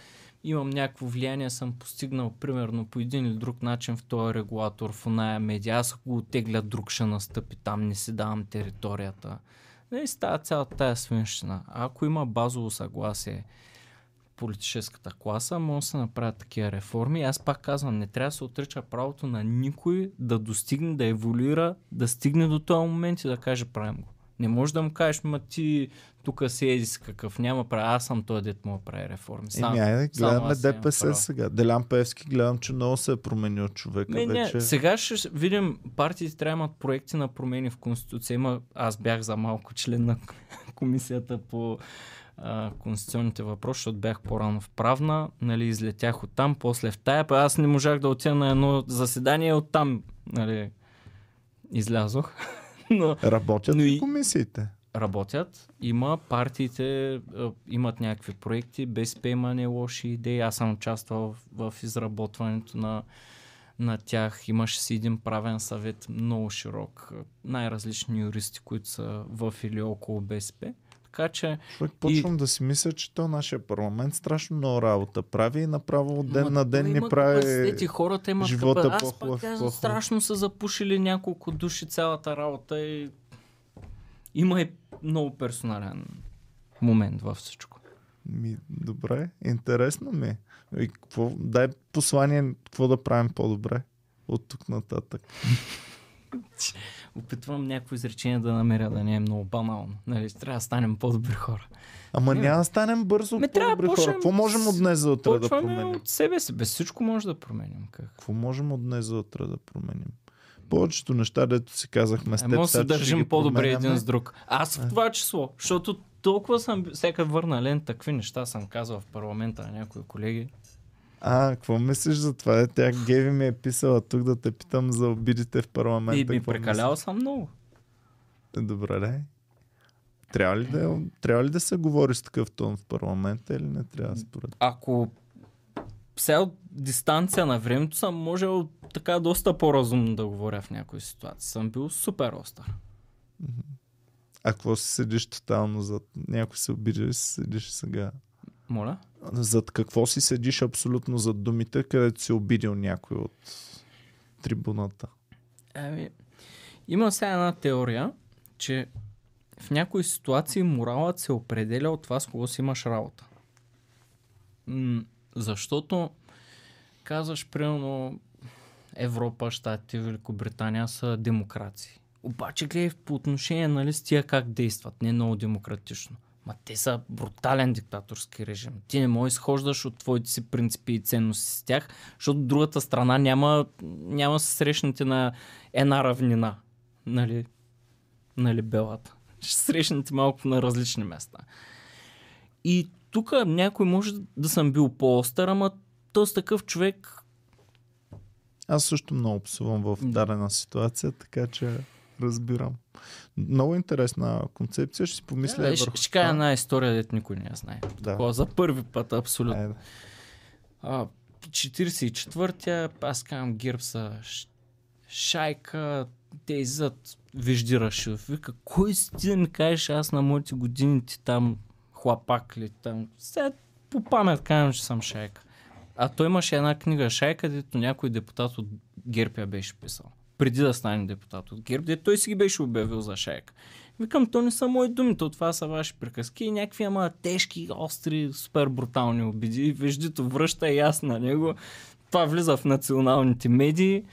Speaker 2: имам някакво влияние, съм постигнал примерно по един или друг начин в този регулатор, в оная медия, аз ако го отегля друг ще настъпи там, не си давам територията. Не става цялата тая свинщина. Ако има базово съгласие политическата класа, може да се направят такива реформи. Аз пак казвам, не трябва да се отрича правото на никой да достигне, да еволюира, да стигне до този момент и да каже правим го. Не можеш да му кажеш, ма ти тук еди си какъв, няма прави, аз съм този дет му прави реформи. Сам,
Speaker 1: Еми, айде, гледаме ДПС сега. Делян Певски гледам, че много се е променил човека
Speaker 2: Не, не,
Speaker 1: вече.
Speaker 2: сега ще видим, партиите трябва да имат проекти на промени в Конституция. Има, аз бях за малко член на комисията по а, конституционните въпроси, защото бях по-рано в правна, нали, излетях оттам, после в тая, па аз не можах да отида на едно заседание, оттам, нали, излязох. Но
Speaker 1: Работят
Speaker 2: Но
Speaker 1: и комисиите.
Speaker 2: работят. Има партиите, имат някакви проекти, БСП има не лоши идеи. Аз съм участвал в, в изработването на, на тях. Имаше си един правен съвет, много широк. Най-различни юристи, които са в или около БСП. Така че
Speaker 1: Човек почвам да си мисля, че то нашия парламент страшно много работа прави и направо от ден
Speaker 2: Ма,
Speaker 1: на ден ни прави
Speaker 2: и хората имат
Speaker 1: живота
Speaker 2: капа- Аз пак страшно са запушили няколко души цялата работа и има и много персонален момент във всичко.
Speaker 1: Ми, добре, интересно ми. е. И какво, дай послание, какво да правим по-добре от тук нататък.
Speaker 2: Опитвам някакво изречение да намеря да не е много банално. Нали, трябва да станем по-добри хора.
Speaker 1: Ама
Speaker 2: Не,
Speaker 1: няма да станем бързо
Speaker 2: Ме, трябва да
Speaker 1: по-добри хора.
Speaker 2: почнем
Speaker 1: Какво можем от днес за утре да променим?
Speaker 2: от себе си. Без всичко може да променим. Как?
Speaker 1: Какво можем от днес за утре да променим? Повечето неща, дето си казахме с
Speaker 2: Е,
Speaker 1: теб,
Speaker 2: може да се държим по-добре един с друг. Аз в това число, защото толкова съм, всяка върна лен, такви неща съм казал в парламента на някои колеги.
Speaker 1: А, какво мислиш за това? Е, тя Геви ми е писала тук да те питам за обидите в парламента.
Speaker 2: И ми прекалял съм много.
Speaker 1: мислиш? Добре, да. Трябва ли да, трябва ли да се говори с такъв тон в парламента или не трябва според?
Speaker 2: Ако сега от дистанция на времето съм можел така доста по-разумно да говоря в някои ситуации. Съм бил супер остър.
Speaker 1: А какво си седиш тотално зад... Някой се обиди си седиш сега?
Speaker 2: Моля?
Speaker 1: Зад какво си седиш абсолютно зад думите, където си обидил някой от трибуната?
Speaker 2: Ами, има сега една теория, че в някои ситуации моралът се определя от това с кого си имаш работа. М- защото казваш, примерно, Европа, Щатите, Великобритания са демокрации. Обаче гледай по отношение нали, с тия как действат. Не е много демократично. Ма те са брутален диктаторски режим. Ти не можеш да изхождаш от твоите си принципи и ценности с тях, защото другата страна няма, няма се срещнете на една равнина. Нали, нали белата. Ще срещнете малко на различни места. И тук някой може да съм бил по-остър, ама този такъв човек
Speaker 1: Аз също много псувам в дадена ситуация, така че разбирам. Много интересна концепция. Ще си помисля
Speaker 2: Е,
Speaker 1: и
Speaker 2: ще,
Speaker 1: върху
Speaker 2: ще кажа една история, дето никой не я знае.
Speaker 1: Да.
Speaker 2: Такова за първи път, абсолютно.
Speaker 1: Айде.
Speaker 2: А, 44-я, аз казвам герб са шайка, те излизат Вежди Рашидов. Вика, кой си ти да ми кажеш, аз на моите години ти там хлапак ли там. Сега по памет казвам, че съм шайка. А той имаше една книга Шай, където някой депутат от ГЕРБ я беше писал. Преди да стане депутат от ГЕРБ, де той си ги беше обявил за шайка. Викам, то не са мои думи, то това са ваши приказки и някакви ама тежки, остри, супер брутални обиди. Веждито връща и аз на него. Това влиза в националните медии.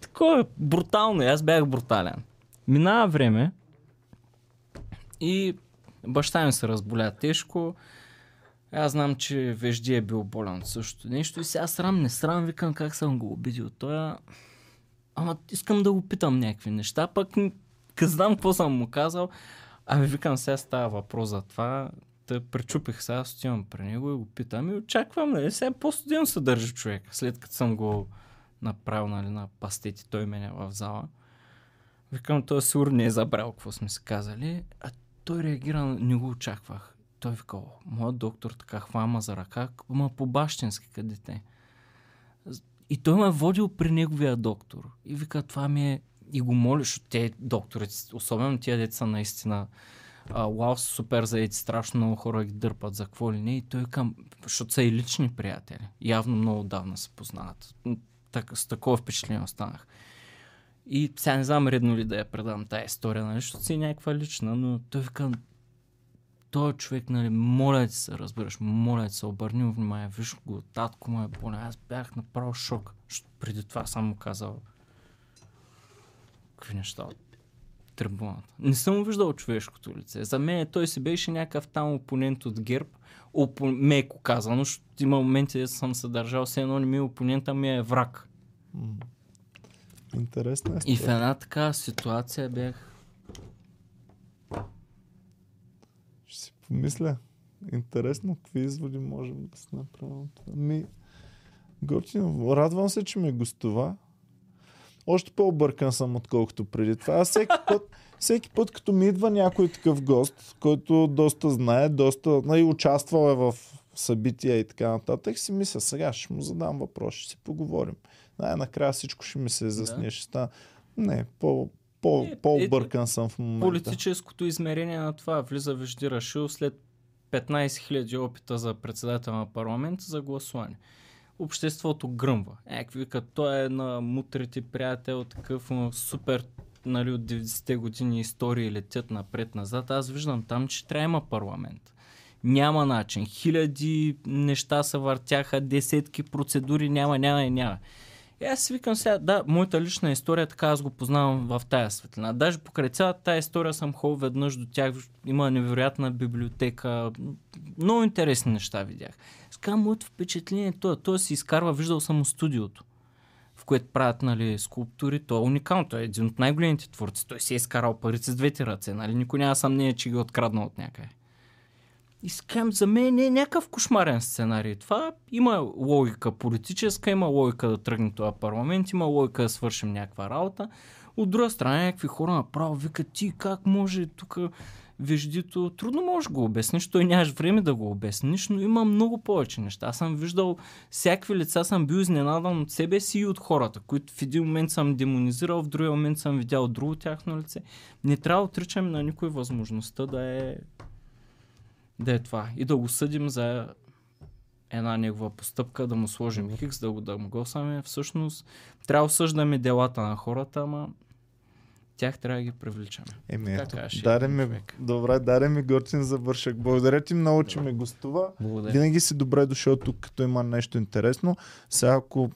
Speaker 2: Такова брутално. Аз бях брутален. Минава време и баща ми се разболя тежко. Аз знам, че Вежди е бил болен от същото нещо и сега срам, не срам, викам как съм го обидил. Той Ама искам да го питам някакви неща, пък знам какво съм му казал. Ами викам, сега става въпрос за това. Та пречупих сега, стоявам при него и го питам и очаквам, нали, сега по-студено се държи човек, след като съм го направил нали, на пастети, той мене в зала. Викам, той сигурно не е забрал какво сме се казали, а той реагира, не го очаквах. Той вика, моят доктор така хвама за ръка, ма по бащински къде те. И той ме е водил при неговия доктор. И вика, това ми е... И го молиш от те доктори, особено тия деца наистина, а, вау, супер заети, страшно много хора ги дърпат за какво ли не. И той към, защото са и лични приятели. Явно много отдавна се познават. Так, с такова впечатление останах. И сега не знам редно ли да я предам тази история, нали, защото си е някаква лична, но той вика, той човек, нали, моля ти се, разбираш, моля ти се, обърни внимание, виж го, татко му е болен. Аз бях направо шок, защото преди това съм му казал какви неща от трибуната. Не съм виждал човешкото лице. За мен той си беше някакъв там опонент от ГЕРБ, опо... меко казано, защото има моменти, да съм се държал, все едно не ми е опонента ми е враг.
Speaker 1: Интересно е.
Speaker 2: И в една така ситуация бях
Speaker 1: Мисля, интересно, какви изводи можем да се направим. Ми, готино, радвам се, че ме гостува. Още по-объркан съм, отколкото преди това. Аз всеки път, всеки път, като ми идва някой такъв гост, който доста знае, доста нали, участвал е в събития и така нататък, си мисля, сега ще му задам въпрос, ще си поговорим. Най-накрая всичко ще ми се изясни, да. ще стане. Не, по, по, е, по-объркан съм в момента.
Speaker 2: Политическото измерение на това влиза Вежди Рашил след 15 000 опита за председател на парламент за гласуване. Обществото гръмва. Някакви викат, той е на мутрите приятел, такъв супер нали, от 90-те години истории летят напред-назад. Аз виждам там, че трябва има парламент. Няма начин. Хиляди неща се въртяха, десетки процедури, няма, няма и няма. И аз си викам сега, да, моята лична история, така аз го познавам в тая светлина. Даже покрай цялата тая история съм ходил веднъж до тях, има невероятна библиотека, много интересни неща видях. Скам, моето впечатление е това, той си изкарва, виждал съм студиото в което правят нали, скулптури, то е уникално. Той е един от най-големите творци. Той си е изкарал парите с двете ръце. Нали? Никой няма съмнение, че ги е откраднал от някъде. И скам, за мен не е някакъв кошмарен сценарий. Това има логика политическа, има логика да тръгне това парламент, има логика да свършим някаква работа. От друга страна, някакви хора направо викат ти как може тук виждито, трудно можеш го обясниш, той нямаш време да го обясниш, но има много повече неща. Аз съм виждал всякакви лица, съм бил изненадан от себе си и от хората, които в един момент съм демонизирал, в другия момент съм видял друго тяхно лице. Не трябва да отричаме на никой възможността да е да е това. И да го съдим за една негова постъпка, да му сложим хикс, да го да му госаме. Всъщност трябва да осъждаме делата на хората, ама тях трябва да ги привличаме.
Speaker 1: Еми, ето, даде ми, добре, даде ми Горцин завършък. Благодаря ти много, че ме гостува. Благодаря. Винаги си добре дошъл тук, като има нещо интересно. Сега, ако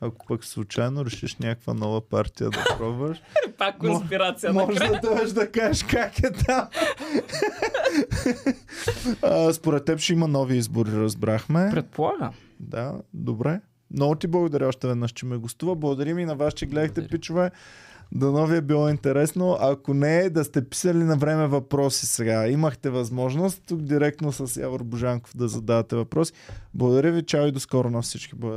Speaker 1: ако пък случайно решиш някаква нова партия да пробваш.
Speaker 2: Пак конспирация
Speaker 1: Може да дойдеш да кажеш как е там. а, според теб ще има нови избори, разбрахме.
Speaker 2: Предполагам.
Speaker 1: Да, добре. Много ти благодаря още веднъж, че ме гостува. Благодарим и на вас, че гледахте, пичове. Да ви е било интересно. Ако не, да сте писали на време въпроси сега. Имахте възможност тук директно с Явор Божанков да задавате въпроси. Благодаря ви, чао и до скоро на всички. Благодаря.